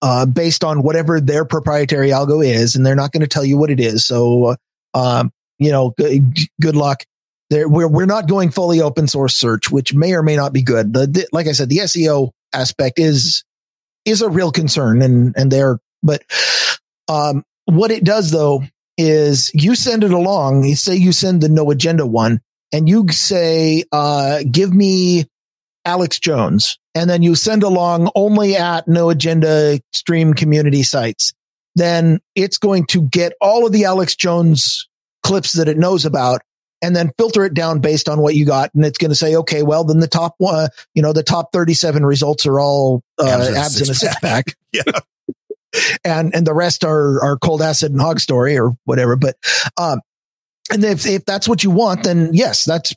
Speaker 1: uh, based on whatever their proprietary algo is, and they're not going to tell you what it is. So, uh, um, you know, good, good luck. There, we're we're not going fully open source search, which may or may not be good. The, the like I said, the SEO aspect is is a real concern, and and they're but Um, what it does though is you send it along. You say you send the no agenda one and you say, uh, give me Alex Jones. And then you send along only at no agenda stream community sites. Then it's going to get all of the Alex Jones clips that it knows about and then filter it down based on what you got. And it's going to say, okay, well, then the top one, you know, the top 37 results are all uh, abs, abs in a six pack.
Speaker 2: yeah.
Speaker 1: and, and the rest are, are cold acid and hog story or whatever. But, um, and if, if that's what you want, then yes, that's,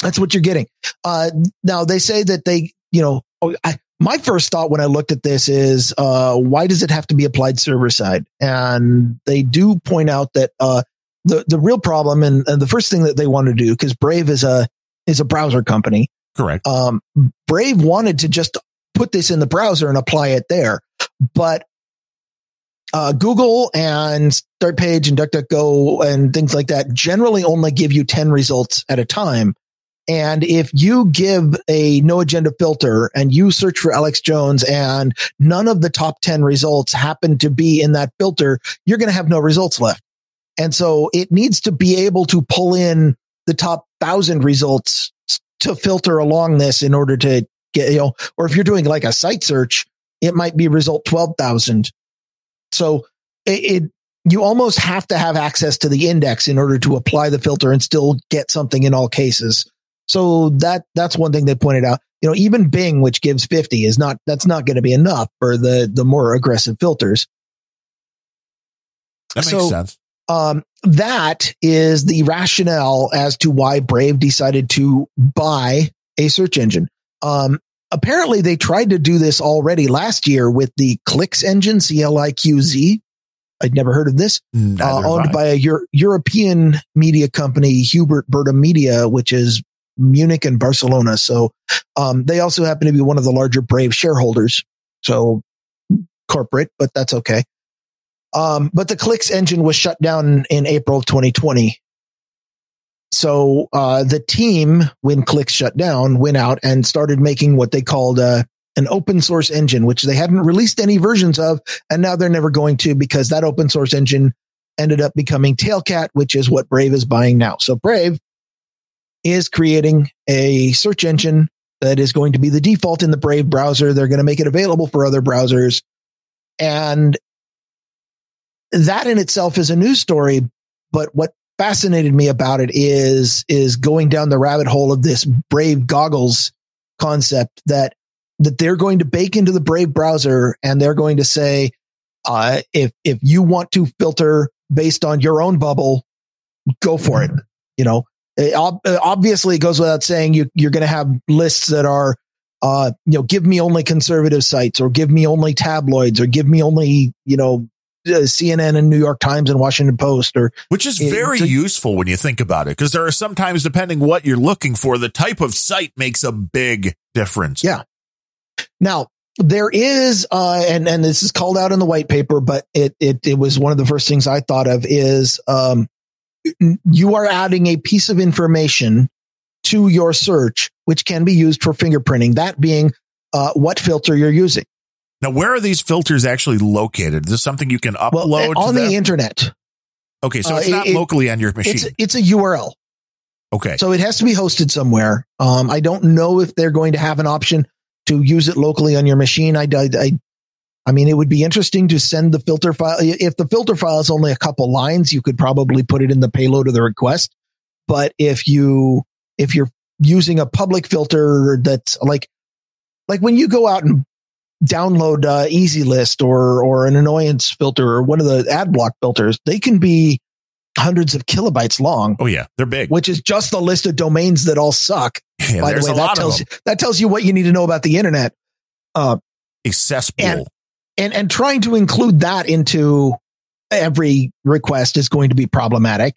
Speaker 1: that's what you're getting. Uh, now they say that they, you know, oh, I, my first thought when I looked at this is, uh, why does it have to be applied server side? And they do point out that, uh, the, the real problem and, and the first thing that they want to do, because Brave is a, is a browser company.
Speaker 2: Correct.
Speaker 1: Um, Brave wanted to just put this in the browser and apply it there, but uh, Google and Startpage and DuckDuckGo and things like that generally only give you 10 results at a time. And if you give a no agenda filter and you search for Alex Jones and none of the top 10 results happen to be in that filter, you're going to have no results left. And so it needs to be able to pull in the top thousand results to filter along this in order to get, you know, or if you're doing like a site search, it might be result 12,000. So it, it, you almost have to have access to the index in order to apply the filter and still get something in all cases. So that, that's one thing they pointed out. You know, even Bing, which gives 50 is not, that's not going to be enough for the, the more aggressive filters.
Speaker 2: That makes so, sense.
Speaker 1: Um, that is the rationale as to why Brave decided to buy a search engine. Um, apparently they tried to do this already last year with the Cliqz engine, C-L-I-Q-Z. I'd never heard of this. Uh, owned by a Euro- European media company, Hubert Burda Media, which is Munich and Barcelona. So, um, they also happen to be one of the larger Brave shareholders. So corporate, but that's okay. Um, but the Cliqz engine was shut down in April of 2020. So uh, the team, when Cliqz shut down, went out and started making what they called uh, an open source engine, which they hadn't released any versions of, and now they're never going to because that open source engine ended up becoming Tailcat, which is what Brave is buying now. So Brave is creating a search engine that is going to be the default in the Brave browser. They're going to make it available for other browsers. And that in itself is a news story. But what fascinated me about it is, is going down the rabbit hole of this Brave goggles concept that, that they're going to bake into the Brave browser and they're going to say, uh, if, if you want to filter based on your own bubble, go for it. You know, it, obviously it goes without saying you, you're going to have lists that are, uh, you know, give me only conservative sites or give me only tabloids or give me only, you know, uh, CNN and New York Times and Washington Post or
Speaker 2: which is very useful when you think about it because there are sometimes depending what you're looking for the type of site makes a big difference.
Speaker 1: Yeah. Now there is uh and and this is called out in the white paper but it it it was one of the first things I thought of is um you are adding a piece of information to your search which can be used for fingerprinting that being uh, what filter you're using.
Speaker 2: Now, where are these filters actually located? Is this something you can upload well,
Speaker 1: on the internet?
Speaker 2: Okay, so it's uh, not it, locally on your machine.
Speaker 1: It's, it's, a URL.
Speaker 2: Okay,
Speaker 1: so it has to be hosted somewhere. Um, I don't know if they're going to have an option to use it locally on your machine. I, I, I, I mean, it would be interesting to send the filter file. If the filter file is only a couple lines, you could probably put it in the payload of the request. But if you if you're using a public filter that's like like when you go out and download uh, EasyList or or an annoyance filter or one of the ad block filters, they can be hundreds of kilobytes long.
Speaker 2: Oh yeah, they're big.
Speaker 1: Which is just a list of domains that all suck.
Speaker 2: Yeah, By the way,
Speaker 1: that tells you that tells you what you need to know about the internet.
Speaker 2: Uh, a cesspool.
Speaker 1: And, and and trying to include that into every request is going to be problematic.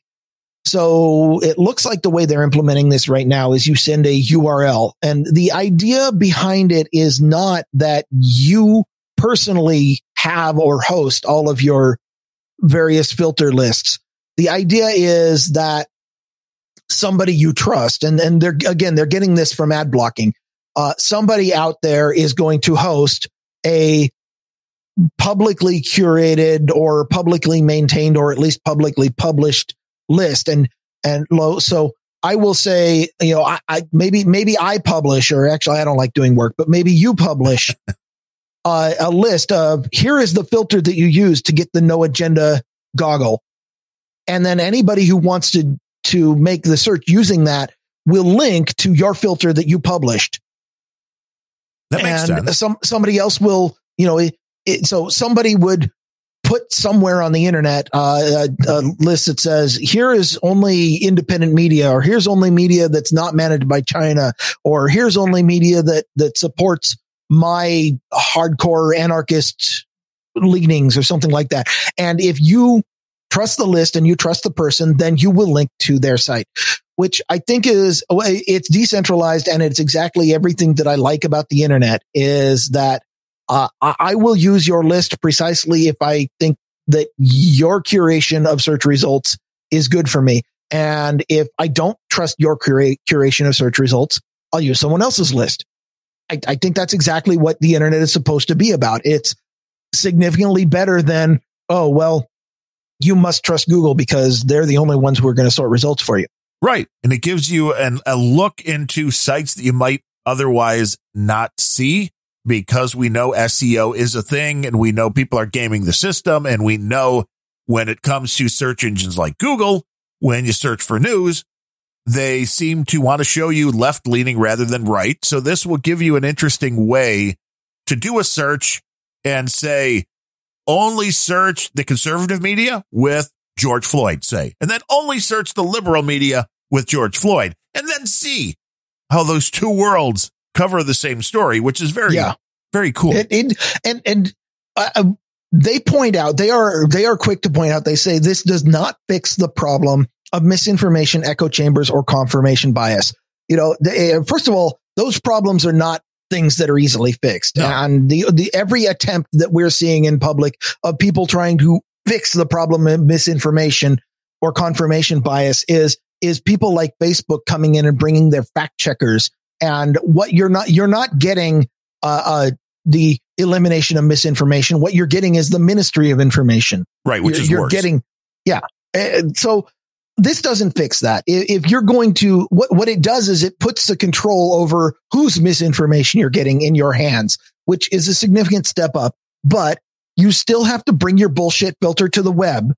Speaker 1: So it looks like the way they're implementing this right now is you send a URL and the idea behind it is not that you personally have or host all of your various filter lists. The idea is that somebody you trust and, and they're, again, they're getting this from ad blocking. Uh, somebody out there is going to host a publicly curated or publicly maintained or at least publicly published list. And, and low. So I will say, you know, I, I maybe, maybe I publish or actually I don't like doing work, but maybe you publish uh, a list of here is the filter that you use to get the no agenda goggle. And then anybody who wants to, to make the search using that will link to your filter that you published.
Speaker 2: That makes
Speaker 1: and
Speaker 2: sense.
Speaker 1: some, somebody else will, you know, it, it, so somebody would put somewhere on the internet uh, a, a list that says here is only independent media or here's only media that's not managed by China or here's only media that that supports my hardcore anarchist leanings or something like that. And if you trust the list and you trust the person, then you will link to their site, which I think is it's decentralized and it's exactly everything that I like about the internet is that uh, I will use your list precisely if I think that your curation of search results is good for me. And if I don't trust your cura- curation of search results, I'll use someone else's list. I, I think that's exactly what the internet is supposed to be about. It's significantly better than, oh, well, you must trust Google because they're the only ones who are going to sort results for you.
Speaker 2: Right. And it gives you an, a look into sites that you might otherwise not see because we know SEO is a thing and we know people are gaming the system and we know when it comes to search engines like Google, when you search for news, they seem to want to show you left leaning rather than right. So this will give you an interesting way to do a search and say, only search the conservative media with George Floyd, say, and then only search the liberal media with George Floyd and then see how those two worlds cover the same story, which is very, yeah. very cool.
Speaker 1: It, it, and, and, uh, they point out, they are, they are quick to point out, they say this does not fix the problem of misinformation, echo chambers, or confirmation bias. You know, they, uh, first of all, those problems are not things that are easily fixed. No. And the, the, every attempt that we're seeing in public of people trying to fix the problem of misinformation or confirmation bias is, is people like Facebook coming in and bringing their fact checkers and what you're not, you're not getting, uh, uh, the elimination of misinformation. What you're getting is the ministry of information.
Speaker 2: Right. Which
Speaker 1: you're,
Speaker 2: is
Speaker 1: you're
Speaker 2: worse.
Speaker 1: getting, yeah. And so this doesn't fix that. If you're going to, what, what it does is it puts the control over whose misinformation you're getting in your hands, which is a significant step up, but you still have to bring your bullshit filter to the web.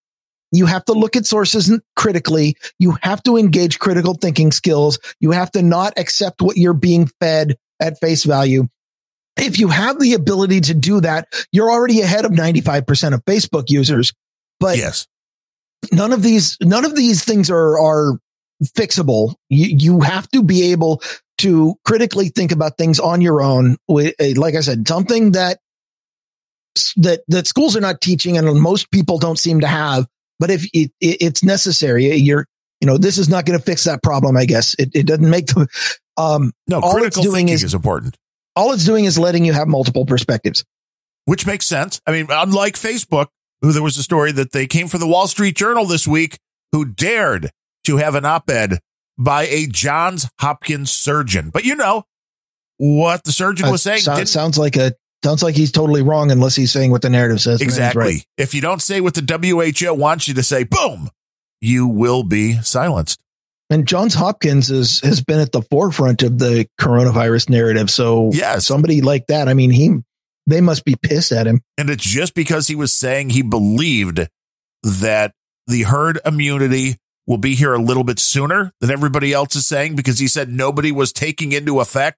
Speaker 1: You have to look at sources critically. You have to engage critical thinking skills. You have to not accept what you're being fed at face value. If you have the ability to do that, you're already ahead of 95% of Facebook users. But
Speaker 2: yes
Speaker 1: none of these none of these things are are fixable. You you have to be able to critically think about things on your own. Eh, like I said, something that that that schools are not teaching, and most people don't seem to have. But if it, it, it's necessary, you're you know this is not going to fix that problem. I guess it, it doesn't make the um
Speaker 2: no
Speaker 1: all
Speaker 2: critical
Speaker 1: it's doing
Speaker 2: thinking
Speaker 1: is,
Speaker 2: is important.
Speaker 1: All it's doing is letting you have multiple perspectives,
Speaker 2: which makes sense. I mean, unlike Facebook, who there was a story that they came for the Wall Street Journal this week who dared to have an op-ed by a Johns Hopkins surgeon. But you know what the surgeon
Speaker 1: uh,
Speaker 2: was saying.
Speaker 1: So, sounds like a sounds like he's totally wrong unless he's saying what the narrative says.
Speaker 2: Exactly.
Speaker 1: Right.
Speaker 2: If you don't say what the WHO wants you to say, boom, you will be silenced.
Speaker 1: And Johns Hopkins is, has been at the forefront of the coronavirus narrative. So
Speaker 2: yes.
Speaker 1: somebody like that, I mean, he they must be pissed at him.
Speaker 2: And it's just because he was saying he believed that the herd immunity will be here a little bit sooner than everybody else is saying because he said nobody was taking into effect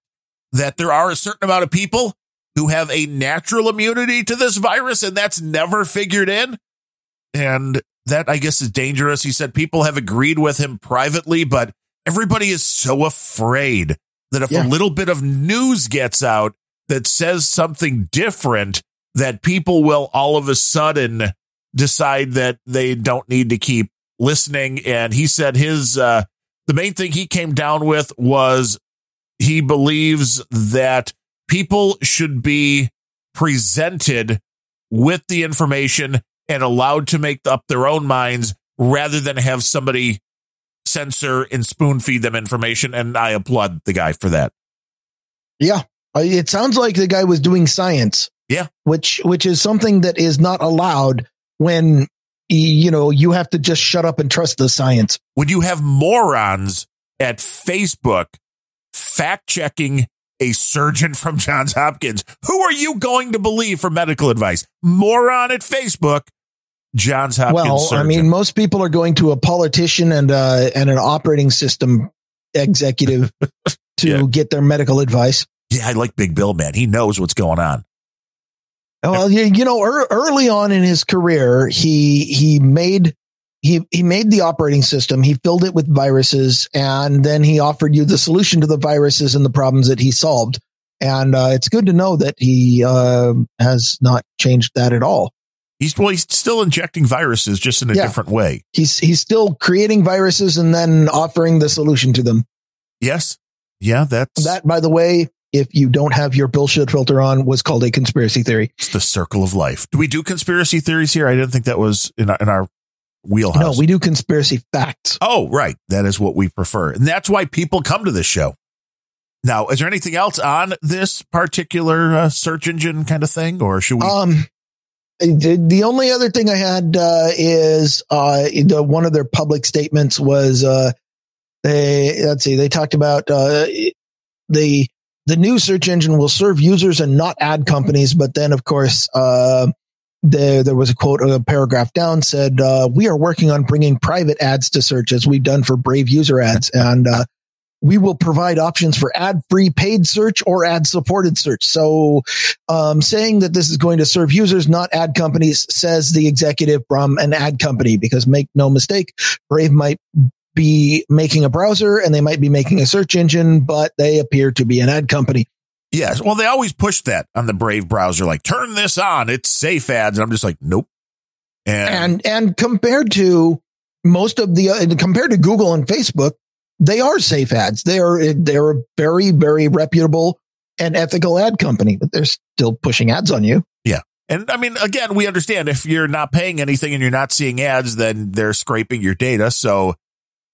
Speaker 2: that there are a certain amount of people who have a natural immunity to this virus and that's never figured in. And that I guess is dangerous. He said people have agreed with him privately, but everybody is so afraid that if yeah. a little bit of news gets out, that says something different that people will all of a sudden decide that they don't need to keep listening. And he said his, uh, the main thing he came down with was he believes that people should be presented with the information and allowed to make up their own minds rather than have somebody censor and spoon feed them information. And I applaud the guy for that.
Speaker 1: Yeah. It sounds like the guy was doing science.
Speaker 2: Yeah.
Speaker 1: Which which is something that is not allowed when you know you have to just shut up and trust the science.
Speaker 2: When you have morons at Facebook fact checking a surgeon from Johns Hopkins, who are you going to believe for medical advice? Moron at Facebook. Johns Hopkins.
Speaker 1: Well,
Speaker 2: surgeon.
Speaker 1: I mean, most people are going to a politician and uh, and an operating system executive to
Speaker 2: Yeah.
Speaker 1: get their medical advice.
Speaker 2: yeah, I like Big Bill, man. He knows what's going on.
Speaker 1: Well, you, know, ear early on in his career, he he made he he made the operating system. He filled it with viruses, and then he offered you the solution to the viruses and the problems that he solved. And uh, it's good to know that he uh, has not changed that at all.
Speaker 2: He's well, he's still injecting viruses just in a
Speaker 1: Yeah.
Speaker 2: different way.
Speaker 1: He's he's still creating viruses and then offering the solution to them.
Speaker 2: Yes. Yeah, that's
Speaker 1: That, by the way, if you don't have your bullshit filter on, was called a conspiracy theory.
Speaker 2: it's the circle of life. Do we do conspiracy theories here? I didn't think that was in our, in our wheelhouse.
Speaker 1: No, we do conspiracy facts.
Speaker 2: Oh, right. That is what we prefer. And that's why people come to this show. Now, is there anything else on this particular uh, search engine kind of thing? Or should we?
Speaker 1: Um, the, the only other thing I had uh, is uh, the, one of their public statements was uh, they let's see they talked about uh, the the new search engine will serve users and not ad companies, but then of course uh, there there was a quote a paragraph down said uh, we are working on bringing private ads to search as we've done for Brave user ads and. Uh, we will provide options for ad free paid search or ad supported search. So um, saying that this is going to serve users, not ad companies, says the executive from an ad company. Because make no mistake, Brave might be making a browser and they might be making a search engine, but they appear to be an ad company.
Speaker 2: Yes. Well, they always push that on the Brave browser, like turn this on. It's safe ads. And I'm just like, nope. And,
Speaker 1: And and compared to most of the uh, compared to Google and Facebook, they are safe ads. They are they're a very very reputable and ethical ad company, but they're still pushing ads on you. Yeah.
Speaker 2: And I mean, again, we understand if you're not paying anything and you're not seeing ads, then they're scraping your data. So,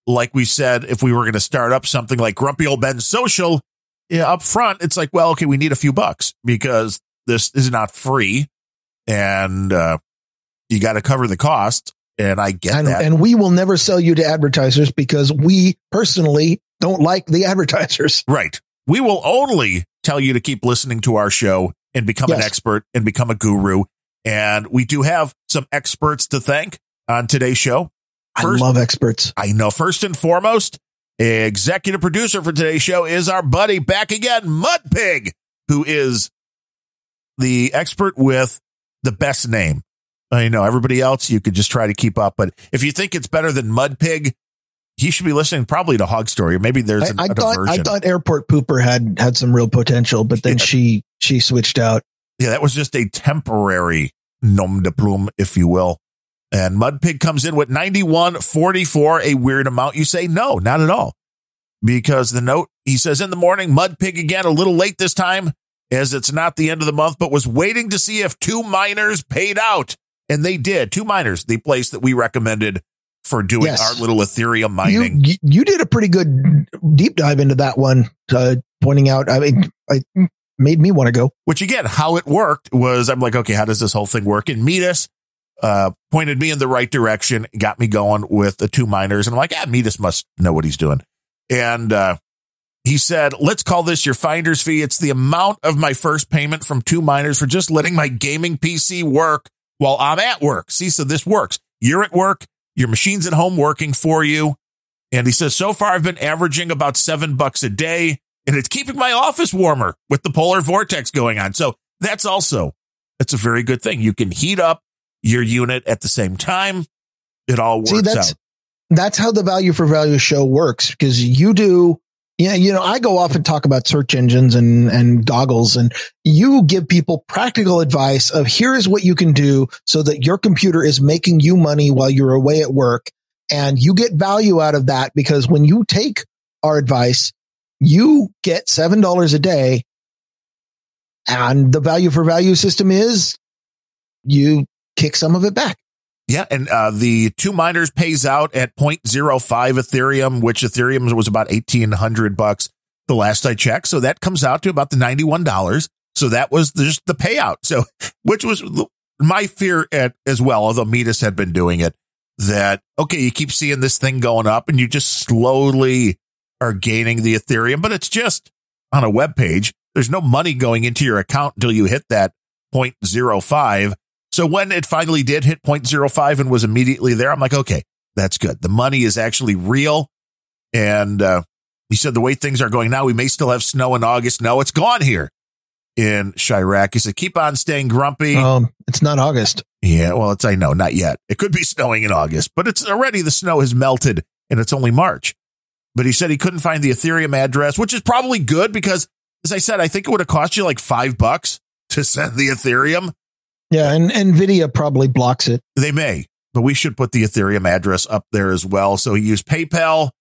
Speaker 2: like we said, if we were going to start up something like Grumpy Old Ben Social, yeah, up front, it's like, well, okay, we need a few bucks because this is not free, and uh, you got to cover the cost. And I get
Speaker 1: and,
Speaker 2: that.
Speaker 1: and we will never sell you to advertisers because we personally don't like the advertisers.
Speaker 2: Right. We will only tell you to keep listening to our show and become an expert and become a guru. And we do have some experts to thank on today's show. First,
Speaker 1: I love experts.
Speaker 2: I know first and foremost, executive producer for today's show is our buddy back again, Mud Pig, who is the expert with the best name. I know everybody else you could just try to keep up, but if you think it's better than Mud Pig, he should be listening probably to Hog Story, or maybe there's
Speaker 1: I,
Speaker 2: an,
Speaker 1: I
Speaker 2: a
Speaker 1: thought
Speaker 2: diversion.
Speaker 1: I thought Airport Pooper had had some real potential, but then
Speaker 2: Yeah.
Speaker 1: she she switched out.
Speaker 2: Yeah, that was just a temporary nom de plume, if you will. And Mudpig comes in with 9144, a weird amount. You say, no, not at all. Because the note, he says, in the morning, Mudpig again, a little late this time, as it's not the end of the month, but was waiting to see if two miners paid out. And they did. Two miners, the place that we recommended for doing
Speaker 1: Yes.
Speaker 2: our little Ethereum mining.
Speaker 1: you you did a pretty good deep dive into that one, uh, pointing out. I mean, I made me want to go.
Speaker 2: which again, how it worked was I'm like, okay, how does this whole thing work? And Metis uh, pointed me in the right direction, got me going with the two miners. And I'm like, ah, Metis must know what he's doing. And uh, he said, let's call this your finder's fee. It's the amount of my first payment from two miners for just letting my gaming PC work while I'm at work. See, so this works. You're at work, your machine's at home working for you. And he says, so far I've been averaging about seven bucks a day and it's keeping my office warmer with the polar vortex going on. So that's also, it's a very good thing. You can heat up your unit at the same time. It all works
Speaker 1: See, that's
Speaker 2: out.
Speaker 1: that's how the value for value show works because you do. Yeah, you know, I go off and talk about search engines and and goggles, and you give people practical advice of here is what you can do so that your computer is making you money while you're away at work, and you get value out of that because when you take our advice, you get seven dollars a day, and the value for value system is you kick some of it back.
Speaker 2: Yeah. And uh, the two miners pays out at 0.05 Ethereum, which Ethereum was about 1800 bucks the last I checked. So that comes out to about the $91. So that was just the payout. So, which was my fear at, as well, although Midas had been doing it, that, okay, you keep seeing this thing going up and you just slowly are gaining the Ethereum, but it's just on a web page. There's no money going into your account until you hit that 0.05. So when it finally did hit 0.05 and was immediately there, I'm like, okay, that's good. The money is actually real. And, uh, he said the way things are going now, we may still have snow in August. No, it's gone here in Chirac. He said, keep on staying grumpy.
Speaker 1: Um, it's not August.
Speaker 2: Yeah, well, it's, I know, not yet. It could be snowing in August, but it's already, the snow has melted and it's only March. But he said he couldn't find the Ethereum address, which is probably good because, as I said, I think it would have cost you like five bucks to send the Ethereum.
Speaker 1: Yeah, and Nvidia probably blocks it.
Speaker 2: They may, but we should put the Ethereum address up there as well. So he used PayPal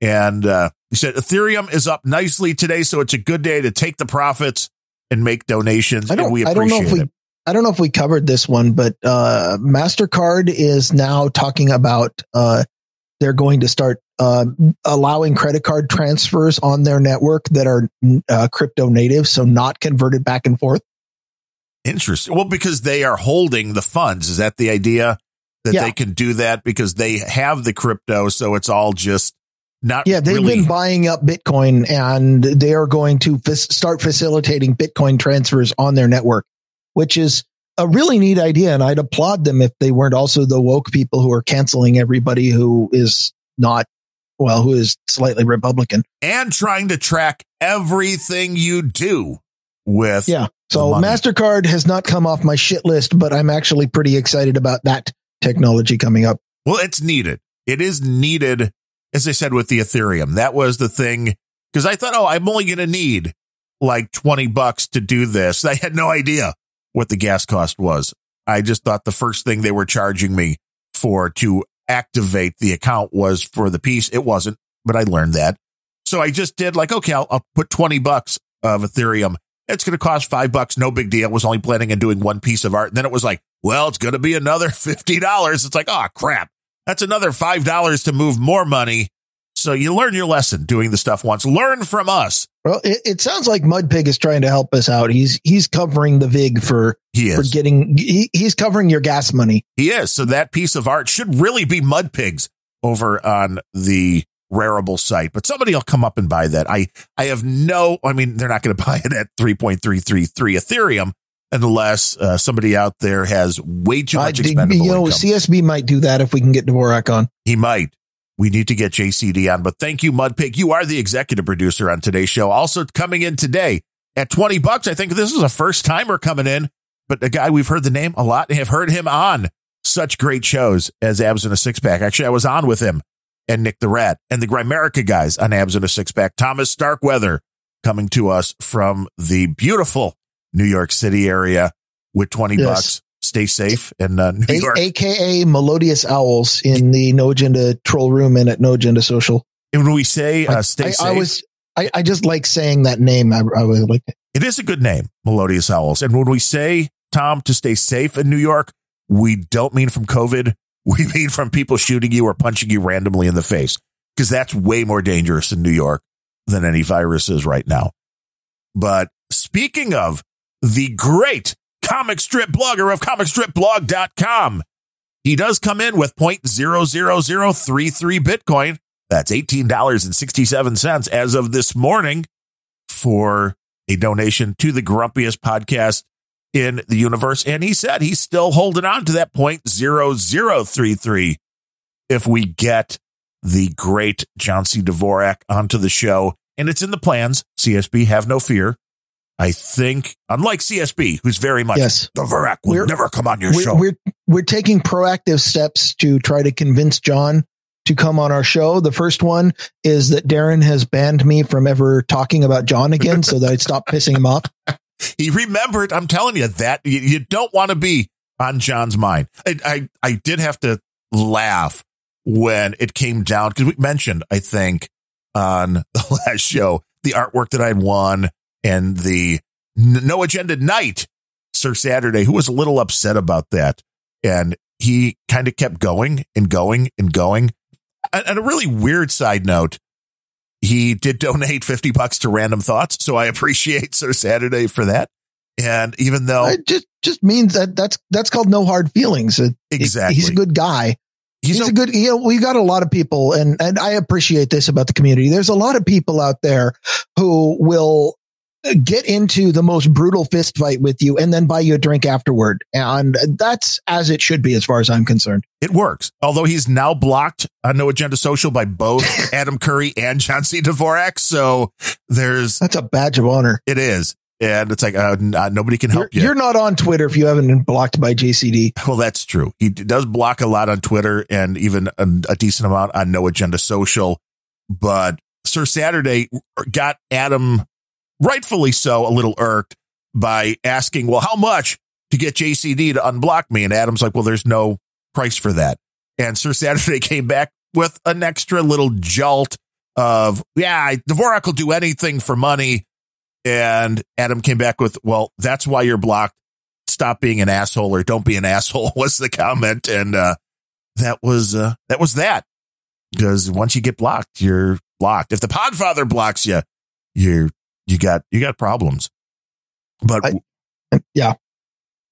Speaker 2: and uh, he said Ethereum is up nicely today, so it's a good day to take the profits and make donations.
Speaker 1: I don't,
Speaker 2: and we
Speaker 1: I don't know if we
Speaker 2: it.
Speaker 1: I don't know if we covered this one, but uh, Mastercard is now talking about uh, they're going to start uh, allowing credit card transfers on their network that are uh, crypto native, so not converted back and forth.
Speaker 2: Interesting. Well, because they are holding the funds. Is that the idea that
Speaker 1: Yeah.
Speaker 2: they can do that because they have the crypto? So it's all just not.
Speaker 1: Yeah, they've
Speaker 2: really,
Speaker 1: been buying up Bitcoin, and they are going to f- start facilitating Bitcoin transfers on their network, which is a really neat idea. And I'd applaud them if they weren't also the woke people who are canceling everybody who is not, well, who is slightly Republican.
Speaker 2: and trying to track everything you do with.
Speaker 1: Yeah. So. MasterCard has not come off my shit list, but I'm actually pretty excited about that technology coming up.
Speaker 2: Well, it's needed. It is needed, as I said, with the Ethereum. That was the thing. Because I thought, oh, I'm only going to need like 20 bucks to do this. I had no idea what the gas cost was. I just thought the first thing they were charging me for to activate the account was for the piece. It wasn't, but I learned that. So I just did like, okay, I'll, I'll put 20 bucks of Ethereum. It's going to cost five bucks. No big deal. was only planning on doing one piece of art. And then it was like, well, it's going to be another $50. It's like, oh crap. That's another $5 to move more money. So you learn your lesson doing the stuff once. Learn from us.
Speaker 1: Well, it, it sounds like Mudpig is trying to help us out. He's he's covering the vig for
Speaker 2: He
Speaker 1: for getting. He, he's covering your gas money.
Speaker 2: He is. So that piece of art should really be mud pigs over on the Rarible site, but somebody will come up and buy that. I, I have no, I mean, they're not going to buy it at 3.333 Ethereum unless uh, somebody out there has way too
Speaker 1: Uh,
Speaker 2: much expendable
Speaker 1: you know,
Speaker 2: income.
Speaker 1: CSB might do that if we can get Dvorak on.
Speaker 2: He might. We need to get JCD on, but thank you, Mudpig. You are the executive producer on today's show. Also coming in today at 20 bucks. I think this is a first timer coming in, but a guy we've heard the name a lot and have heard him on such great shows as Abs in a Six Pack. Actually, I was on with him and Nick the Rat and the Grimerica guys on Abs in a Six Pack. Thomas Starkweather coming to us from the beautiful New York City area with 20
Speaker 1: Yes.
Speaker 2: bucks. Stay safe in uh, New
Speaker 1: A-
Speaker 2: York.
Speaker 1: AKA Melodious Owls in the No Agenda troll room and at No Agenda Social.
Speaker 2: and when we say uh, stay
Speaker 1: I,
Speaker 2: safe,
Speaker 1: I was, I, I just like saying that name. I, I like,
Speaker 2: it. It is a good name, Melodious Owls. And when we say, Tom, to stay safe in New York, we don't mean from COVID. We mean from people shooting you or punching you randomly in the face, because that's way more dangerous in New York than any virus is right now. But speaking of the great comic strip blogger of comicstripblog.com, he does come in with 0.00033 Bitcoin. That's $18.67 as of this morning for a donation to the grumpiest podcast in the universe. And he said he's still holding on to that point zero zero three three if we get the great John C. Dvorak onto the show. And it's in the plans. CSB, have no fear. I think, unlike CSB, who's very much
Speaker 1: yes,
Speaker 2: Dvorak will
Speaker 1: We're-
Speaker 2: never come on your
Speaker 1: we're,
Speaker 2: show.
Speaker 1: we're, we're taking proactive steps to try to convince John to come on our show. The first one is that Darren has banned me from ever talking about John again so that I'd stop pissing him off.
Speaker 2: He remembered. I'm telling you that you, you don't want to be on John's mind. I, I, I did have to laugh when it came down because we mentioned, I think, on the last show, the artwork that I had won and the no agenda night, Sir Saturday, who was a little upset about that. And he kind of kept going and going and going. And a really weird side note, he did donate 50 bucks to random thoughts. So I appreciate Sir Saturday for that. And even though
Speaker 1: It just just means that that's that's called no hard feelings. It- it-
Speaker 2: exactly,
Speaker 1: he's a good guy.
Speaker 2: he's,
Speaker 1: He's,
Speaker 2: a,
Speaker 1: a good, you know, we got a lot of people and, and I appreciate this about the community. There's a lot of people out there who will get into the most brutal fist fight with you and then buy you a drink afterward. And that's as it should be as far as I'm concerned.
Speaker 2: it works. Although he's now blocked on No Agenda Social by both Adam Curry and John C. Dvorak. So there's,
Speaker 1: That's a badge of honor.
Speaker 2: it is. And it's like, uh, n- uh, nobody can
Speaker 1: You're,
Speaker 2: help you.
Speaker 1: you're not on Twitter if you haven't been blocked by JCD.
Speaker 2: Well, that's true. He d- does block a lot on Twitter and even a, a decent amount on No Agenda Social. But Sir Saturday got Adam, rightfully so, a little irked by asking, well, how much to get JCD to unblock me? And Adam's like, well, there's no price for that. And Sir Saturday came back with an extra little jolt of, yeah, Dvorak will do anything for money. And Adam came back with, well, that's why you're blocked stop being an asshole or don't be an asshole was the comment. And, uh, that was, uh, that was that because once you get blocked, you're blocked. If the podfather blocks you, you're, you got, you got problems. But
Speaker 1: I- Yeah.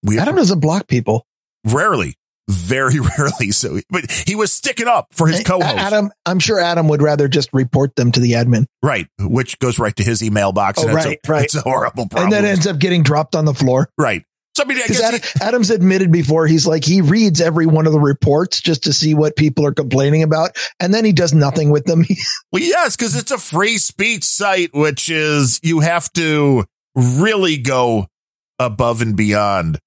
Speaker 2: we
Speaker 1: Adam doesn't block people.
Speaker 2: rarely, very rarely. So, but he was sticking up for his co-host.
Speaker 1: Adam, I'm sure Adam would rather just report them to the admin
Speaker 2: right. Which goes right to his email box.
Speaker 1: Oh, right,
Speaker 2: a,
Speaker 1: right.
Speaker 2: It's a horrible problem.
Speaker 1: and then ends up getting dropped on the floor.
Speaker 2: right. So, I mean, I
Speaker 1: Because
Speaker 2: guess
Speaker 1: Adam,
Speaker 2: he-
Speaker 1: Adam's admitted before, he's like, he reads every one of the reports just to see what people are complaining about. And then he does nothing with them.
Speaker 2: Well, yes, because it's a free speech site, which is you have to really go above and beyond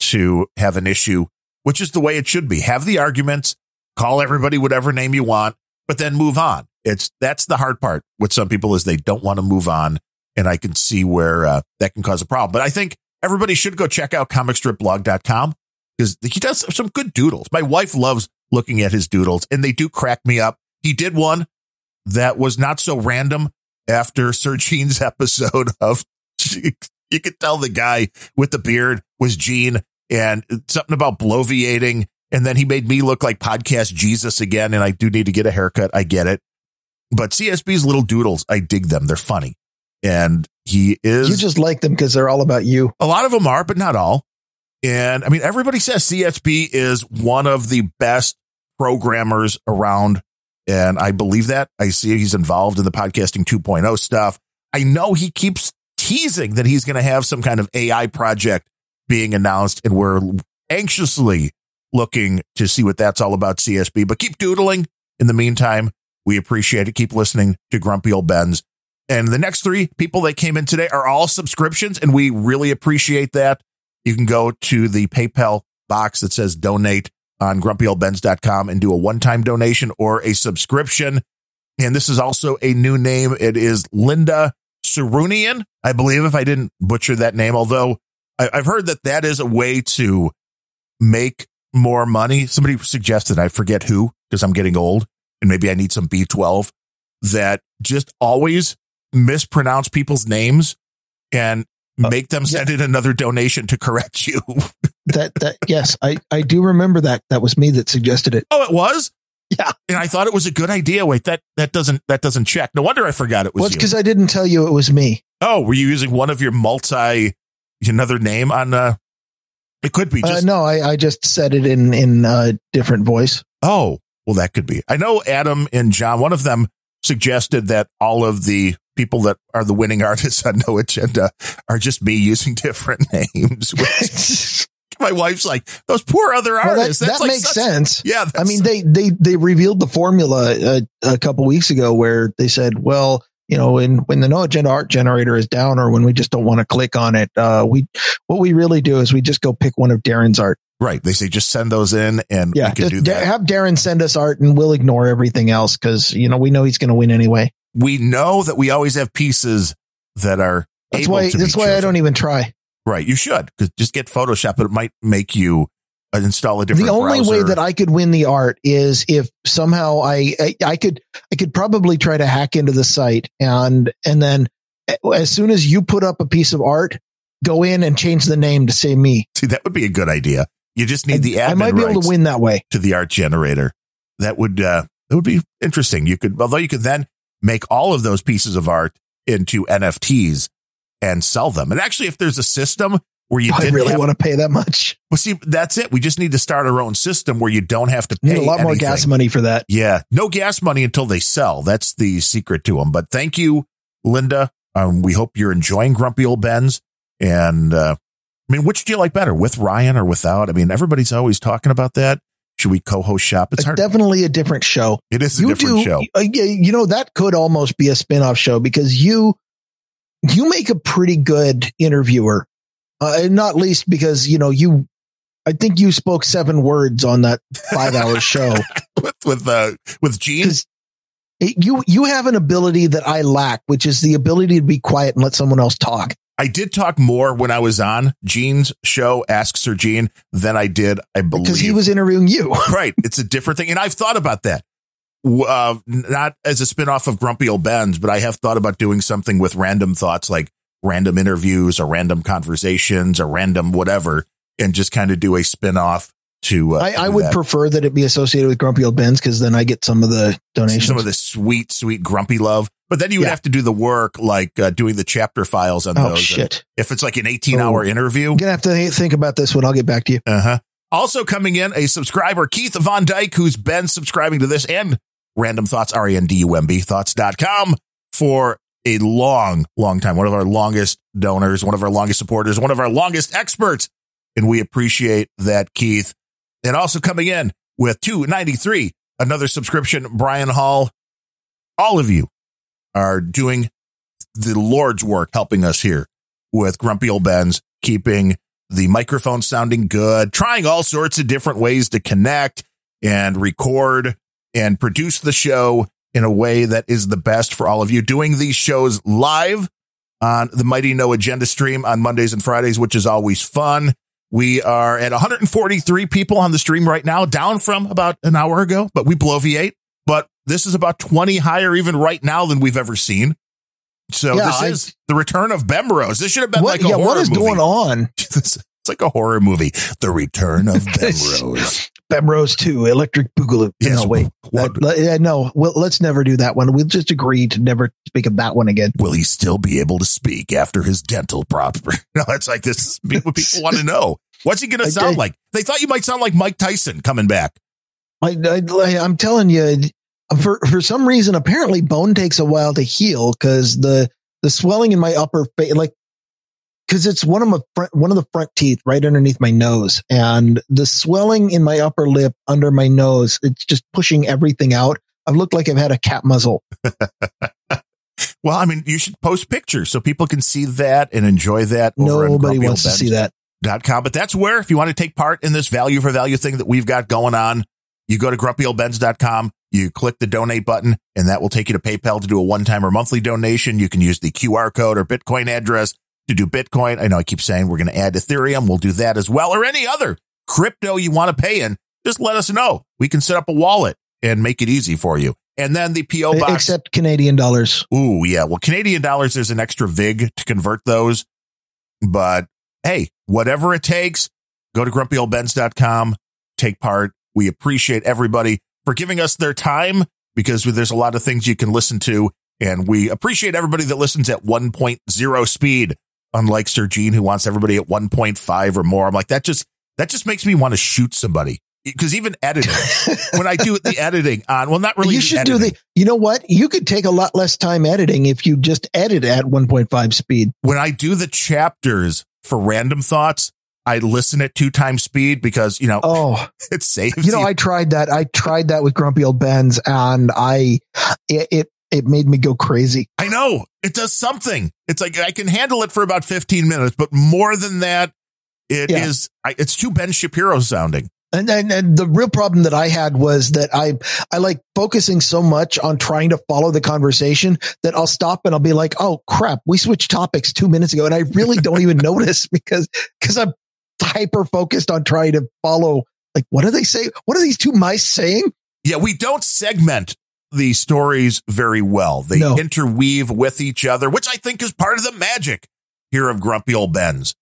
Speaker 2: to have an issue, which is the way it should be. Have the arguments, call everybody whatever name you want, but then move on. It's that's the hard part with some people is they don't want to move on, and I can see where uh, that can cause a problem. But I think everybody should go check out comicstripblog.com because he does some good doodles. My wife loves looking at his doodles, and they do crack me up. He did one that was not so random after Sir Gene's episode of you could tell the guy with the beard was Gene and something about bloviating. And then he made me look like podcast Jesus again. And I do need to get a haircut. I get it. But CSB's little doodles, I dig them. They're funny. And he is
Speaker 1: you just like them because they're all about you.
Speaker 2: a lot of them are, but not all. And I mean, everybody says CSB is one of the best programmers around. And I believe that. I see he's involved in the podcasting 2.0 stuff. I know he keeps teasing that he's going to have some kind of AI project being announced, and we're anxiously looking to see what that's all about, CSB. But keep doodling. In the meantime, we appreciate it. Keep listening to Grumpy Old Bens. And the next three people that came in today are all subscriptions, and we really appreciate that. You can go to the PayPal box that says donate on grumpyoldbens.com and do a one time donation or a subscription. And this is also a new name. It is Linda Sarunian, I believe, if I didn't butcher that name, although I've heard that that is a way to make more money. Somebody suggested, I forget who, because I'm getting old and maybe I need some B12, that just always mispronounce people's names and make them send in another donation to correct you.
Speaker 1: That, that, yes, I, I do remember that. That was me that suggested it.
Speaker 2: oh, it was?
Speaker 1: Yeah.
Speaker 2: And I thought it was a good idea. Wait, that, that doesn't, that doesn't check. No wonder I forgot it was
Speaker 1: Well, because I didn't tell you it was me.
Speaker 2: Oh, were you using one of your multi, another name on, uh, it could be
Speaker 1: Uh, no, I, I just said it in, in a different voice.
Speaker 2: oh, well, that could be. I know Adam and John, one of them suggested that all of the people that are the winning artists on No Agenda are just me using different names. which my wife's like, those poor other
Speaker 1: Well, that,
Speaker 2: artists. That's
Speaker 1: that
Speaker 2: like
Speaker 1: makes
Speaker 2: such-
Speaker 1: sense.
Speaker 2: Yeah.
Speaker 1: I mean, they, they, they revealed the formula uh, a couple weeks ago where they said, well, you know, when, when the no agenda art generator is down or when we just don't want to click on it, uh, we, what we really do is we just go pick one of Darren's art.
Speaker 2: right. They say just send those in and
Speaker 1: Yeah.
Speaker 2: we can do that.
Speaker 1: have Darren send us art and we'll ignore everything else. Cause you know, we know he's going to win anyway.
Speaker 2: We know that we always have pieces that are
Speaker 1: That's why, that's why I don't even try.
Speaker 2: Right. You should 'cause just get Photoshop, but it might make you uh, install a different
Speaker 1: the only way that I could win the art is if somehow I, I I could I could probably try to hack into the site and and then as soon as you put up a piece of art, go in and change the name to say me.
Speaker 2: See, that would be a good idea. You just need the admin
Speaker 1: I might be able to win that way.
Speaker 2: to the art generator. That would uh that would be interesting. You could although you could then make all of those pieces of art into NFTs and sell them. And actually, if there's a system where you
Speaker 1: I really
Speaker 2: have,
Speaker 1: want to pay that much.
Speaker 2: well, see, that's it. We just need to start our own system where you don't have to pay
Speaker 1: need a lot more gas money for that.
Speaker 2: Yeah, no gas money until they sell. That's the secret to them. But thank you, Linda. Um, we hope you're enjoying Grumpy Old Bens. And uh, I mean, which do you like better, with Ryan or without? I mean, everybody's always talking about that. Should we co-host shop? It's
Speaker 1: It's
Speaker 2: hard.
Speaker 1: definitely a different show.
Speaker 2: It is a
Speaker 1: you
Speaker 2: different
Speaker 1: do,
Speaker 2: show.
Speaker 1: uh, you know, that could almost be a spin-off show because you, you make a pretty good interviewer. Uh, and not least because, you know, you, I think you spoke seven words on that five hour show.
Speaker 2: with with uh, with Gene.
Speaker 1: it- you, you have an ability that I lack, which is the ability to be quiet and let someone else talk.
Speaker 2: I did talk more when I was on Gene's show, Ask Sir Gene, than I did, I believe.
Speaker 1: Because he was interviewing you.
Speaker 2: right. It's a different thing. And I've thought about that. Uh, not as a spinoff of Grumpy Old Bens, but I have thought about doing something with random thoughts like random interviews or random conversations or random whatever and just kind of do a spinoff to, uh,
Speaker 1: I, I would
Speaker 2: that.
Speaker 1: prefer that it be associated with Grumpy Old Bens because then I get some of the donations.
Speaker 2: some of the sweet, sweet grumpy love. But then you would
Speaker 1: Yeah.
Speaker 2: have to do the work like uh, doing the chapter files on
Speaker 1: oh,
Speaker 2: those.
Speaker 1: shit.
Speaker 2: If it's like an 18 hour
Speaker 1: Oh.
Speaker 2: interview,
Speaker 1: I'm going to have to think about this one. I'll get back to you.
Speaker 2: Uh huh. Also coming in, a subscriber, Keith Von Dyke, who's been subscribing to this and Random Thoughts, R E N D U M B, thoughts.com for a long, long time. One of our longest donors, one of our longest supporters, one of our longest experts. And we appreciate that, Keith. And also coming in with 293, another subscription, Brian Hall. All of you are doing the Lord's work helping us here with Grumpy Old Bens, keeping the microphone sounding good, trying all sorts of different ways to connect and record and produce the show in a way that is the best for all of you. Doing these shows live on the Mighty No Agenda stream on Mondays and Fridays, which is always fun. We are at 143 people on the stream right now, down from about an hour ago, but we bloviate. But this is about 20 higher even right now than we've ever seen. So
Speaker 1: Yeah,
Speaker 2: this
Speaker 1: I-
Speaker 2: is the return of Bemrose. This should have been
Speaker 1: What,
Speaker 2: like a
Speaker 1: yeah,
Speaker 2: horror
Speaker 1: what is
Speaker 2: movie.
Speaker 1: going on?
Speaker 2: it's like a horror movie. The Return of Bemrose.
Speaker 1: Bemrose 2, Electric Boogaloo.
Speaker 2: Yes,
Speaker 1: no, wait.
Speaker 2: what-
Speaker 1: no, well, let's never do that one. We'll just agree to never speak of that one again.
Speaker 2: Will he still be able to speak after his dental problem? No, it's like this is what people want to know. What's he going to sound
Speaker 1: I-
Speaker 2: like? They thought you might sound like Mike Tyson coming back.
Speaker 1: I, I, I'm telling you, for, for some reason, apparently bone takes a while to heal because the, the swelling in my upper face, like, cause it's one of my front, one of the front teeth right underneath my nose and the swelling in my upper lip under my nose, it's just pushing everything out. I've looked like I've had a cat muzzle.
Speaker 2: Well, I mean, you should post pictures so people can see that and enjoy that.
Speaker 1: Nobody wants to see that.
Speaker 2: dot com. But that's where, if you want to take part in this value for value thing that we've got going on, you go to grumpyoldbens.com, you click the donate button, and that will take you to PayPal to do a one time or monthly donation. You can use the QR code or Bitcoin address to do Bitcoin. I know I keep saying we're going to add Ethereum. We'll do that as well, or any other crypto you want to pay in. Just let us know. We can set up a wallet and make it easy for you. And then the PO box.
Speaker 1: Except Canadian dollars.
Speaker 2: Ooh, yeah. Well, Canadian dollars, there's an extra VIG to convert those. But hey, whatever it takes, go to grumpyoldbens.com, take part. We appreciate everybody for giving us their time because there's a lot of things you can listen to. And we appreciate everybody that listens at 1.0 speed, unlike Sir Gene, who wants everybody at 1.5 or more. I'm like, that just, that just makes me want to shoot somebody. Because even editing, when I do the editing on, well, not really.
Speaker 1: you should do the, you know what? You could take a lot less time editing if you just edit at 1.5 speed.
Speaker 2: when I do the chapters for random thoughts, I listen at two times speed because, you know,
Speaker 1: Oh,
Speaker 2: it saves
Speaker 1: you know, I tried that. I tried that with Grumpy Old Bens and I, it, it, it made me go crazy.
Speaker 2: I know it does something. It's like I can handle it for about 15 minutes, but more than that, it is.
Speaker 1: Yeah.
Speaker 2: I, it's too Ben Shapiro sounding.
Speaker 1: And, and and the real problem that I had was that I I like focusing so much on trying to follow the conversation that I'll stop and I'll be like, oh crap, we switched topics two minutes ago, and I really don't even notice because because I'm hyper focused on trying to follow. Like, what do they say? What are these two mice saying?
Speaker 2: Yeah, we don't segment the stories very well. They
Speaker 1: No.
Speaker 2: interweave with each other, which I think is part of the magic here of Grumpy Old Bens.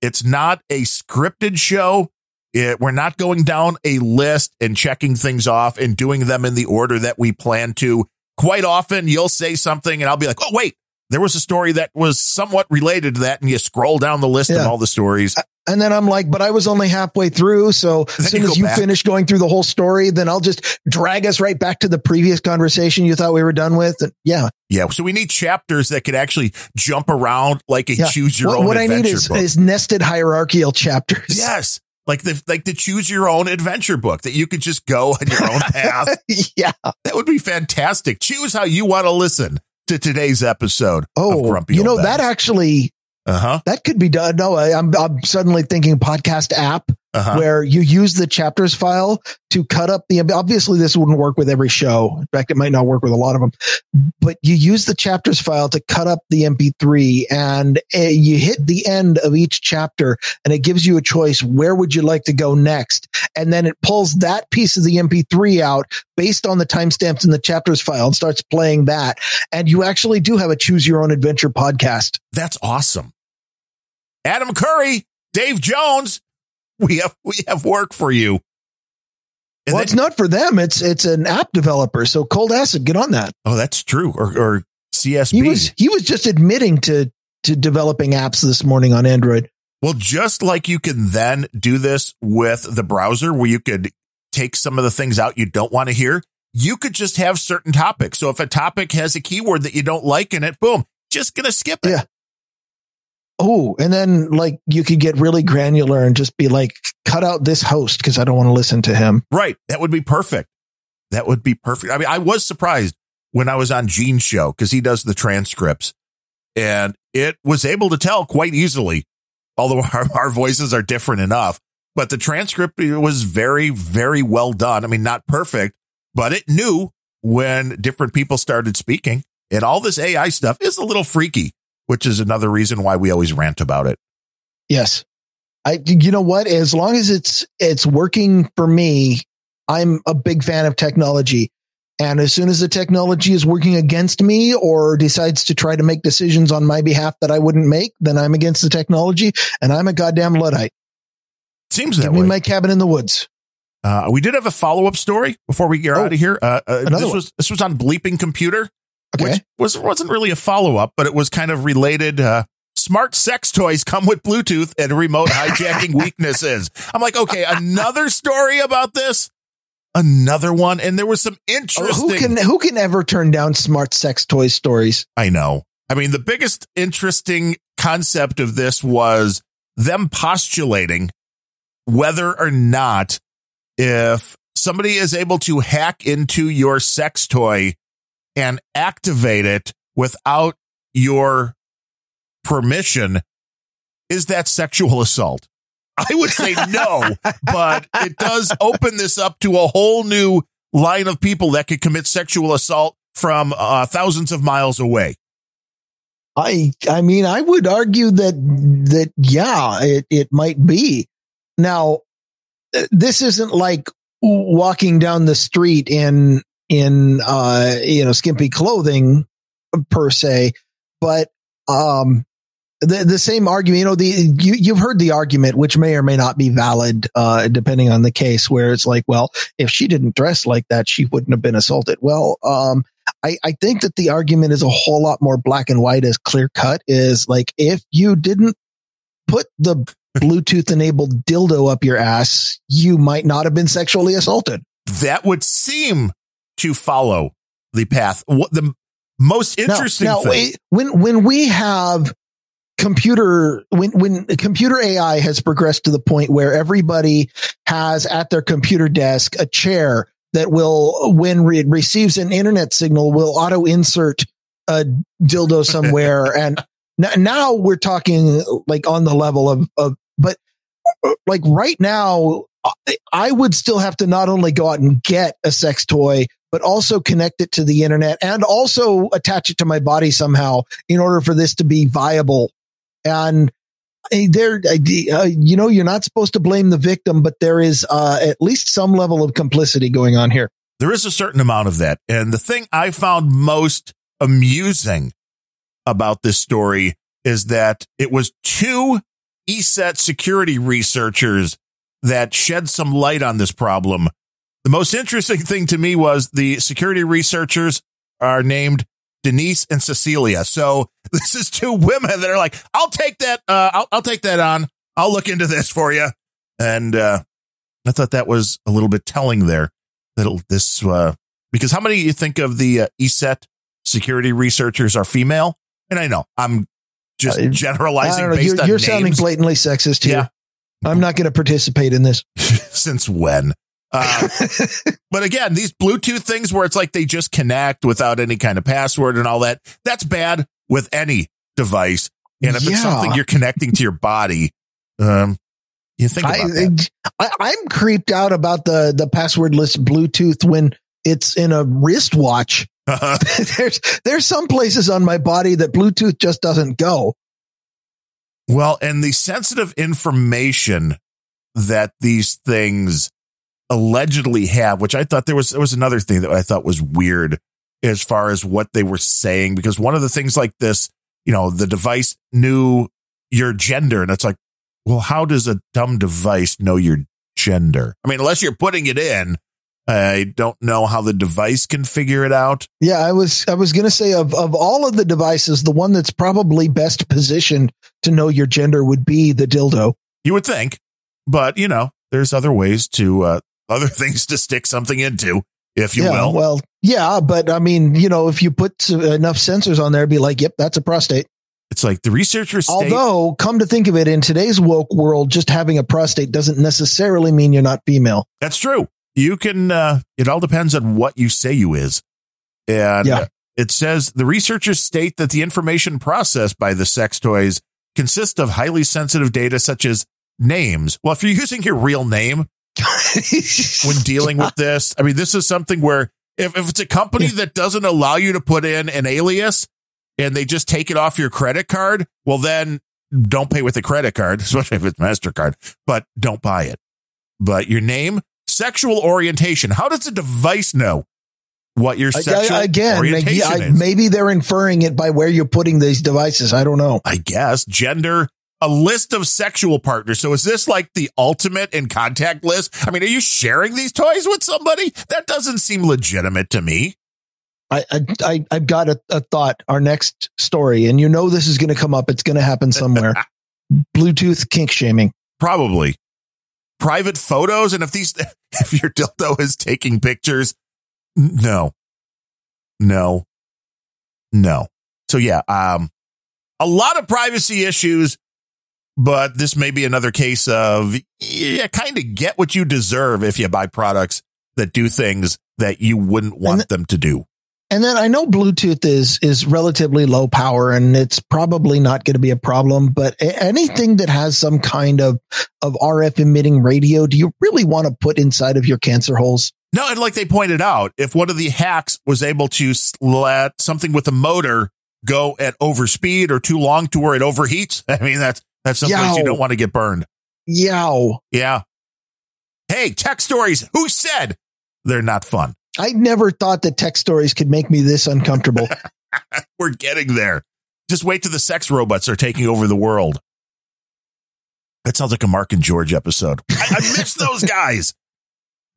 Speaker 2: It's not a scripted show. It, we're not going down a list and checking things off and doing them in the order that we plan to. Quite often, you'll say something and I'll be like, oh, wait, there was a story that was somewhat related to that, and you scroll down the list of all the stories.
Speaker 1: And then I'm like, but I was only halfway through. So as soon
Speaker 2: you
Speaker 1: as you
Speaker 2: back.
Speaker 1: finish going through the whole story, then I'll just drag us right back to the previous conversation you thought we were done with. And yeah.
Speaker 2: Yeah, so we need chapters that could actually jump around like a
Speaker 1: yeah.
Speaker 2: choose your
Speaker 1: what,
Speaker 2: own
Speaker 1: what I need is, is nested hierarchical chapters.
Speaker 2: yes, like the like the choose your own adventure book that you could just go on your own path.
Speaker 1: yeah.
Speaker 2: That would be fantastic. Choose how you want to listen to today's episode of
Speaker 1: Oh,
Speaker 2: Grumpy
Speaker 1: you know, that actually,
Speaker 2: Uh huh.
Speaker 1: that could be done. No, I, I'm, I'm suddenly thinking podcast app
Speaker 2: Uh huh.
Speaker 1: where you use the chapters file to cut up the, obviously this wouldn't work with every show. In fact, it might not work with a lot of them, but you use the chapters file to cut up the MP3 and uh, you hit the end of each chapter and it gives you a choice. Where would you like to go next? And then it pulls that piece of the MP3 out based on the timestamps in the chapters file and starts playing that. And you actually do have a choose your own adventure podcast.
Speaker 2: That's awesome. Adam Curry, Dave Jones, we have we have work for you. And
Speaker 1: well,
Speaker 2: then-
Speaker 1: it's not for them. It's, it's an app developer. So cold acid, get on that.
Speaker 2: oh, that's true. Or or CSB.
Speaker 1: He was he was just admitting to to developing apps this morning on Android.
Speaker 2: Well, just like you can then do this with the browser where you could take some of the things out you don't want to hear, you could just have certain topics. So if a topic has a keyword that you don't like in it, boom, just going to skip it.
Speaker 1: Yeah. Oh, and then like you could get really granular and just be like, cut out this host because I don't want to listen to him.
Speaker 2: Right. That would be perfect. That would be perfect. I mean, I was surprised when I was on Gene's show because he does the transcripts and it was able to tell quite easily, although our, our voices are different enough, but the transcript was very, very well done. I mean, not perfect, but it knew when different people started speaking and all this AI stuff is a little freaky, which is another reason why we always rant about it.
Speaker 1: Yes. I you know what? As long as it's it's working for me, I'm a big fan of technology. And as soon as the technology is working against me or decides to try to make decisions on my behalf that I wouldn't make, then I'm against the technology and I'm a goddamn Luddite.
Speaker 2: Seems that
Speaker 1: Give
Speaker 2: way.
Speaker 1: me my cabin in the woods.
Speaker 2: Uh, we did have a follow up story before we get
Speaker 1: Oh,
Speaker 2: out of here. Uh, uh, this
Speaker 1: one.
Speaker 2: was this was on Bleeping Computer,
Speaker 1: Okay.
Speaker 2: which was wasn't really a follow up, but it was kind of related. Uh, smart sex toys come with Bluetooth and remote hijacking weaknesses. I'm like, okay, another story about this, another one, and there was some
Speaker 1: Oh,
Speaker 2: interesting.
Speaker 1: who can who can ever turn down smart sex toy stories?
Speaker 2: I know. I mean, the biggest interesting concept of this was them postulating whether or not if somebody is able to hack into your sex toy and activate it without your permission, is that sexual assault? I would say no, but it does open this up to a whole new line of people that could commit sexual assault from uh, thousands of miles away.
Speaker 1: I I mean I would argue that that yeah it it might be. Now this isn't like walking down the street in in uh you know skimpy clothing per se but um the the same argument you know the you you've heard the argument which may or may not be valid uh depending on the case where it's like well if she didn't dress like that she wouldn't have been assaulted well um I, I think that the argument is a whole lot more black and white as clear cut is like if you didn't put the Bluetooth enabled dildo up your ass, you might not have been sexually assaulted.
Speaker 2: That would seem to follow the path. What the most interesting
Speaker 1: now, now
Speaker 2: thing?
Speaker 1: when when we have computer when when computer AI has progressed to the point where everybody has at their computer desk a chair that will when re- it receives an internet signal will auto insert a dildo somewhere and n- now we're talking like on the level of of but like right now I would still have to not only go out and get a sex toy but also connect it to the internet and also attach it to my body somehow in order for this to be viable. And uh, there, uh, you know, you're not supposed to blame the victim, but there is uh, at least some level of complicity going on here.
Speaker 2: there is a certain amount of that. And the thing I found most amusing about this story is that it was two ESET security researchers that shed some light on this problem. The most interesting thing to me was the security researchers are named Denise and Cecilia. So this is two women that are like, I'll take that. Uh, I'll, I'll take that on. I'll look into this for you. And, uh, I thought that was a little bit telling there that this, uh, because how many of you think of the uh, ESET security researchers are female? And I know I'm just
Speaker 1: Uh,
Speaker 2: generalizing
Speaker 1: know.
Speaker 2: based
Speaker 1: You're,
Speaker 2: on
Speaker 1: you're sounding blatantly sexist here.
Speaker 2: Yeah.
Speaker 1: I'm not going to participate in this.
Speaker 2: Since when? Uh, but again, these Bluetooth things where it's like they just connect without any kind of password and all that, that's bad with any device. And if
Speaker 1: Yeah.
Speaker 2: it's something you're connecting to your body, um, you think about
Speaker 1: I, I'm creeped out about the, the passwordless Bluetooth when it's in a wristwatch. there's, there's some places on my body that Bluetooth just doesn't go.
Speaker 2: well, and the sensitive information that these things allegedly have, which I thought there was, there was another thing that I thought was weird as far as what they were saying, because one of the things like this, you know, the device knew your gender and it's like, well, how does a dumb device know your gender? I mean, unless you're putting it in, I don't know how the device can figure it out.
Speaker 1: Yeah, I was I was going to say of of all of the devices, the one that's probably best positioned to know your gender would be the dildo.
Speaker 2: You would think, but you know, there's other ways to, uh, other things to stick something into, if you
Speaker 1: yeah,
Speaker 2: will.
Speaker 1: well, yeah, but I mean, you know, if you put enough sensors on there, be like, yep, that's a prostate.
Speaker 2: It's like the researchers state,
Speaker 1: Although, come to think of it, in today's woke world, just having a prostate doesn't necessarily mean you're not female.
Speaker 2: that's true. You can, uh, it all depends on what you say you is. And
Speaker 1: Yeah.
Speaker 2: it says the researchers state that the information processed by the sex toys consists of highly sensitive data such as names. Well, if you're using your real name when dealing with this, I mean, this is something where if, if it's a company that doesn't allow you to put in an alias and they just take it off your credit card, well, then don't pay with a credit card, especially if it's MasterCard, but don't buy it. But your name, sexual orientation. How does a device know what your sexual
Speaker 1: I- again,
Speaker 2: orientation
Speaker 1: yeah, I-
Speaker 2: is?
Speaker 1: maybe they're inferring it by where you're putting these devices. I don't know.
Speaker 2: I guess gender, a list of sexual partners. So is this like the ultimate in contact list? I mean, are you sharing these toys with somebody? That doesn't seem legitimate to me.
Speaker 1: I, I, I've got a, a thought. Our next story, and you know this is going to come up. It's going to happen somewhere. Bluetooth kink shaming.
Speaker 2: Probably private photos. And if these, if your dildo is taking pictures, no, no, no. So yeah, um, a lot of privacy issues, but this may be another case of yeah, kind of get what you deserve if you buy products that do things that you wouldn't want
Speaker 1: th-
Speaker 2: them to do.
Speaker 1: And then I know Bluetooth is is relatively low power, and it's probably not going to be a problem. But anything that has some kind of of RF emitting radio, do you really want to put inside of your cancer holes?
Speaker 2: No, and like they pointed out, if one of the hacks was able to let something with a motor go at overspeed or too long to where it overheats, I mean that's that's someplace you don't want to get burned.
Speaker 1: Yow!
Speaker 2: Yeah. Hey, tech stories. Who said they're not fun?
Speaker 1: I never thought that tech stories could make me this uncomfortable.
Speaker 2: We're getting there. Just wait till the sex robots are taking over the world. That sounds like a Mark and George episode. I, I miss those guys.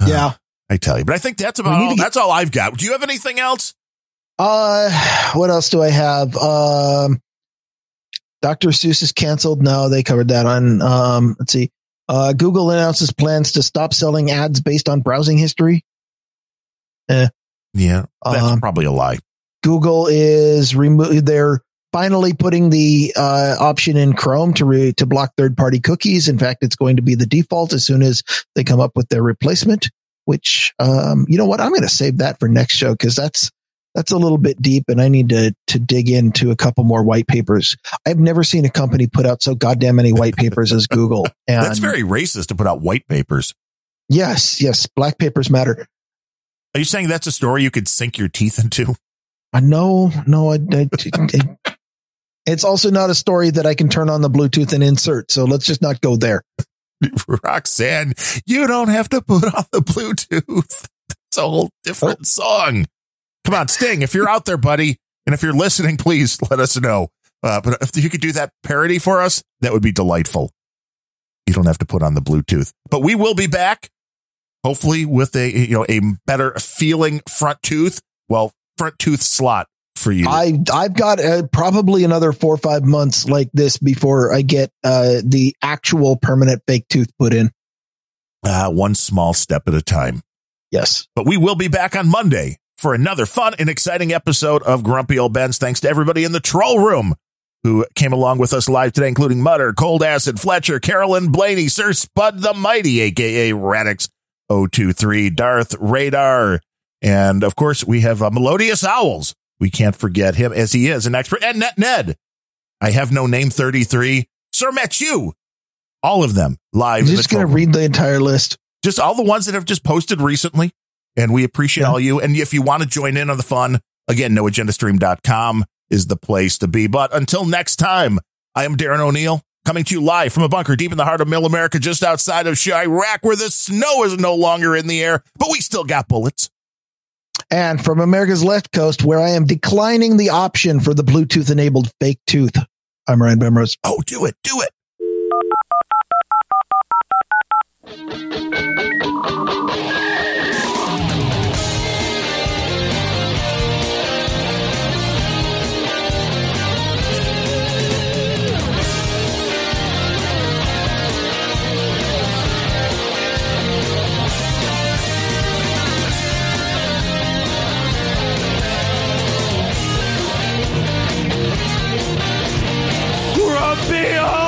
Speaker 1: yeah.
Speaker 2: I tell you, but I think that's about all.
Speaker 1: get-
Speaker 2: that's all I've got. Do you have anything else?
Speaker 1: Uh, what else do I have? Um, Dr. Seuss is canceled. No, they covered that on. Um, let's see. Uh, Google announces plans to stop selling ads based on browsing history.
Speaker 2: Yeah, that's
Speaker 1: Um,
Speaker 2: probably a lie.
Speaker 1: Google is remo- They're finally putting the uh, option in Chrome to re- to block third party cookies. In fact, it's going to be the default as soon as they come up with their replacement. Which, um, you know what? I'm going to save that for next show because that's that's a little bit deep, and I need to to dig into a couple more white papers. I've never seen a company put out so goddamn many white papers as Google. And
Speaker 2: That's very racist to put out white papers.
Speaker 1: yes, yes. Black papers matter.
Speaker 2: Are you saying that's a story you could sink your teeth into?
Speaker 1: Uh, no, no, I, I- it- it's also not a story that I can turn on the Bluetooth and insert. So let's just not go there.
Speaker 2: Roxanne, you don't have to put on the Bluetooth. It's a whole different song. Come on, Sting, if you're out there, buddy, and if you're listening, please let us know. Uh, but if you could do that parody for us, that would be delightful. You don't have to put on the Bluetooth, but we will be back, hopefully with a you know a better feeling front tooth. Well, front tooth slot for you.
Speaker 1: I I've got uh, probably another four or five months like this before I get uh, the actual permanent fake tooth put in.
Speaker 2: Uh, one small step at a time.
Speaker 1: Yes.
Speaker 2: But we will be back on Monday for another fun and exciting episode of Grumpy Old Bens. Thanks to everybody in the troll room who came along with us live today, including Mutter, Cold Acid, Fletcher, Carolyn Blaney, Sir Spud the Mighty, aka Radix 023, Darth Radar, and of course we have uh, Melodious Owls. We can't forget him as he is an expert. And Net Ned. I have no name 33. Sir Matthew. All of them live.
Speaker 1: I'm just going to read the entire list.
Speaker 2: Just all the ones that have just posted recently. And we appreciate yeah. all you. And if you want to join in on the fun, again, noagendastream.com is the place to be. But until next time, I am Darren O'Neill coming to you live from a bunker deep in the heart of Middle America, just outside of Chiraq, where the snow is no longer in the air, but we still got bullets.
Speaker 1: And from America's left coast, where I am declining the option for the Bluetooth enabled fake tooth, I'm Ryan Bemrose.
Speaker 2: Oh, do it, do it. Grumpy. on!